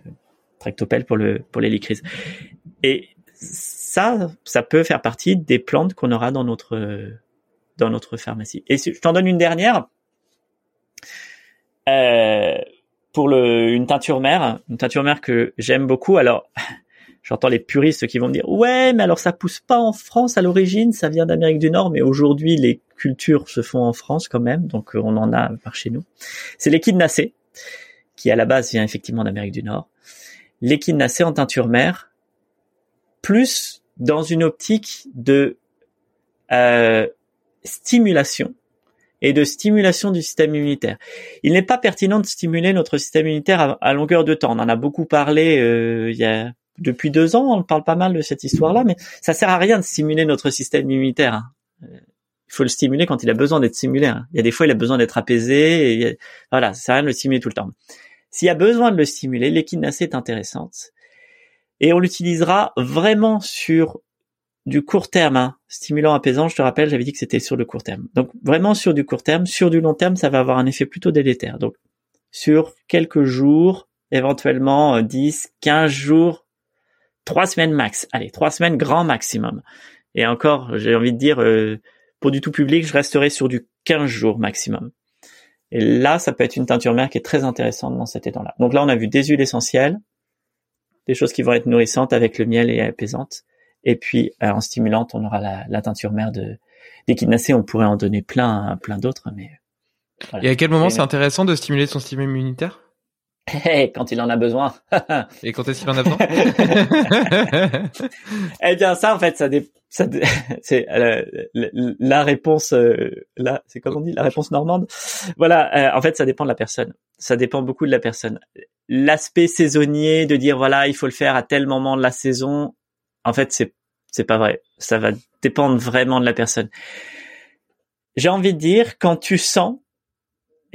tractopelle pour le pour l'hélicrise. Et ça, ça peut faire partie des plantes qu'on aura dans notre dans notre pharmacie. Et je t'en donne une dernière. Euh, pour le, une teinture mère, une teinture mère que j'aime beaucoup. Alors, j'entends les puristes qui vont me dire ouais, mais alors ça pousse pas en France à l'origine, ça vient d'Amérique du Nord, mais aujourd'hui les cultures se font en France quand même, donc on en a par chez nous. C'est l'équidnacée, qui à la base vient effectivement d'Amérique du Nord. L'équidnacée en teinture mère, plus dans une optique de euh, stimulation et de stimulation du système immunitaire. Il n'est pas pertinent de stimuler notre système immunitaire à, longueur de temps. On en a beaucoup parlé euh, il y a depuis deux ans. On parle pas mal de cette histoire-là, mais ça sert à rien de stimuler notre système immunitaire. Hein. Euh, il faut le stimuler quand il a besoin d'être stimulé. Hein. Il y a des fois, il a besoin d'être apaisé. Et voilà, ça sert à rien de le stimuler tout le temps. S'il y a besoin de le stimuler, l'équinacée est intéressante et on l'utilisera vraiment sur du court terme, hein. stimulant apaisant. Je te rappelle, j'avais dit que c'était sur le court terme. Donc vraiment sur du court terme, sur du long terme, ça va avoir un effet plutôt délétère. Donc sur quelques jours, éventuellement 10, euh, 15 jours, 3 semaines max. Allez, 3 semaines grand maximum. Et encore, j'ai envie de dire, euh, pour du tout public, je resterai sur du 15 jours maximum. Et là, ça peut être une teinture mère qui est très intéressante dans cet état-là. Donc là, on a vu des huiles essentielles, des choses qui vont être nourrissantes avec le miel et apaisantes. Et puis euh, en stimulante, on aura la, la teinture mère de d'équidnacée. On pourrait en donner plein, plein d'autres, mais Et à quel moment c'est intéressant de stimuler son système immunitaire? Quand il en a besoin. Et quand est-ce qu'il en a besoin? Eh bien, ça, en fait, ça, ça c'est euh, la, réponse. Euh, là, c'est comme on dit, la réponse normande. Voilà. Euh, en fait, ça dépend de la personne. Ça dépend beaucoup de la personne. L'aspect saisonnier de dire voilà, il faut le faire à tel moment de la saison. En fait, c'est c'est pas vrai. Ça va dépendre vraiment de la personne. J'ai envie de dire quand tu sens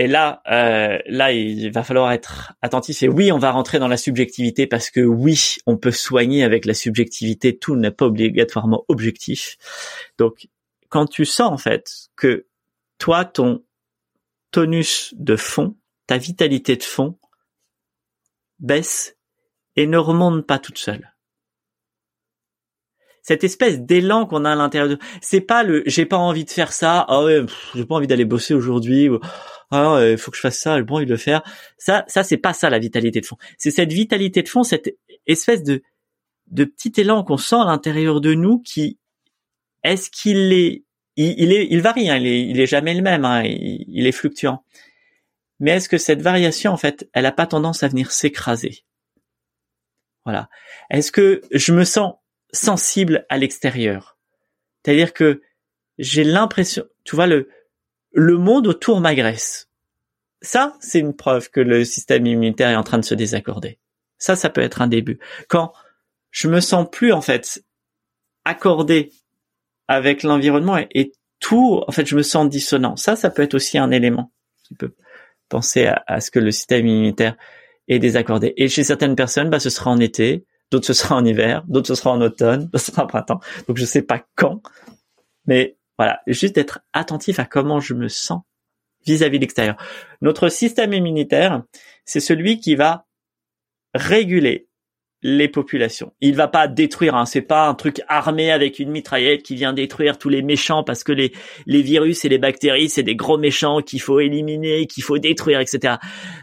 et là, euh, là, il va falloir être attentif. Et oui, on va rentrer dans la subjectivité parce que oui, on peut soigner avec la subjectivité. Tout n'est pas obligatoirement objectif. Donc, quand tu sens en fait que toi, ton tonus de fond, ta vitalité de fond baisse et ne remonte pas toute seule. Cette espèce d'élan qu'on a à l'intérieur de, c'est pas le, j'ai pas envie de faire ça, ah ouais, j'ai pas envie d'aller bosser aujourd'hui, ah il faut que je fasse ça, j'ai pas envie de le faire. Ça, ça c'est pas ça la vitalité de fond. C'est cette vitalité de fond, cette espèce de de petit élan qu'on sent à l'intérieur de nous qui est-ce qu'il est il, est il varie hein, il est il est jamais le même hein, il, est fluctuant. Mais est-ce que cette variation en fait, elle a pas tendance à venir s'écraser? Voilà. Est-ce que je me sens sensible à l'extérieur? C'est-à-dire que j'ai l'impression, tu vois le le monde autour m'agresse. Ça, c'est une preuve que le système immunitaire est en train de se désaccorder. Ça, ça peut être un début. Quand je me sens plus, en fait, accordé avec l'environnement et, tout, en fait, je me sens dissonant. Ça, ça peut être aussi un élément qui peut penser à, ce que le système immunitaire est désaccordé. Et chez certaines personnes, bah, ce sera en été, d'autres ce sera en hiver, d'autres ce sera en automne, d'autres ce sera en printemps. Donc je sais pas quand, mais voilà, juste d'être attentif à comment je me sens vis-à-vis de l'extérieur. Notre système immunitaire, c'est celui qui va réguler les populations. Il va pas détruire, hein, c'est pas un truc armé avec une mitraillette qui vient détruire tous les méchants parce que les, les virus et les bactéries, c'est des gros méchants qu'il faut éliminer, qu'il faut détruire, etc.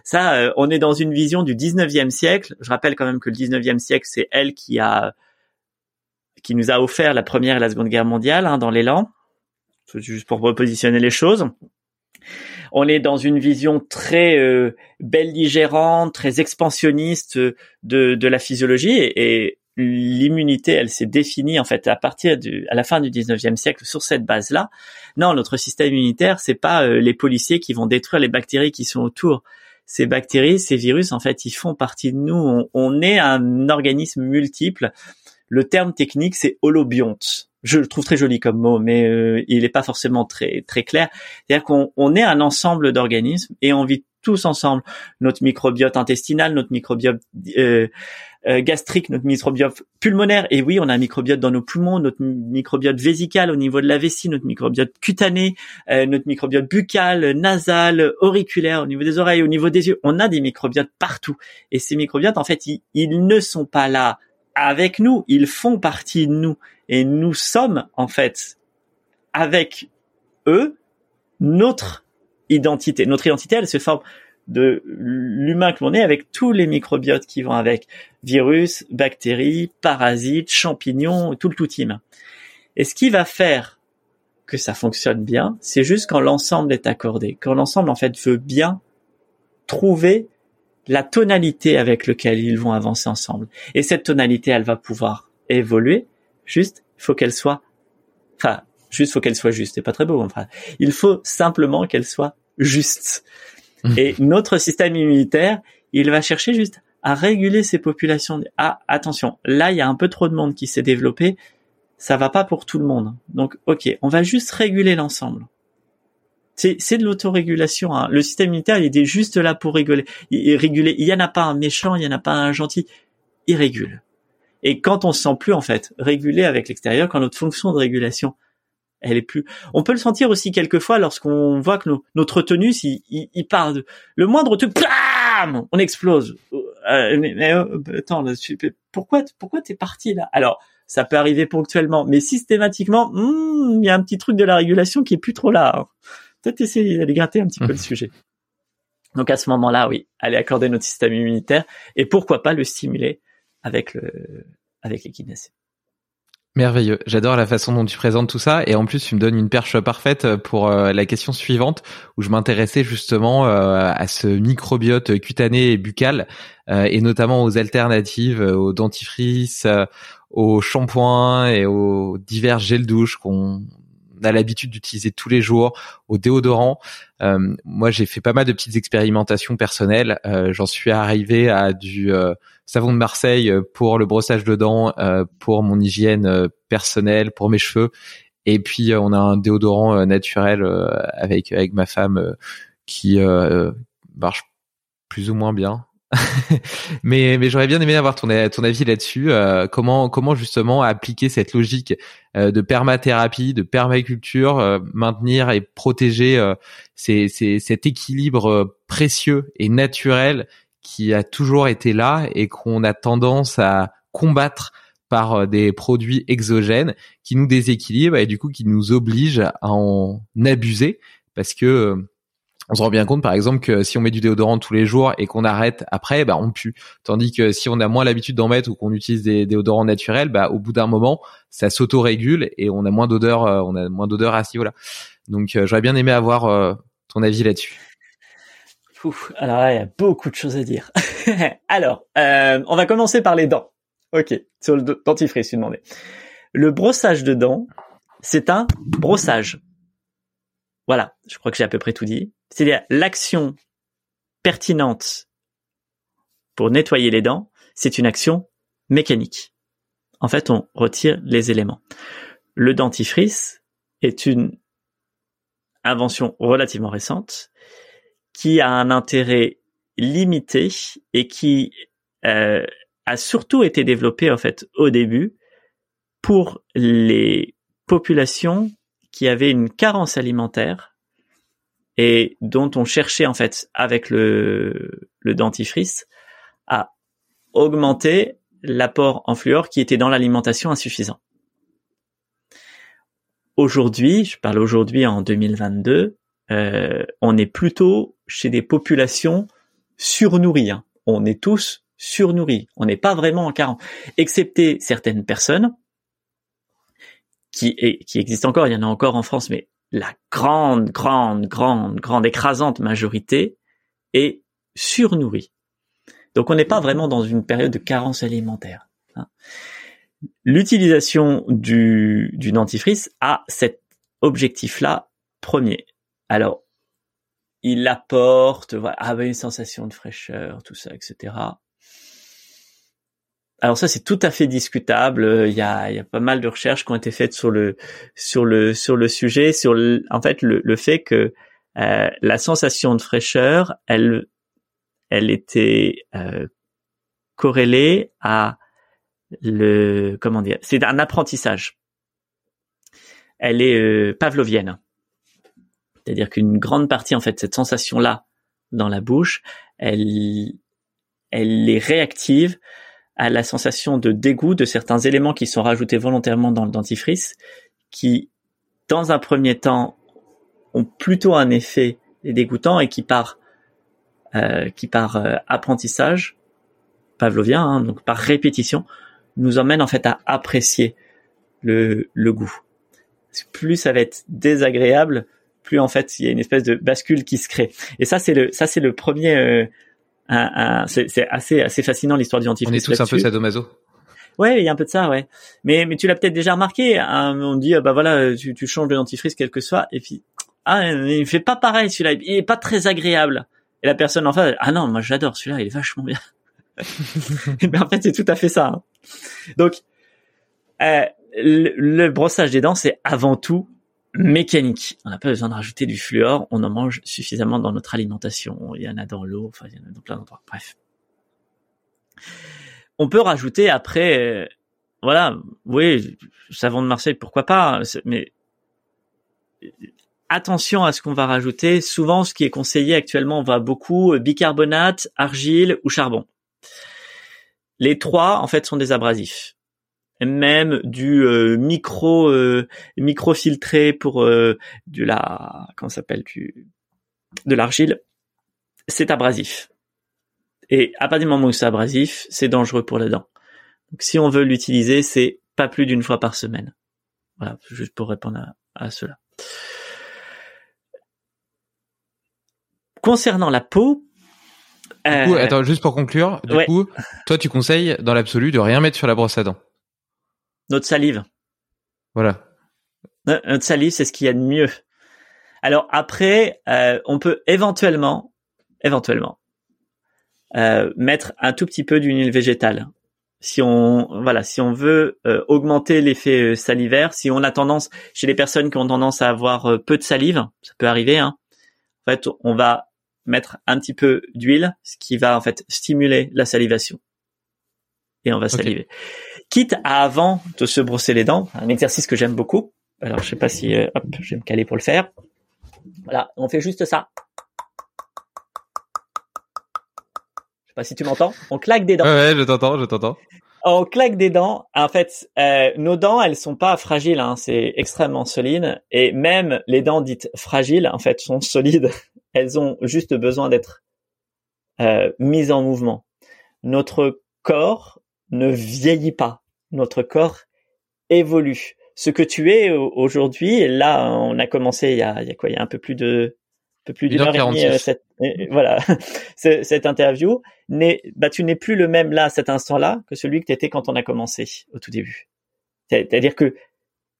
Ça, euh, on est dans une vision du 19e siècle. Je rappelle quand même que le 19e siècle, c'est elle qui a qui nous a offert la première et la seconde guerre mondiale hein, dans l'élan juste pour repositionner les choses. On est dans une vision très euh, belligérante, très expansionniste de, de la physiologie et, l'immunité, elle s'est définie en fait à partir du, à la fin du 19e siècle sur cette base-là. Non, notre système immunitaire, c'est pas euh, les policiers qui vont détruire les bactéries qui sont autour. Ces bactéries, ces virus, en fait, ils font partie de nous. On est un organisme multiple. Le terme technique, c'est holobionte je le trouve très joli comme mot, mais euh, il n'est pas forcément très très clair. C'est-à-dire qu'on on est un ensemble d'organismes et on vit tous ensemble. Notre microbiote intestinal, notre microbiote euh, euh, gastrique, notre microbiote pulmonaire. Et oui, on a un microbiote dans nos poumons, notre microbiote vésical au niveau de la vessie, notre microbiote cutané, notre microbiote buccal, nasal, auriculaire, au niveau des oreilles, au niveau des yeux. On a des microbiotes partout. Et ces microbiotes, en fait, ils ne sont pas là avec nous, ils font partie de nous et nous sommes en fait avec eux notre identité. Notre identité, elle se forme de l'humain que l'on est avec tous les microbiotes qui vont avec virus, bactéries, parasites, champignons, tout le tout team. Et ce qui va faire que ça fonctionne bien, c'est juste quand l'ensemble est accordé, quand l'ensemble en fait veut bien trouver la tonalité avec laquelle ils vont avancer ensemble. Et cette tonalité, elle va pouvoir évoluer Juste, il faut qu'elle soit, enfin, juste faut qu'elle soit juste. C'est pas très beau. Enfin, il faut simplement qu'elle soit juste. Et notre système immunitaire, il va chercher juste à réguler ces populations. Ah, attention, là, il y a un peu trop de monde qui s'est développé. Ça va pas pour tout le monde. Donc, ok, on va juste réguler l'ensemble. C'est de l'autorégulation. Hein. Le système immunitaire, il est juste là pour réguler. Il, réguler. Il y en a pas un méchant, il y en a pas un gentil. Il régule. Et quand on se sent plus en fait régulé avec l'extérieur, quand notre fonction de régulation elle est plus. On peut le sentir aussi quelquefois lorsqu'on voit que notre tonus il, il, part de le moindre truc, bam, on explose. Euh, mais, euh, attends, là, pourquoi pourquoi t'es parti là? Alors ça peut arriver ponctuellement, mais systématiquement, hmm, il y a un petit truc de la régulation qui est plus trop là. Hein. Peut-être essayer d'aller gratter un petit peu le sujet. Donc à ce moment-là, oui, aller accorder notre système immunitaire et pourquoi pas le stimuler avec le avec l'équipe Merveilleux. J'adore la façon dont tu présentes tout ça et en plus tu me donnes une perche parfaite pour euh, la question suivante où je m'intéressais justement euh, à ce microbiote cutané et buccal euh, et notamment aux alternatives, aux dentifrices, aux shampoings et aux divers gels douche qu'on a l'habitude d'utiliser tous les jours, aux déodorants. moi, j'ai fait pas mal de petites expérimentations personnelles. J'en suis arrivé à du savon de Marseille euh, pour le brossage de dents, euh, pour mon hygiène euh, personnelle, pour mes cheveux. Et puis on a un déodorant naturel avec avec ma femme qui marche plus ou moins bien. Mais mais j'aurais bien aimé avoir ton ton avis là-dessus. comment comment justement appliquer cette logique de permathérapie, de permaculture, maintenir et protéger ces, ces, cet équilibre précieux et naturel qui a toujours été là et qu'on a tendance à combattre par euh, des produits exogènes qui nous déséquilibrent et du coup qui nous obligent à en abuser parce que euh, on se rend bien compte par exemple que si on met du déodorant tous les jours et qu'on arrête après bah on pue tandis que si on a moins l'habitude d'en mettre ou qu'on utilise des déodorants naturels bah au bout d'un moment ça s'auto-régule et on a moins d'odeur euh, on a moins d'odeur à ce niveau-là donc j'aurais bien aimé avoir ton avis là-dessus alors là, il y a beaucoup de choses à dire. alors, euh, on va commencer par les dents. Ok, sur le dentifrice, tu demandais. Le brossage de dents, c'est un brossage. Voilà, je crois que j'ai à peu près tout dit. C'est-à-dire l'action pertinente pour nettoyer les dents, c'est une action mécanique. En fait, on retire les éléments. Le dentifrice est une invention relativement récente qui a un intérêt limité et qui euh, a surtout été développé en fait au début pour les populations qui avaient une carence alimentaire et dont on cherchait en fait avec le, le dentifrice à augmenter l'apport en fluor qui était dans l'alimentation insuffisant. Aujourd'hui, je parle aujourd'hui en 2022, euh, on est plutôt chez des populations surnourries. Hein. On est tous surnourris. On n'est pas vraiment en carence, excepté certaines personnes qui, qui existent encore. Il y en a encore en France, mais la grande, grande, grande, grande, écrasante majorité est surnourrie. Donc on n'est pas vraiment dans une période de carence alimentaire. Hein. L'utilisation du, du dentifrice a cet objectif-là premier. Alors, il apporte voilà, ah une sensation de fraîcheur, tout ça, etc. Alors ça c'est tout à fait discutable. Il y a, il y a pas mal de recherches qui ont été faites sur le sur le sur le sujet, sur en fait le, le fait que euh, la sensation de fraîcheur, elle elle était euh, corrélée à le comment dire, c'est un apprentissage. Elle est euh, pavlovienne. C'est-à-dire qu'une grande partie, en fait, cette sensation-là dans la bouche, elle, elle est réactive à la sensation de dégoût de certains éléments qui sont rajoutés volontairement dans le dentifrice, qui, dans un premier temps, ont plutôt un effet dégoûtant et qui par euh, qui par euh, apprentissage pavlovien, hein, donc par répétition, nous emmène en fait à apprécier le, le goût. Plus ça va être désagréable, plus en fait il y a une espèce de bascule qui se crée. Et ça c'est le ça c'est le premier. Euh, c'est assez assez fascinant l'histoire du dentifrice. On est tous un peu sadomaso. Ouais, il y a un peu de ça, ouais. Mais mais tu l'as peut-être déjà remarqué. Hein, on dit ah, bah voilà, tu, tu changes de dentifrice quel que soit, et puis ah il fait pas pareil celui-là, il est pas très agréable. Et la personne en face, ah non, moi j'adore celui-là, il est vachement bien. mais en fait c'est tout à fait ça. Hein. Donc euh, le, brossage des dents, c'est avant tout mécanique. On n'a pas besoin de rajouter du fluor, on en mange suffisamment dans notre alimentation. Il y en a dans l'eau, enfin il y en a dans plein d'endroits. Bref. On peut rajouter après, euh, voilà, oui, savon de Marseille, pourquoi pas, mais attention à ce qu'on va rajouter. Souvent, ce qui est conseillé actuellement, on va beaucoup euh, bicarbonate, argile ou charbon. Les trois, en fait, sont des abrasifs même du euh, micro euh, micro filtré pour euh, de la comment s'appelle du de l'argile c'est abrasif et à partir du moment où c'est abrasif c'est dangereux pour la dent donc si on veut l'utiliser c'est pas plus d'une fois par semaine. Voilà, juste pour répondre à, à cela. Concernant la peau, Du coup, euh, attends, juste pour conclure, du ouais. coup, toi, tu conseilles dans l'absolu de rien mettre sur la brosse à dents. Notre salive, Voilà. No- notre salive, c'est ce qu'il y a de mieux. Alors après, euh, on peut éventuellement, éventuellement, euh, mettre un tout petit peu d'huile végétale. Si on, voilà, si on veut euh, augmenter l'effet salivaire, si on a tendance, chez les personnes qui ont tendance à avoir peu de salive, ça peut arriver. Hein, en fait, on va mettre un petit peu d'huile, ce qui va en fait stimuler la salivation. Et on va saliver. Quitte à avant de se brosser les dents, un exercice que j'aime beaucoup. Alors je sais pas si, euh, hop, je vais me caler pour le faire. Voilà, on fait juste ça. Je sais pas si tu m'entends. On claque des dents. Ouais, ouais, je t'entends, je t'entends. On claque des dents. En fait, euh, nos dents, elles sont pas fragiles. Hein, c'est extrêmement solide. Et même les dents dites fragiles, en fait, sont solides. Elles ont juste besoin d'être euh, mises en mouvement. Notre corps ne vieillit pas. Notre corps évolue. Ce que tu es au- aujourd'hui, là, on a commencé il y a, il y a quoi? Il y a un peu plus de, un peu plus d'une heure et demie. 1h46. euh, cette, euh, voilà, ce- cette interview. N'est, bah, tu n'es plus le même là, à cet instant-là, que celui que tu étais quand on a commencé au tout début. C'est- C'est-à-dire que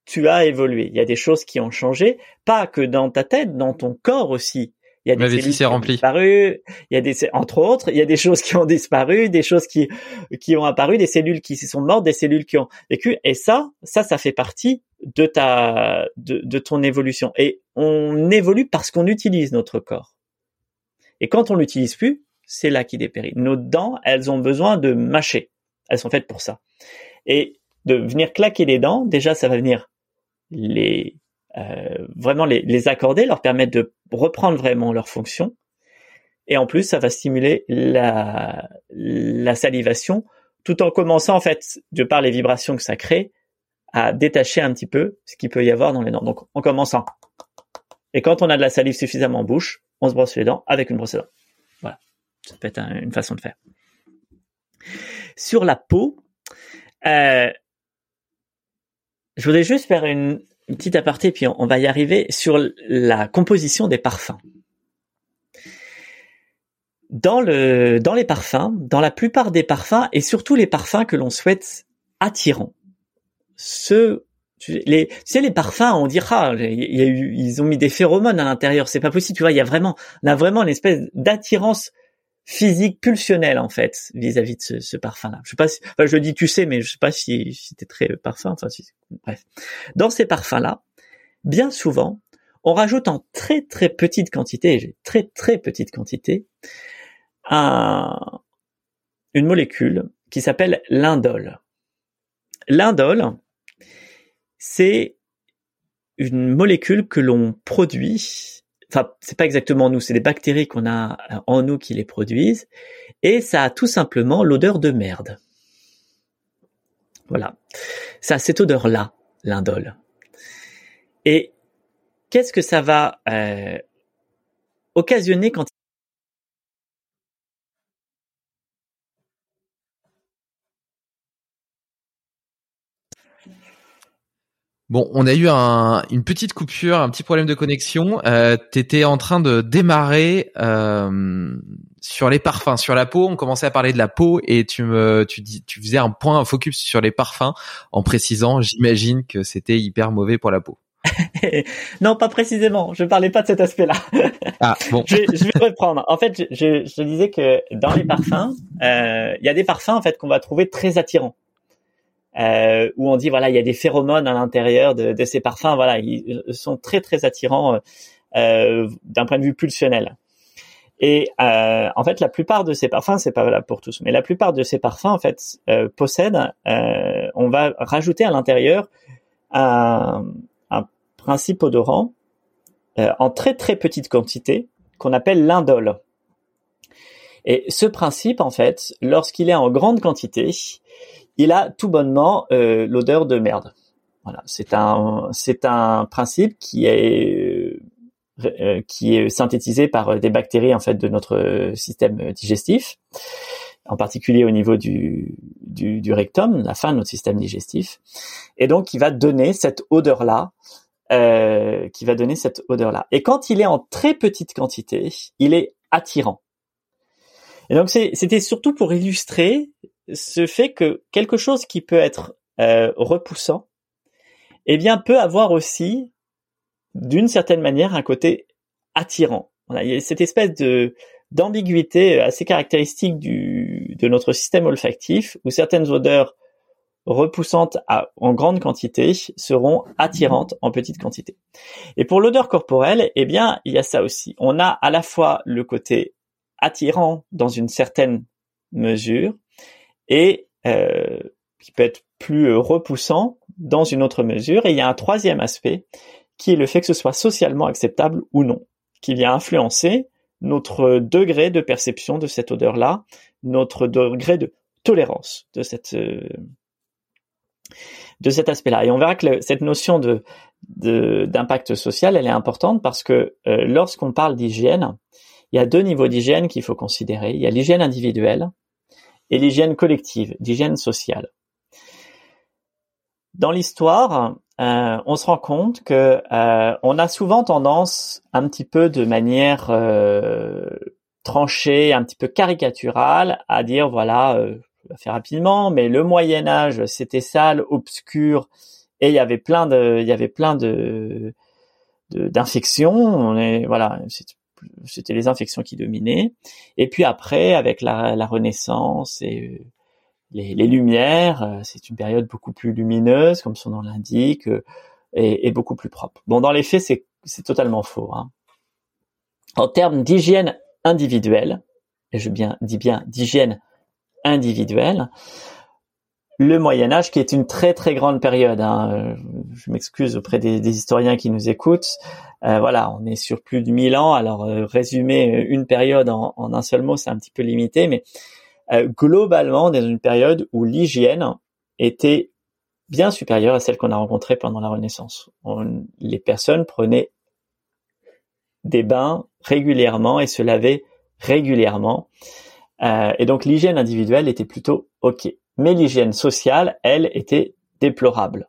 tu as évolué. Il y a des choses qui ont changé, pas que dans ta tête, dans ton corps aussi. Il y a des cellules qui ont remplie. disparu, il y a des, entre autres, il y a des choses qui ont disparu, des choses qui, qui ont apparu, des cellules qui sont mortes, des cellules qui ont vécu. Et ça, ça, ça fait partie de ta, de, de ton évolution. Et on évolue parce qu'on utilise notre corps. Et quand on l'utilise plus, c'est là qu'il dépérit. Nos dents, elles ont besoin de mâcher. Elles sont faites pour ça. Et de venir claquer les dents, déjà, ça va venir les, euh, vraiment les, accorder, leur permettre de reprendre vraiment leur fonction. Et en plus, ça va stimuler la, salivation, tout en commençant en fait, de par les vibrations que ça crée, à détacher un petit peu ce qu'il peut y avoir dans les dents. Donc, en commençant. Et quand on a de la salive suffisamment en bouche, on se brosse les dents avec une brosse à dents. Voilà, ça peut être un- une façon de faire. Sur la peau, euh, je voudrais juste faire une, une petite aparté, puis on, va y arriver sur la composition des parfums. Dans le, dans les parfums, dans la plupart des parfums, et surtout les parfums que l'on souhaite attirants, ceux, les, tu sais, les parfums, on dira, il y a eu, ils ont mis des phéromones à l'intérieur, c'est pas possible, tu vois, il y a vraiment, on a vraiment une espèce d'attirance physique pulsionnelle en fait vis-à-vis de ce, parfum-là. Je sais pas, je dis tu sais, mais je sais pas si, si très parfum. Enfin, bref. Dans ces parfums-là, bien souvent, on rajoute en très très petite quantité, très très petite quantité, un, une molécule qui s'appelle l'indole. L'indole, c'est une molécule que l'on produit enfin c'est pas exactement nous, c'est des bactéries qu'on a en nous qui les produisent, et ça a tout simplement l'odeur de merde. Voilà, ça a cette odeur-là, l'indole. Et qu'est-ce que ça va euh, occasionner quand Bon, on a eu un, une petite coupure, un petit problème de connexion. Euh, T'étais en train de démarrer euh, sur les parfums, sur la peau. On commençait à parler de la peau et tu me, tu dis, tu faisais un point, un focus sur les parfums en précisant, j'imagine que c'était hyper mauvais pour la peau. non, pas précisément. Je parlais pas de cet aspect-là. Ah bon. je, je vais reprendre. En fait, je, je, je disais que dans les parfums, euh, il y a des parfums en fait qu'on va trouver très attirants. Euh, où on dit voilà il y a des phéromones à l'intérieur de, de ces parfums. Voilà ils sont très très attirants euh, d'un point de vue pulsionnel. Et euh, en fait la plupart de ces parfums c'est pas valable pour tous mais la plupart de ces parfums en fait euh, possèdent euh, on va rajouter à l'intérieur un, un principe odorant euh, en très très petite quantité qu'on appelle l'indole. Et ce principe en fait lorsqu'il est en grande quantité il a tout bonnement euh, l'odeur de merde. Voilà, c'est un c'est un principe qui est euh, qui est synthétisé par des bactéries en fait de notre système digestif. en particulier au niveau du, du, du, rectum, la fin de notre système digestif, et donc qui va donner cette odeur-là, euh, qui va donner cette odeur-là. Et quand il est en très petite quantité, il est attirant. Et donc c'était surtout pour illustrer ce fait que quelque chose qui peut être euh, repoussant, eh bien peut avoir aussi, d'une certaine manière, un côté attirant. Y a cette espèce de d'ambiguïté assez caractéristique de notre système olfactif, où certaines odeurs repoussantes en grande quantité seront attirantes en petite quantité. Et pour l'odeur corporelle, eh bien, il y a ça aussi. On a à la fois le côté attirant dans une certaine mesure et euh, qui peut être plus repoussant dans une autre mesure. Et il y a un troisième aspect qui est le fait que ce soit socialement acceptable ou non, qui vient influencer notre degré de perception de cette odeur-là, notre degré de tolérance de cette euh, de cet aspect-là. Et on verra que cette notion de d'impact social, elle est importante parce que euh, lorsqu'on parle d'hygiène, il y a deux niveaux d'hygiène qu'il faut considérer. Il y a l'hygiène individuelle et l'hygiène collective, l'hygiène sociale. Dans l'histoire, euh, on se rend compte que euh, on a souvent tendance, un petit peu de manière euh, tranchée, un petit peu caricaturale, à dire voilà, je vais faire rapidement, mais le Moyen Âge c'était sale, obscur, et il y avait plein de, il y avait plein de d'infections. On est voilà, c'était les infections qui dominaient. Et puis après, avec la, Renaissance et les, les lumières, euh, c'est une période beaucoup plus lumineuse, comme son nom l'indique, euh, et, beaucoup plus propre. Bon, dans les faits, c'est, totalement faux. Hein. En termes d'hygiène individuelle, et je dis bien d'hygiène individuelle, le Moyen Âge, qui est une très très grande période. Hein, euh, je m'excuse auprès des, des, historiens qui nous écoutent. Euh, voilà, on est sur plus de 1000 ans. Alors résumer une période en, en, un seul mot, c'est un petit peu limité, mais euh, globalement dans une période où l'hygiène était bien supérieure à celle qu'on a rencontrée pendant la Renaissance. les personnes prenaient des bains régulièrement et se lavaient régulièrement. Euh, et donc l'hygiène individuelle était plutôt OK. Mais l'hygiène sociale, elle, était déplorable.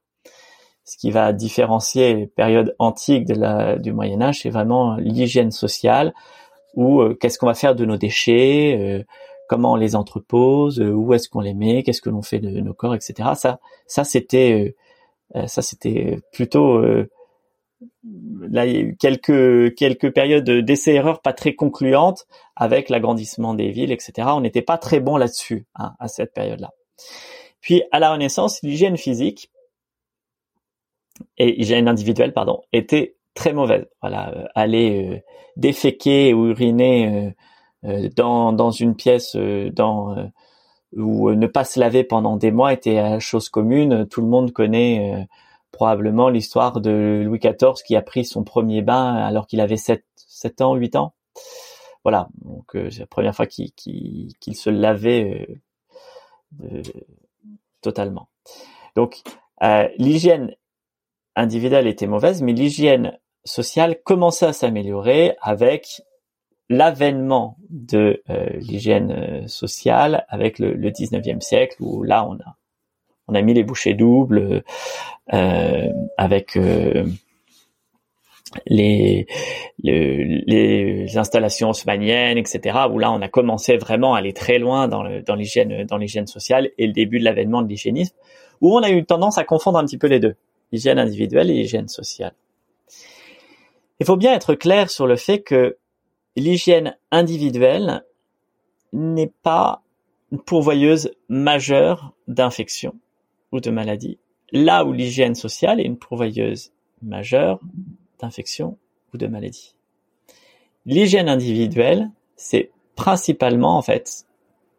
Ce qui va différencier les périodes antiques de la, du Moyen Âge, c'est vraiment l'hygiène sociale, ou euh, qu'est-ce qu'on va faire de nos déchets, euh, comment on les entrepose, euh, où est-ce qu'on les met, qu'est-ce que l'on fait de nos corps, etc. Ça, ça c'était, euh, ça c'était plutôt euh, là quelques quelques périodes d'essais erreurs pas très concluantes avec l'agrandissement des villes, etc. On n'était pas très bon là-dessus hein, à cette période-là. Puis à la Renaissance, l'hygiène physique et hygiène individuelle, pardon, était très mauvaise. Voilà, aller déféquer ou uriner euh, dans, dans une pièce euh, dans euh, où ne pas se laver pendant des mois était chose commune. Tout le monde connaît probablement l'histoire de Louis XIV qui a pris son premier bain alors qu'il avait 7, 7 ans, 8 ans. Voilà, donc c'est la première fois qu'il se lavait totalement. Donc l'hygiène individuelle était mauvaise, mais l'hygiène sociale commençait à s'améliorer avec l'avènement de euh, l'hygiène euh, sociale avec le, le 19e siècle où là on a on a mis les bouchées doubles euh, avec les, les installations haussmanniennes, etc. Où là, on a commencé vraiment à aller très loin dans, l'hygiène, dans sociale et le début de l'avènement de l'hygiénisme, où on a eu tendance à confondre un petit peu les deux, l'hygiène individuelle et l'hygiène sociale. Il faut bien être clair sur le fait que l'hygiène individuelle n'est pas une pourvoyeuse majeure d'infections ou de maladies, là où l'hygiène sociale est une pourvoyeuse majeure d'infections ou de maladies. L'hygiène individuelle, c'est principalement en fait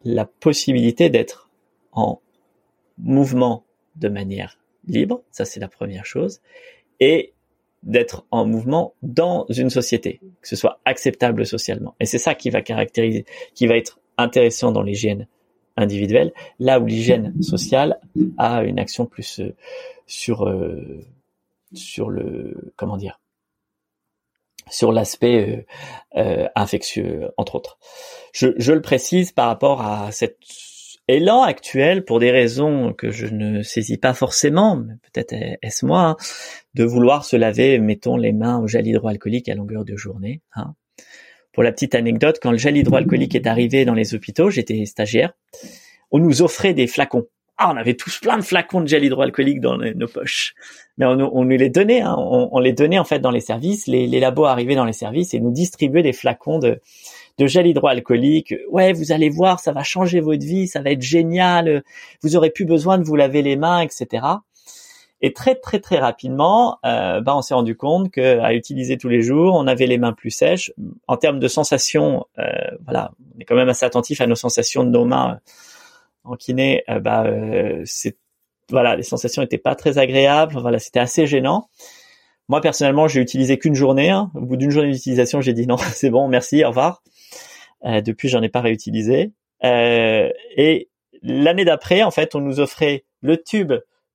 la possibilité d'être en mouvement de manière libre, ça c'est la première chose, et d'être en mouvement dans une société, que ce soit acceptable socialement. Et c'est ça qui va caractériser, qui va être intéressant dans l'hygiène individuelle, là où l'hygiène sociale a une action plus euh, sur euh, sur le comment dire sur l'aspect euh, euh, infectieux, entre autres. Je, je, le précise par rapport à cet élan actuel, pour des raisons que je ne saisis pas forcément, peut-être est-ce moi, hein, de vouloir se laver, mettons, les mains au gel hydroalcoolique à longueur de journée. Hein. Pour la petite anecdote, quand le gel hydroalcoolique est arrivé dans les hôpitaux, j'étais stagiaire, on nous offrait des flacons. Ah, on avait tous plein de flacons de gel hydroalcoolique dans nos poches. Mais on, on nous les donnait, hein. on, les donnait en fait dans les services. Les, les labos arrivaient dans les services et nous distribuaient des flacons de, de gel hydroalcoolique. Ouais, vous allez voir, ça va changer votre vie, ça va être génial. Vous aurez plus besoin de vous laver les mains, etc. Et très très très rapidement, euh, bah, on s'est rendu compte que à utiliser tous les jours, on avait les mains plus sèches. En termes de sensations, euh, voilà, on est quand même assez attentif à nos sensations de nos mains en kiné, euh, bah euh, c'est voilà, les sensations étaient pas très agréables. Voilà, c'était assez gênant. Moi personnellement, j'ai utilisé qu'une journée. Hein. Au bout d'une journée d'utilisation, j'ai dit non, c'est bon, merci, au revoir. Euh, depuis, j'en ai pas réutilisé. Euh, et l'année d'après, en fait, on nous offrait le tube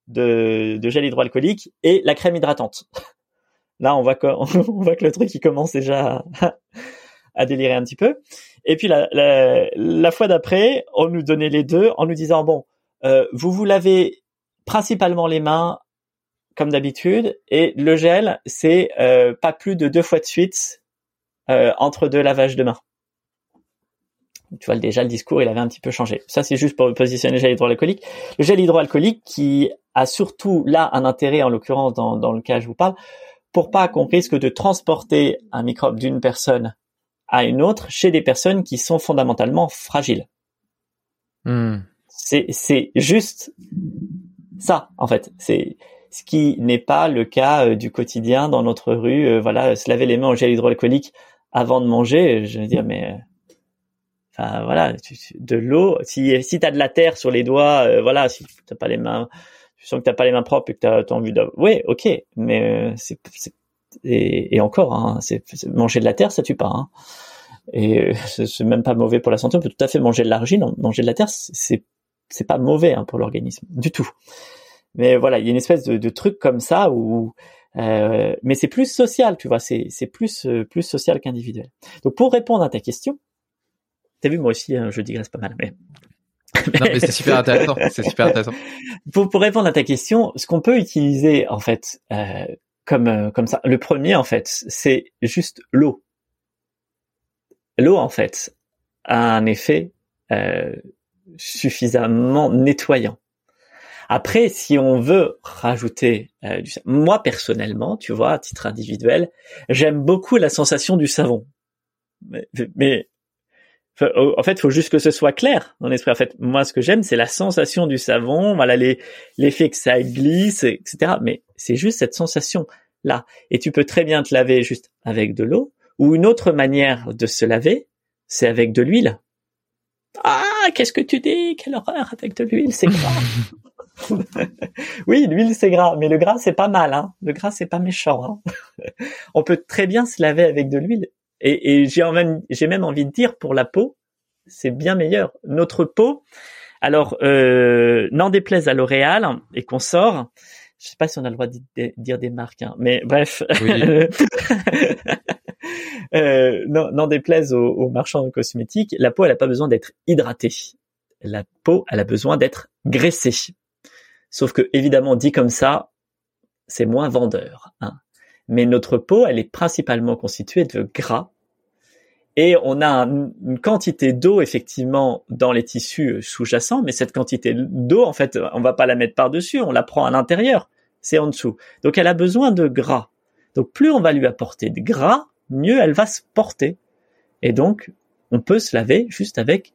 de, de gel hydroalcoolique et la crème hydratante. Là, on voit que, on voit que le truc il commence déjà à délirer un petit peu. Et puis la, la, la fois d'après, on nous donnait les deux en nous disant bon, euh, vous vous lavez principalement les mains comme d'habitude et le gel c'est euh, pas plus de deux fois de suite euh, entre deux lavages de mains. Tu vois déjà le discours il avait un petit peu changé. Ça c'est juste pour positionner le gel hydroalcoolique. Le gel hydroalcoolique qui a surtout là un intérêt en l'occurrence dans, dans le cas je vous parle pour pas qu'on risque de transporter un microbe d'une personne à une autre chez des personnes qui sont fondamentalement fragiles. Hmm. C'est juste ça en fait. C'est ce qui n'est pas le cas euh, du quotidien dans notre rue. Euh, voilà, se laver les mains au gel hydroalcoolique avant de manger. Je veux dire, mais euh, enfin voilà, de l'eau. Si si t'as de la terre sur les doigts, voilà, si t'as pas les mains, tu sens que t'as pas les mains propres et que t'as as envie de, ouais, ok, mais c'est et, et encore, hein, c'est manger de la terre, ça tue pas. Hein. Et c'est même pas mauvais pour la santé. On peut tout à fait manger de l'argile, manger de la terre, c'est c'est pas mauvais hein, pour l'organisme du tout. Mais voilà, il y a une espèce de, de truc comme ça où, euh, mais c'est plus social, tu vois, c'est c'est plus euh, plus social qu'individuel. Donc pour répondre à ta question, t'as vu moi aussi, hein, je digresse pas mal, mais non, mais c'est super intéressant. C'est super intéressant. Pour, pour répondre à ta question, ce qu'on peut utiliser en fait euh, comme euh, comme ça. Le premier en fait, c'est juste l'eau. L'eau en fait a un effet euh, suffisamment nettoyant. Après, si on veut rajouter euh, du moi personnellement, tu vois, à titre individuel, j'aime beaucoup la sensation du savon. Mais, mais en fait, il faut juste que ce soit clair dans l'esprit. En fait, moi, ce que j'aime, c'est la sensation du savon, voilà l'effet que ça glisse, etc. Mais c'est juste cette sensation là. Et tu peux très bien te laver juste avec de l'eau. Ou une autre manière de se laver, c'est avec de l'huile. Ah, qu'est-ce que tu dis? Quelle horreur avec de l'huile, c'est gras. oui, l'huile c'est gras, mais le gras c'est pas mal. Hein. Le gras c'est pas méchant. Hein. On peut très bien se laver avec de l'huile et, j'ai même, j'ai même envie de dire pour la peau, c'est bien meilleur. Notre peau, alors euh, n'en déplaise à L'Oréal et qu'on sort, je sais pas si on a le droit de dire des marques, hein, mais bref. euh, n'en déplaise aux, aux, marchands de cosmétiques, la peau elle a pas besoin d'être hydratée. La peau elle a besoin d'être graissée. Sauf que évidemment dit comme ça, c'est moins vendeur. Hein mais notre peau, elle est principalement constituée de gras. Et on a une quantité d'eau effectivement dans les tissus sous-jacents, mais cette quantité d'eau, en fait, on va pas la mettre par-dessus, on la prend à l'intérieur, c'est en dessous. Donc elle a besoin de gras. Donc plus on va lui apporter de gras, mieux elle va se porter. Et donc, on peut se laver juste avec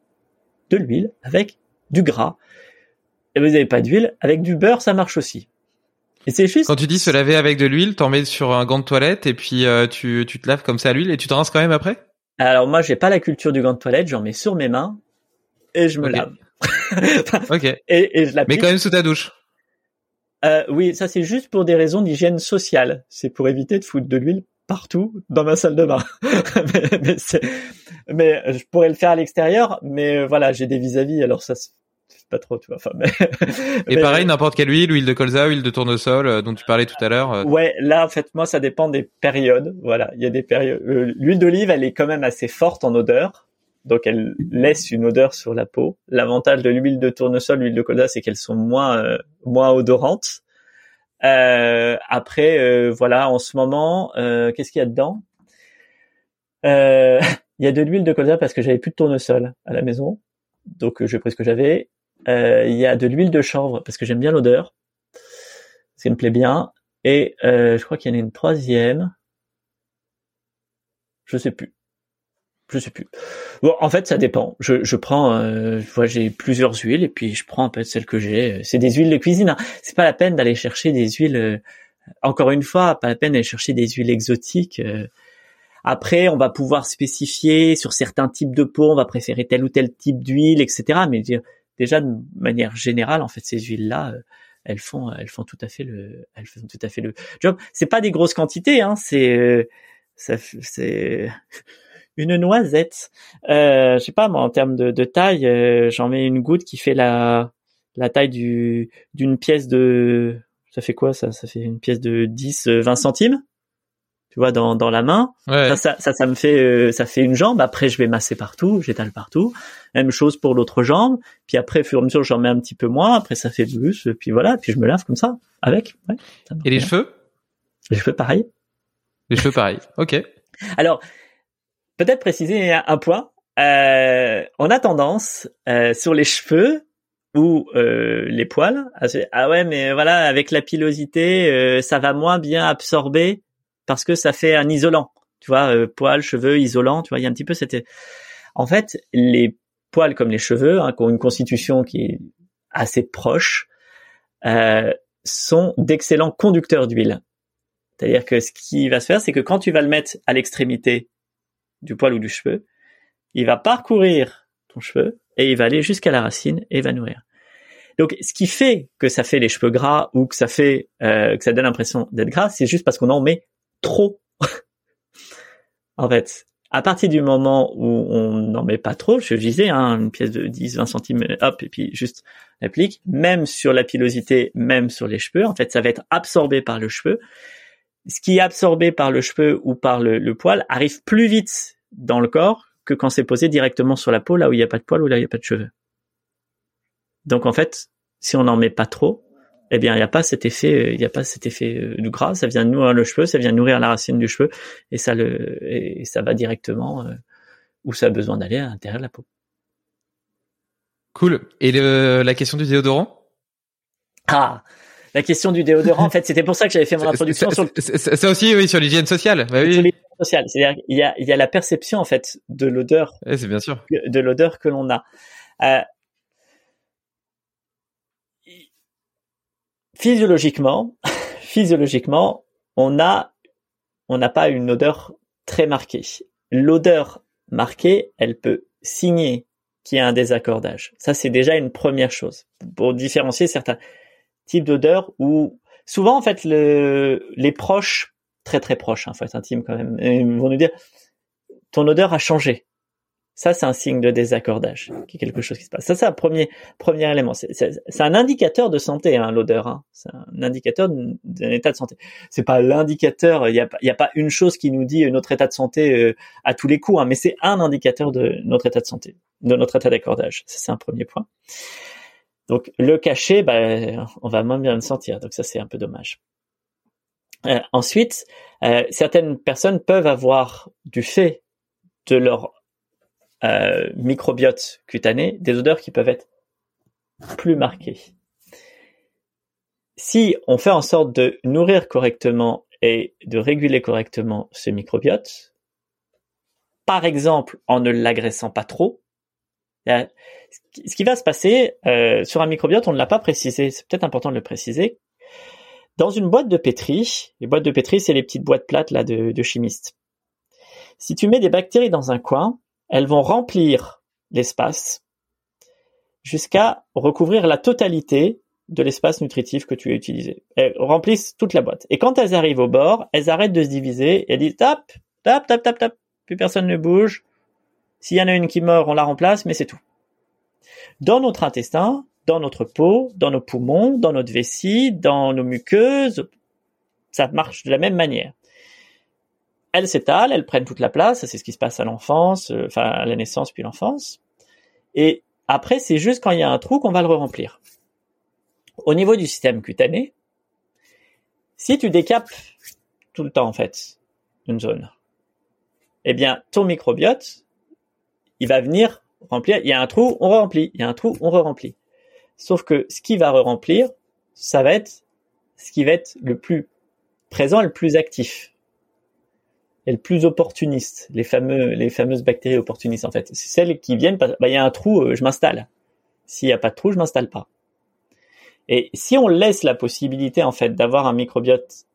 de l'huile, avec du gras. Et vous n'avez pas d'huile, avec du beurre, ça marche aussi. Et c'est juste. Quand tu dis se laver avec de l'huile, t'en mets sur un gant de toilette et puis euh, tu, tu te laves comme ça à l'huile et tu te rinces quand même après? Alors moi j'ai pas la culture du gant de toilette, j'en mets sur mes mains et je me lave. ok. Et, et je Mais quand même sous ta douche. Euh, oui, ça c'est juste pour des raisons d'hygiène sociale. C'est pour éviter de foutre de l'huile partout dans ma salle de bain. mais, mais, je pourrais le faire à l'extérieur, mais euh, voilà, j'ai des vis-à-vis, alors ça pas trop, tu vois. Enfin, Et pareil, n'importe quelle huile, huile de colza, huile de tournesol, euh, dont tu parlais tout à l'heure. euh, Ouais, là en fait moi ça dépend des périodes. Voilà, il y a des périodes. euh, L'huile d'olive, elle est quand même assez forte en odeur, donc elle laisse une odeur sur la peau. L'avantage de l'huile de tournesol, l'huile de colza, c'est qu'elles sont moins euh, moins odorantes. Euh, après, euh, voilà, en ce moment, euh, qu'est-ce qu'il y a dedans? Euh, Il y a de l'huile de colza parce que j'avais plus de tournesol à la maison, donc j'ai pris ce que j'avais. Euh, Il y a de l'huile de chanvre parce que j'aime bien l'odeur, ça me plaît bien. Et euh, je crois qu'il y en a une troisième. Je sais plus. Je sais plus. Bon, en fait, ça dépend. Je, je prends, euh, j'ai plusieurs huiles et puis je prends un peu celles que j'ai. C'est des huiles de cuisine. Hein. C'est pas la peine d'aller chercher des huiles. euh, encore une fois, pas la peine d'aller chercher des huiles exotiques. euh. Après, on va pouvoir spécifier sur certains types de peau, on va préférer tel ou tel type d'huile, etc. Mais dire, déjà de manière générale, en fait, ces huiles-là, euh, elles font, elles font tout à fait le, elles font tout à fait le job. C'est pas des grosses quantités, hein. C'est, euh, c'est une noisette. Euh, je sais pas, moi, en termes de, taille, euh, j'en mets une goutte qui fait la, la taille du, d'une pièce de, ça fait quoi ça? Ça fait une pièce de 10, euh, 20 centimes. Tu vois, dans, dans la main. Ouais. Ça, ça, ça, ça me fait, euh, ça fait une jambe. Après, je vais masser partout, j'étale partout. Même chose pour l'autre jambe. Puis après, au fur et à mesure, j'en mets un petit peu moins. Après, ça fait plus. Puis voilà. Puis je me lave comme ça, avec. Ouais, ça Et les bien. cheveux? Les cheveux, pareil. Les cheveux, pareil. Ok. Alors, peut-être préciser un, un point. Euh, on a tendance euh, sur les cheveux ou euh, les poils ah ouais mais voilà avec la pilosité euh, ça va moins bien absorber parce que ça fait un isolant tu vois euh, poils cheveux isolant tu vois il y a un petit peu cette en fait les poils comme les cheveux hein, qui ont une constitution qui est assez proche euh, sont d'excellents conducteurs d'huile c'est-à-dire que ce qui va se faire c'est que quand tu vas le mettre à l'extrémité du poil ou du cheveu il va parcourir ton cheveu et il va aller jusqu'à la racine et va nourrir. Donc, ce qui fait que ça fait les cheveux gras ou que ça fait euh, que ça donne l'impression d'être gras, c'est juste parce qu'on en met trop. en fait, à partir du moment où on n'en met pas trop, je disais, hein, une pièce de 10, 20 centimes, hop, et puis juste on applique, même sur la pilosité, même sur les cheveux, en fait, ça va être absorbé par le cheveu. Ce qui est absorbé par le cheveu ou par le, le poil arrive plus vite dans le corps que quand c'est posé directement sur la peau, là où il n'y a pas de poils ou là où il n'y a pas de cheveux. Donc en fait, si on n'en met pas trop, eh bien il n'y a pas cet effet, euh, il n'y a pas cet effet euh, du gras. Ça vient nourrir le cheveu, ça vient nourrir la racine du cheveu et ça le et ça va directement euh, où ça a besoin d'aller à l'intérieur de la peau. Cool. Et le, la question du déodorant? Ah, la question du déodorant. en fait, c'était pour ça que j'avais fait mon introduction sur le ça- aussi, oui, sur l'hygiène sociale. Bah sur oui. l'hygiène sociale. C'est-à-dire qu'il y a il y a la perception en fait de l'odeur c'est bien sûr. de l'odeur que l'on a. Euh, physiologiquement, physiologiquement, on a, on n'a pas une odeur très marquée. L'odeur marquée, elle peut signer qu'il y a un désaccordage. Ça, c'est déjà une première chose pour différencier certains types d'odeurs où souvent, en fait, le, les proches, très très proches, hein, faut être intime quand même, euh, vont nous dire ton odeur a changé. Ça, c'est un signe de désaccordage, qu'il y a quelque chose qui se passe. Ça, c'est un premier premier élément. C'est- un indicateur de santé, hein, l'odeur. Hein. C'est un indicateur d'un état de santé. C'est pas l'indicateur. Il y a, y a pas une chose qui nous dit euh, notre état de santé euh, à tous les coups, hein, mais c'est un indicateur de notre état de santé, de notre état d'accordage. Ça, c'est un premier point. Donc, le cacher, bah, on va moins bien le sentir. Donc, ça, c'est un peu dommage. Euh, ensuite, euh, certaines personnes peuvent avoir, du fait de leur euh, microbiote cutané, des odeurs qui peuvent être plus marquées. Si on fait en sorte de nourrir correctement et de réguler correctement ce microbiote, par exemple en ne l'agressant pas trop, ce qui- va se passer euh, sur un microbiote, on ne l'a pas précisé, c'est peut-être important de le préciser. Dans une boîte de pétri, les boîtes de pétri, c'est les petites boîtes plates là de chimistes. Si tu mets des bactéries dans un coin, elles vont remplir l'espace jusqu'à recouvrir la totalité de l'espace nutritif que tu as utilisé. Elles remplissent toute la boîte. Et quand elles arrivent au bord, elles arrêtent de se diviser et elles disent tap, tap, tap, tap, tap. Plus personne ne bouge. S'il y en a une qui meurt, on la remplace, mais c'est tout. Dans notre intestin, dans notre peau, dans nos poumons, dans notre vessie, dans nos muqueuses. Ça marche de la même manière. Elles s'étalent, elles prennent toute la place. C'est ce qui se passe à l'enfance, euh, enfin à la naissance puis l'enfance. Et après, c'est juste quand il y a un trou qu'on va le remplir. Au niveau du système cutané, si tu décapes tout le temps en fait une zone, eh bien ton microbiote, il va venir remplir. Il y a un trou, on remplit. Il y a un trou, on re-remplit. Sauf que ce qui va re-remplir, ça va être ce qui va être le plus présent, le plus actif et le plus opportuniste. Les les fameuses bactéries opportunistes en fait, c'est celles qui viennent. Bah, il y a un trou, euh, je m'installe. S'il n'y a pas de trou, je m'installe pas. Et si on laisse la possibilité en fait d'avoir un microbiote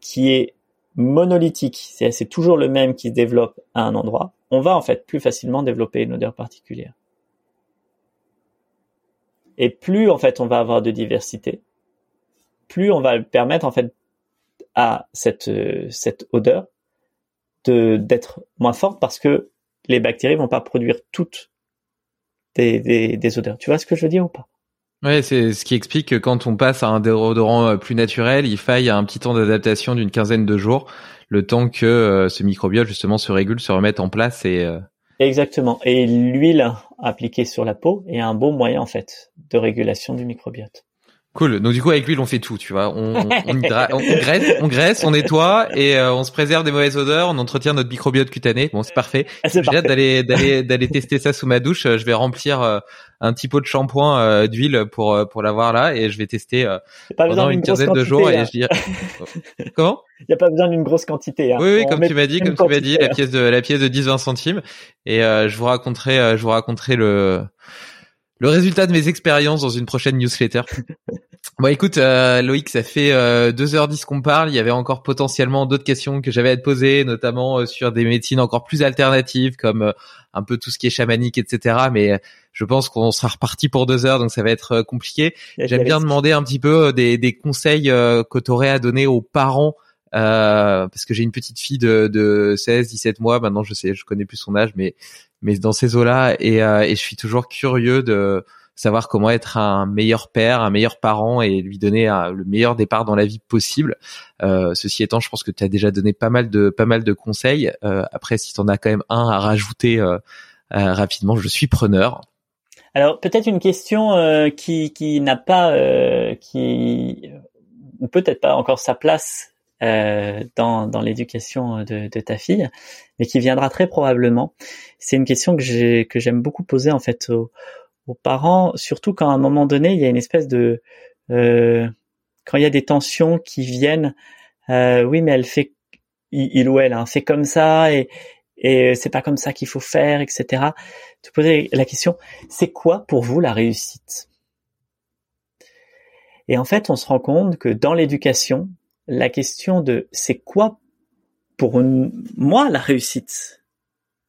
qui est monolithique, c'est toujours le même qui se développe à un endroit, on va en fait plus facilement développer une odeur particulière. Et plus en fait on va avoir de diversité, plus on va permettre en fait à cette cette odeur de d'être moins forte parce que les bactéries vont pas produire toutes des, des, des odeurs. Tu vois ce que je veux dire ou pas? Ouais, c'est ce qui explique que quand on passe à un déodorant euh, plus naturel, il faille un petit temps d'adaptation d'une quinzaine de jours, le temps que euh, ce microbiote justement se régule, se remette en place et euh, Exactement. Et l'huile appliquée sur la peau est un bon moyen en fait de régulation du microbiote. Cool. Donc du coup avec l'huile on fait tout, tu vois. On, on, on, graisse, on graisse, on nettoie et euh, on se préserve des mauvaises odeurs, on entretient notre microbiote cutané. Bon c'est parfait. Ah, J'ai hâte d'aller d'aller d'aller tester ça sous ma douche. Je vais remplir euh, un petit pot de shampoing euh, d'huile pour pour l'avoir là et je vais tester pendant une quinzaine de jours et je dis comment? Il n'y a pas besoin d'une grosse quantité. Hein. Oui, oui, comme tu m'as dit, comme tu m'as dit, la pièce de la pièce de 10-20 centimes et je vous raconterai je vous raconterai le le résultat de mes expériences dans une prochaine newsletter. Bon, écoute, euh, Loïc, ça fait euh, 2h10 qu'on parle. Il y avait encore potentiellement d'autres questions que j'avais à te poser, notamment euh, sur des médecines encore plus alternatives, comme euh, un peu tout ce qui est chamanique, etc. Mais je pense qu'on sera reparti pour deux heures, donc ça va être compliqué. J'aime bien demander un petit peu des, des conseils que tu aurais à donner aux parents euh, parce que j'ai une petite fille de, de 16, 17 mois. Maintenant, je sais, je connais plus son âge, mais mais dans ces eaux-là, et, et je suis toujours curieux de savoir comment être un meilleur père, un meilleur parent et lui donner le meilleur départ dans la vie possible. Euh, ceci étant, je pense que tu as déjà donné pas mal de pas mal de conseils. Euh, après, si tu en as quand même un à rajouter euh, euh, rapidement, je suis preneur. Alors peut-être une question euh, qui, qui n'a pas qui peut-être pas encore sa place dans, dans l'éducation de, de, ta fille, mais qui viendra très probablement. C'est une question que j'ai que j'aime beaucoup poser en fait aux, aux parents, surtout quand à un moment donné, il y a une espèce de... Euh, quand il y a des tensions qui viennent, euh, oui, mais elle fait, il, ou elle, hein, fait comme ça et, et c'est pas comme ça qu'il faut faire, etc. Te poser la question, c'est quoi pour vous la réussite? Et en fait, on se rend compte que dans l'éducation, la question de c'est quoi pour moi la réussite?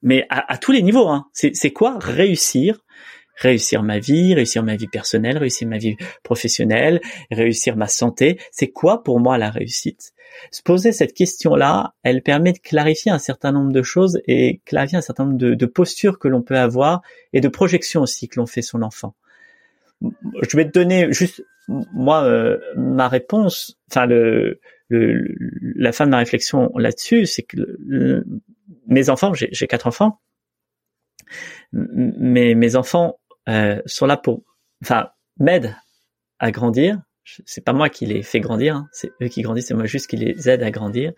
Mais à, tous les niveaux, hein. c'est quoi réussir? Réussir ma vie, réussir ma vie personnelle, réussir ma vie professionnelle, réussir ma santé. C'est quoi pour moi la réussite? Se poser cette question-là, elle permet de clarifier un certain nombre de choses et clarifier un certain nombre de, postures que l'on peut avoir et de projections aussi que l'on fait son enfant. Je vais te donner juste moi euh, ma réponse, enfin le, la fin de ma réflexion là-dessus, c'est que mes enfants, j'ai quatre enfants, mais mes enfants euh, sont là pour, enfin, m'aident à grandir. C'est pas moi qui les fais grandir, hein. c'est eux qui grandissent, c'est moi juste qui les aide à grandir.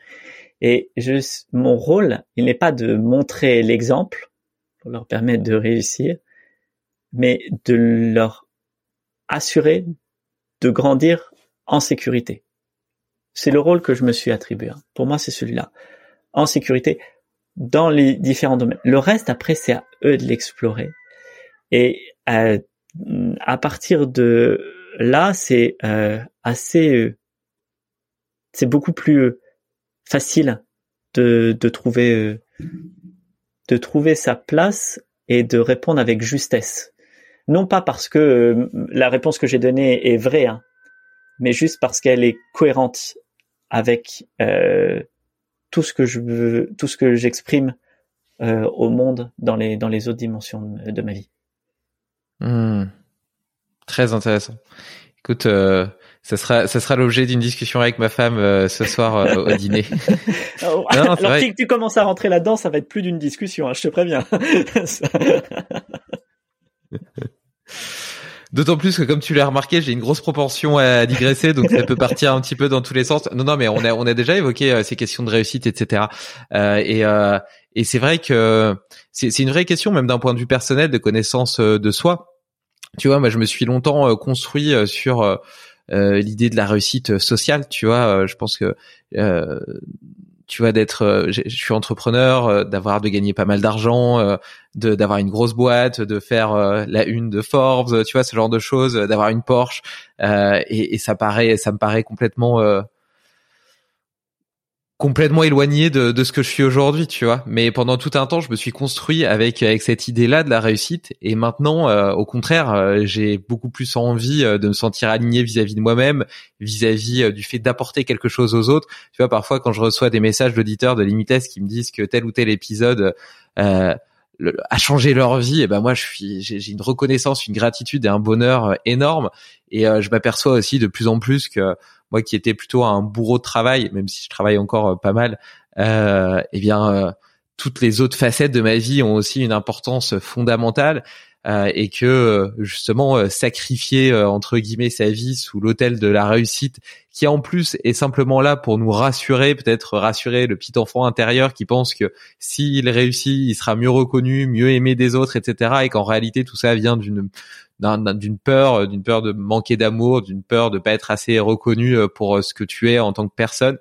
Et je, mon rôle, il n'est pas de montrer l'exemple pour leur permettre de réussir, mais de leur assurer de grandir en sécurité. C'est le rôle que je me suis attribué. Hein. Pour moi, c'est celui-là. En sécurité dans les différents domaines. Le reste, après, c'est à eux de l'explorer. Et à, à partir de là, c'est euh, assez, euh, c'est beaucoup plus euh, facile de trouver, de trouver sa place et de répondre avec justesse. Non pas parce que la réponse que j'ai donnée est vraie, hein, mais juste parce qu'elle est cohérente avec tout ce que je veux, tout ce que j'exprime au monde dans les dans les autres dimensions de ma vie. Hmm. Très intéressant. Écoute, euh, ça sera, ça sera l'objet d'une discussion avec ma femme euh, ce soir euh, au dîner. alors, alors si tu commences à rentrer là-dedans, ça va être plus d'une discussion, hein, je te préviens. D'autant plus que comme tu l'as remarqué, j'ai une grosse propension à digresser, donc ça peut partir un petit peu dans tous les sens. Non, non, mais on a on a déjà évoqué euh, ces questions de réussite, etc. Euh, et euh, et c'est vrai que c'est c'est une vraie question, même d'un point de vue personnel, de connaissance euh, de soi. Tu vois, moi, je me suis longtemps construit sur l'idée de la réussite sociale. Tu vois, je pense que tu vois d'être euh, je suis entrepreneur euh, d'avoir de gagner pas mal d'argent euh, de d'avoir une grosse boîte de faire la une de Forbes tu vois ce genre de choses d'avoir une Porsche et, et, ça paraît ça me paraît complètement complètement éloigné de, de ce que je suis aujourd'hui, tu vois. Mais pendant tout un temps, je me suis construit avec avec cette idée-là de la réussite. Et maintenant, euh, au contraire, euh, j'ai beaucoup plus envie euh, de me sentir aligné vis-à-vis de moi-même, vis-à-vis du fait d'apporter quelque chose aux autres. Tu vois, parfois quand je reçois des messages d'auditeurs de Limites qui me disent que tel ou tel épisode a changé leur vie, et ben moi, je suis, j'ai une reconnaissance, une gratitude et un bonheur énorme. Et je m'aperçois aussi de plus en plus que moi qui étais plutôt un bourreau de travail, même si je travaille encore euh, pas mal, euh, eh bien euh, toutes les autres facettes de ma vie ont aussi une importance fondamentale euh, et que justement sacrifier entre guillemets sa vie sous l'autel de la réussite, qui en plus est simplement là pour nous rassurer, peut-être rassurer le petit enfant intérieur qui pense que s'il réussit, il sera mieux reconnu, mieux aimé des autres, etc. Et qu'en réalité tout ça vient d'une d'une peur, euh, d'une peur de manquer d'amour, d'une peur de pas être assez reconnu euh, pour euh, ce que tu es en tant que personne.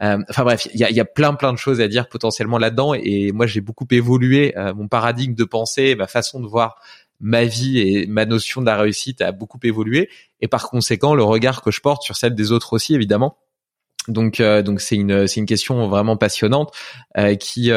enfin bref, il y a, y a, plein plein de choses à dire potentiellement là-dedans et moi j'ai beaucoup évolué mon paradigme de pensée, ma façon de voir ma vie et ma notion de la réussite a beaucoup évolué et par conséquent le regard que je porte sur celle des autres aussi évidemment. Donc donc c'est une c'est une question vraiment passionnante qui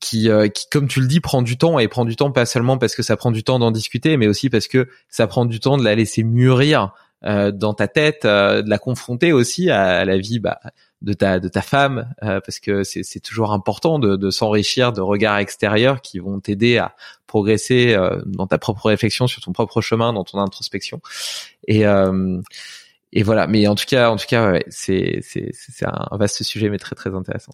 qui, euh, qui, comme tu le dis, prend du temps et prend du temps pas seulement parce que ça prend du temps d'en discuter, mais aussi parce que ça prend du temps de la laisser mûrir euh, dans ta tête, euh, de la confronter aussi à, la vie bah, de ta de ta femme, parce que c'est toujours important de, de s'enrichir de regards extérieurs qui vont t'aider à progresser dans ta propre réflexion, sur ton propre chemin, dans ton introspection. Et et voilà. Mais en tout cas, en tout cas, ouais, c'est c'est c'est un vaste sujet, mais très très intéressant.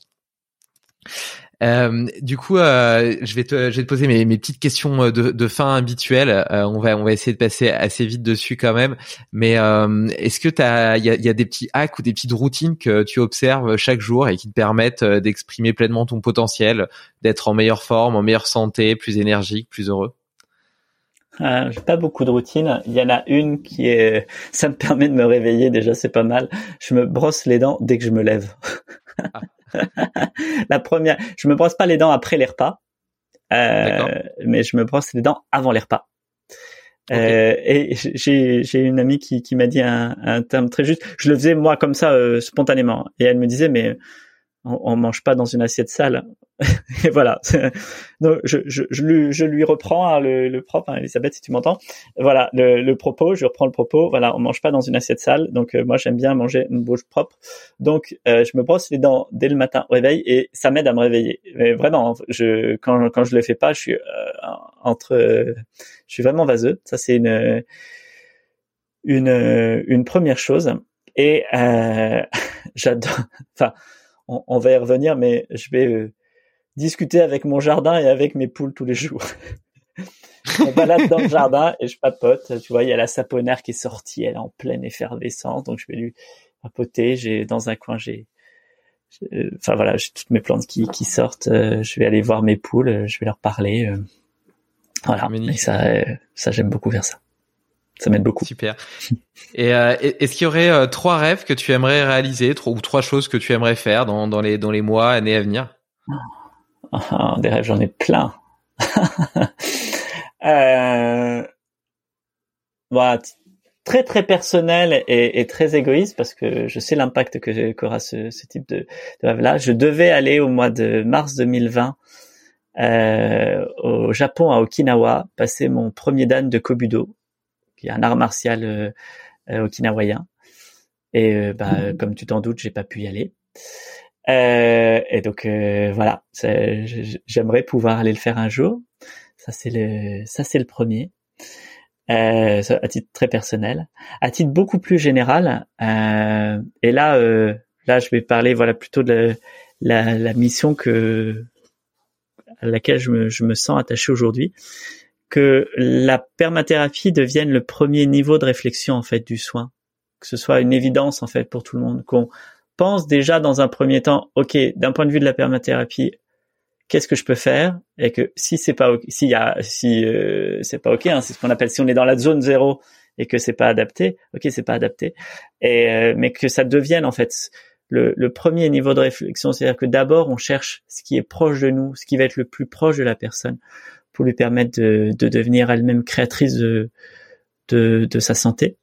Euh, du coup, euh, je vais te, je vais te poser mes, mes petites questions euh, de, de fin habituelles. Euh, on va, on va essayer de passer assez vite dessus quand même. Mais euh, est-ce que t'as, il y a, y a, des petits hacks ou des petites routines que tu observes chaque jour et qui te permettent d'exprimer pleinement ton potentiel, d'être en meilleure forme, en meilleure santé, plus énergique, plus heureux? Euh, j'ai pas beaucoup de routines. Il y en a une qui est, ça me permet de me réveiller déjà, c'est pas mal. Je me brosse les dents dès que je me lève. Ah. la première, je me brosse pas les dents après les repas, euh, mais je me brosse les dents avant les repas. Euh, et j'ai j'ai une amie qui qui m'a dit un, un terme très juste. Je le faisais moi comme ça euh, spontanément, et elle me disait mais on, on mange pas dans une assiette sale. et voilà. Donc je, je, je, lui, je lui reprends hein, le, le propre, hein, Elisabeth, si tu m'entends. Voilà le, le, propos. Je reprends le propos. Voilà, on mange pas dans une assiette sale. Donc euh, moi j'aime bien manger une bouche propre. Donc euh, je me brosse les dents dès le matin au réveil et ça m'aide à me réveiller. Mais vraiment, je quand quand je le fais pas, je suis euh, entre, je suis vraiment vaseux. Ça c'est une une une première chose. Et j'adore. Enfin on, va y revenir, mais je vais euh, discuter avec mon jardin et avec mes poules tous les jours. on balade dans le jardin et je papote. Tu vois, il y a la saponaire qui est sortie, elle est en pleine effervescence, donc je vais lui papoter. J'ai dans un coin, j'ai, enfin voilà, j'ai toutes mes plantes qui, qui sortent. Euh, je vais aller voir mes poules, je vais leur parler. Euh. voilà, et ça, ça j'aime beaucoup faire ça ça m'aide beaucoup. Super. Et euh, est-ce qu'il y aurait euh, trois rêves que tu aimerais réaliser, trois, ou trois choses que tu aimerais faire dans, dans les dans les mois, années à venir? Ah, Des rêves, j'en ai plein. euh, voilà, très très personnel et, et, très égoïste parce que je sais l'impact que qu'aura ce, ce type de, de rêve-là. Je devais aller au mois de mars 2020 euh, au Japon à Okinawa passer mon premier dan de Kobudo qui est un art martial euh, euh, okinawayen. Et euh, bah, mhm. comme tu t'en doutes, j'ai pas pu y aller. et donc voilà, j'aimerais pouvoir aller le faire un jour. Ça c'est le, ça c'est le premier. euh, à titre très personnel, à titre beaucoup plus général. Euh, et là, euh, là, je vais parler voilà plutôt de la, la, mission que à laquelle je me, je me sens attaché aujourd'hui, que la permathérapie devienne le premier niveau de réflexion en fait du soin, que ce soit une évidence en fait pour tout le monde, qu'on pense déjà dans un premier temps, ok, d'un point de vue de la permathérapie, qu'est-ce que je peux faire? Et que si c'est pas s'il y a si euh, c'est pas ok hein, c'est ce qu'on appelle si on est dans la zone zéro et que c'est pas adapté ok c'est pas adapté et euh, mais que ça devienne en fait le premier niveau de réflexion. C'est-à-dire que d'abord on cherche ce qui est proche de nous ce qui va être le plus proche de la personne lui permettre de, de devenir elle-même créatrice de, de, sa santé.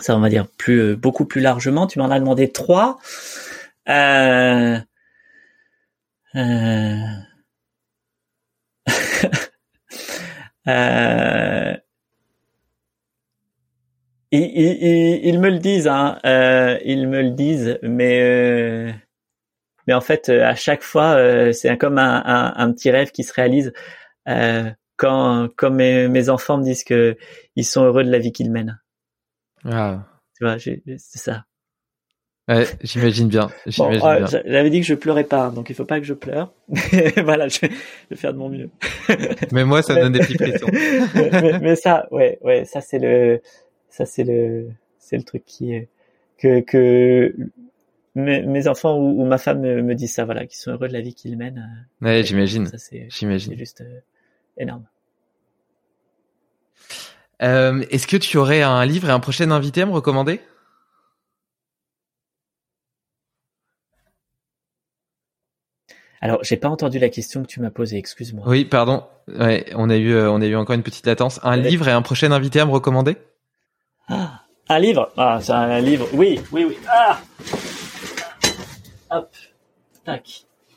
Ça on va dire plus euh, beaucoup plus largement. Tu m'en as demandé trois. Euh, euh... Ils, me le disent, hein. Ils me le disent, mais mais en fait, à chaque fois, euh, c'est comme un, un, un, petit rêve qui se réalise quand quand mes, mes, enfants me disent que ils sont heureux de la vie qu'ils mènent. Ah. Tu vois, c'est ça. Ouais, j'imagine bien. J'imagine bien. J'avais dit que je pleurais pas, donc il faut pas que je pleure. voilà, je vais, faire de mon mieux. mais moi, ça donne des petits frissons. mais, mais, ça, ouais, ouais, ça c'est le, ça c'est le, c'est le truc qui est que que mes, mes enfants ou, ou, ma femme me, me disent ça, voilà, qu'ils sont heureux de la vie qu'ils mènent. Ouais, j'imagine. J'imagine. C'est juste euh, énorme. Euh, Est-ce que tu aurais un livre et un prochain invité à me recommander? Alors, j'ai pas entendu la question que tu m'as posée, excuse-moi. Oui, pardon. Ouais, on a eu, euh, on a eu encore une petite latence. Un livre et un prochain invité à me recommander? Ah, Un livre? Ah, c'est un livre. Oui, oui, oui. Ah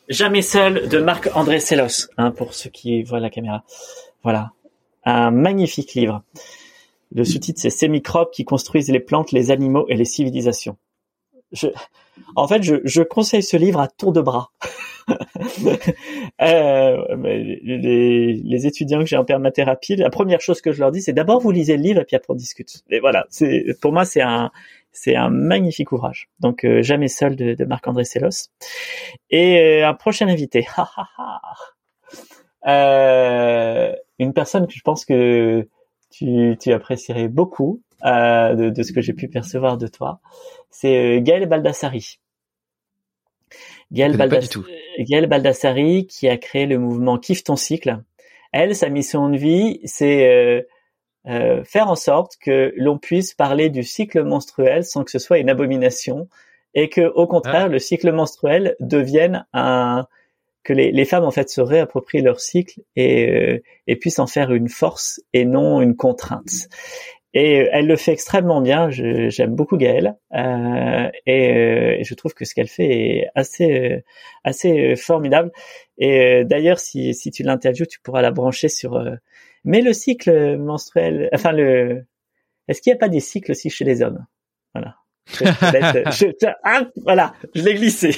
Jamais seul de Marc-André Sellos, hein, pour ceux qui voient la caméra. Voilà. Un magnifique livre. Le sous-titre, c'est Ces microbes qui construisent les plantes, les animaux et les civilisations. En fait, je, conseille ce livre à tour de bras. euh, les, les, étudiants que j'ai en permathérapie, la première chose que je leur dis, c'est d'abord vous lisez le livre et puis après on discute. Et voilà, c'est pour moi c'est un c'est un magnifique ouvrage. Donc euh, jamais seul de, de Marc-André Sellos. Et euh, un prochain invité, euh, une personne que je pense que tu, tu apprécierais beaucoup de, de, ce que j'ai pu percevoir de toi, c'est Gaël Baldassari. Gaël, Baldassari qui a créé le mouvement Kiffe ton cycle. Elle, sa mission de vie, c'est euh, faire en sorte que l'on puisse parler du cycle menstruel sans que ce soit une abomination et que, au contraire, ah. le cycle menstruel devienne un que les, les, femmes en fait se réapproprient leur cycle et, euh, et puissent en faire une force et non une contrainte. Et euh, elle le fait extrêmement bien. J'aime beaucoup Gaëlle euh, et, euh, et, je trouve que ce qu'elle fait est assez euh, assez formidable. Et d'ailleurs, si, si tu l'interviews, tu pourras la brancher sur. Mais le cycle menstruel, enfin le, est-ce qu'il n'y a pas des cycles aussi chez les hommes? Voilà. je, ah, voilà, je l'ai glissé.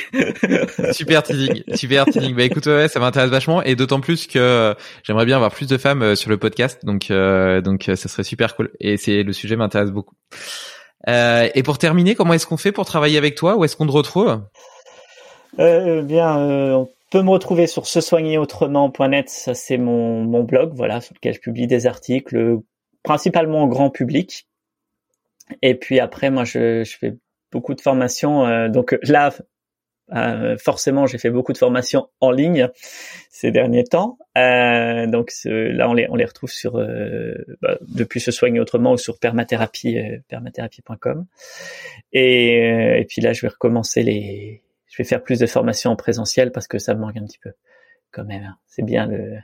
super teasing, super teasing. Bah écoute, ouais, ça m'intéresse vachement et d'autant plus que euh, j'aimerais bien avoir plus de femmes euh, sur le podcast, donc euh, donc ça serait super cool. Et c'est le sujet m'intéresse beaucoup. et pour terminer, comment est-ce qu'on fait pour travailler avec toi? Où est-ce qu'on te retrouve? Bien, on peut me retrouver sur se soigner autrement.net. Ça c'est mon mon blog, voilà, sur lequel je publie des articles principalement au grand public et puis après, moi, je, je fais beaucoup de formations. Euh, donc là, euh, forcément, j'ai fait beaucoup de formations en ligne ces derniers temps. Euh, donc là, on les, on les retrouve sur euh, bah, depuis se soigner autrement ou sur permathérapie, euh. Et, et puis là, je vais recommencer les. Je vais faire plus de formations en présentiel parce que ça me manque un petit peu quand même. Hein. C'est bien le.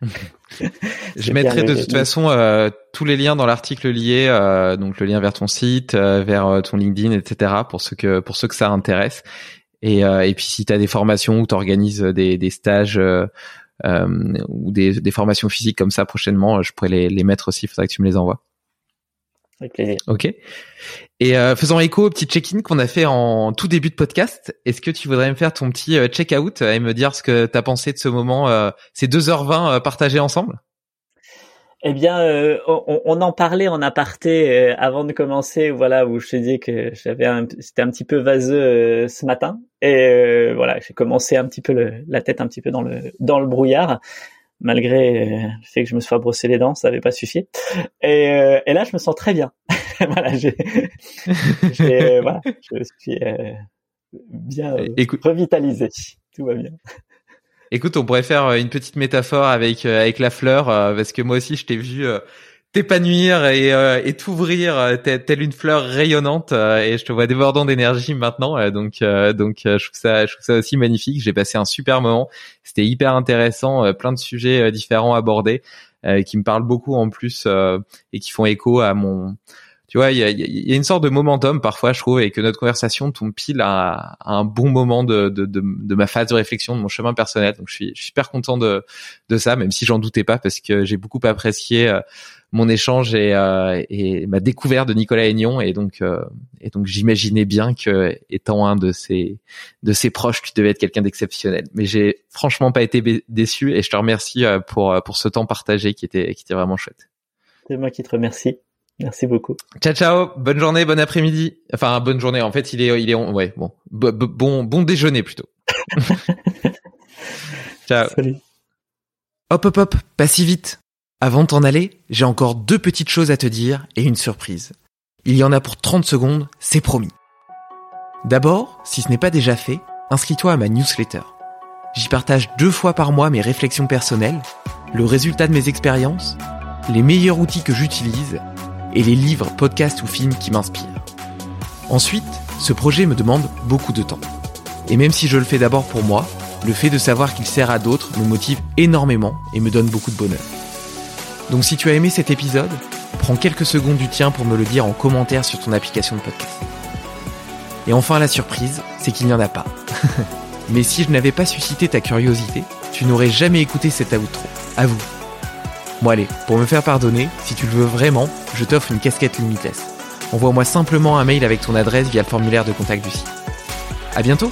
je mettrai de toute façon euh, tous les liens dans l'article lié, euh, donc le lien vers ton site, euh, vers ton LinkedIn, etc. pour ceux que pour ceux que ça intéresse. Et, et puis si tu as des formations ou tu organises des, des stages ou des, des formations physiques comme ça prochainement, je pourrais les, les mettre aussi. Il faudrait que tu me les envoies. Avec plaisir. Ok. Et euh, faisant écho au petit check-in qu'on a fait en tout début de podcast, est-ce que tu voudrais me faire ton petit euh, check-out et me dire ce que tu as pensé de ce moment, euh, ces 2h20 euh, partagés ensemble? Eh bien, euh, on, on, en parlait en aparté euh, avant de commencer, voilà, où je te dis que j'avais, c'était un petit peu vaseux euh, ce matin, et voilà, j'ai commencé un petit peu le, la tête un petit peu dans le dans le brouillard, malgré le fait que je me sois brossé les dents, ça n'avait pas suffi. Et, et, là, je me sens très bien. voilà, j'ai, voilà, je suis bien revitalisé, tout va bien. Écoute, on pourrait faire euh, une petite métaphore avec euh, avec la fleur euh, parce que moi aussi je t'ai vu t'épanouir et, et t'ouvrir telle une fleur rayonnante et je te vois débordant d'énergie maintenant donc donc je trouve ça je trouve ça aussi magnifique j'ai passé un super moment c'était hyper intéressant plein de sujets différents abordés qui me parlent beaucoup en plus et qui font écho à mon tu vois, il y a, y a, une sorte de momentum parfois, je trouve, et que notre conversation tombe pile à, un bon moment de, de, de, ma phase de réflexion, de mon chemin personnel. Donc, je suis, je suis super content de, de ça, même si j'en doutais pas, parce que j'ai beaucoup apprécié euh, mon échange et, euh, et ma découverte de Nicolas Aignon, et donc, euh, et donc, j'imaginais bien que, étant un de ses, de ses proches, tu devais être quelqu'un d'exceptionnel. Mais j'ai franchement pas été déçu, et je te remercie pour, pour ce temps partagé qui était, qui était vraiment chouette. C'est moi qui te remercie. Merci beaucoup. Ciao ciao, bonne journée, bon après-midi. Enfin bonne journée. En fait, il est il est ouais bon bon bon déjeuner plutôt. ciao. Salut. Hop hop hop, pas si vite. Avant de t'en aller, j'ai encore deux petites choses à te dire et une surprise. Il y en a pour 30 secondes, c'est promis. D'abord, si ce n'est pas déjà fait, inscris-toi à ma newsletter. J'y partage deux fois par mois mes réflexions personnelles, le résultat de mes expériences, les meilleurs outils que j'utilise et les livres, podcasts ou films qui m'inspirent. Ensuite, ce projet me demande beaucoup de temps. Et même si je le fais d'abord pour moi, le fait de savoir qu'il sert à d'autres me motive énormément et me donne beaucoup de bonheur. Donc si tu as aimé cet épisode, prends quelques secondes du tien pour me le dire en commentaire sur ton application de podcast. Et enfin la surprise, c'est qu'il n'y en a pas. Mais si je n'avais pas suscité ta curiosité, tu n'aurais jamais écouté cet outro. À vous. Bon allez, pour me faire pardonner, si tu le veux vraiment, je t'offre une casquette Limitless. Envoie-moi simplement un mail avec ton adresse via le formulaire de contact du site. À bientôt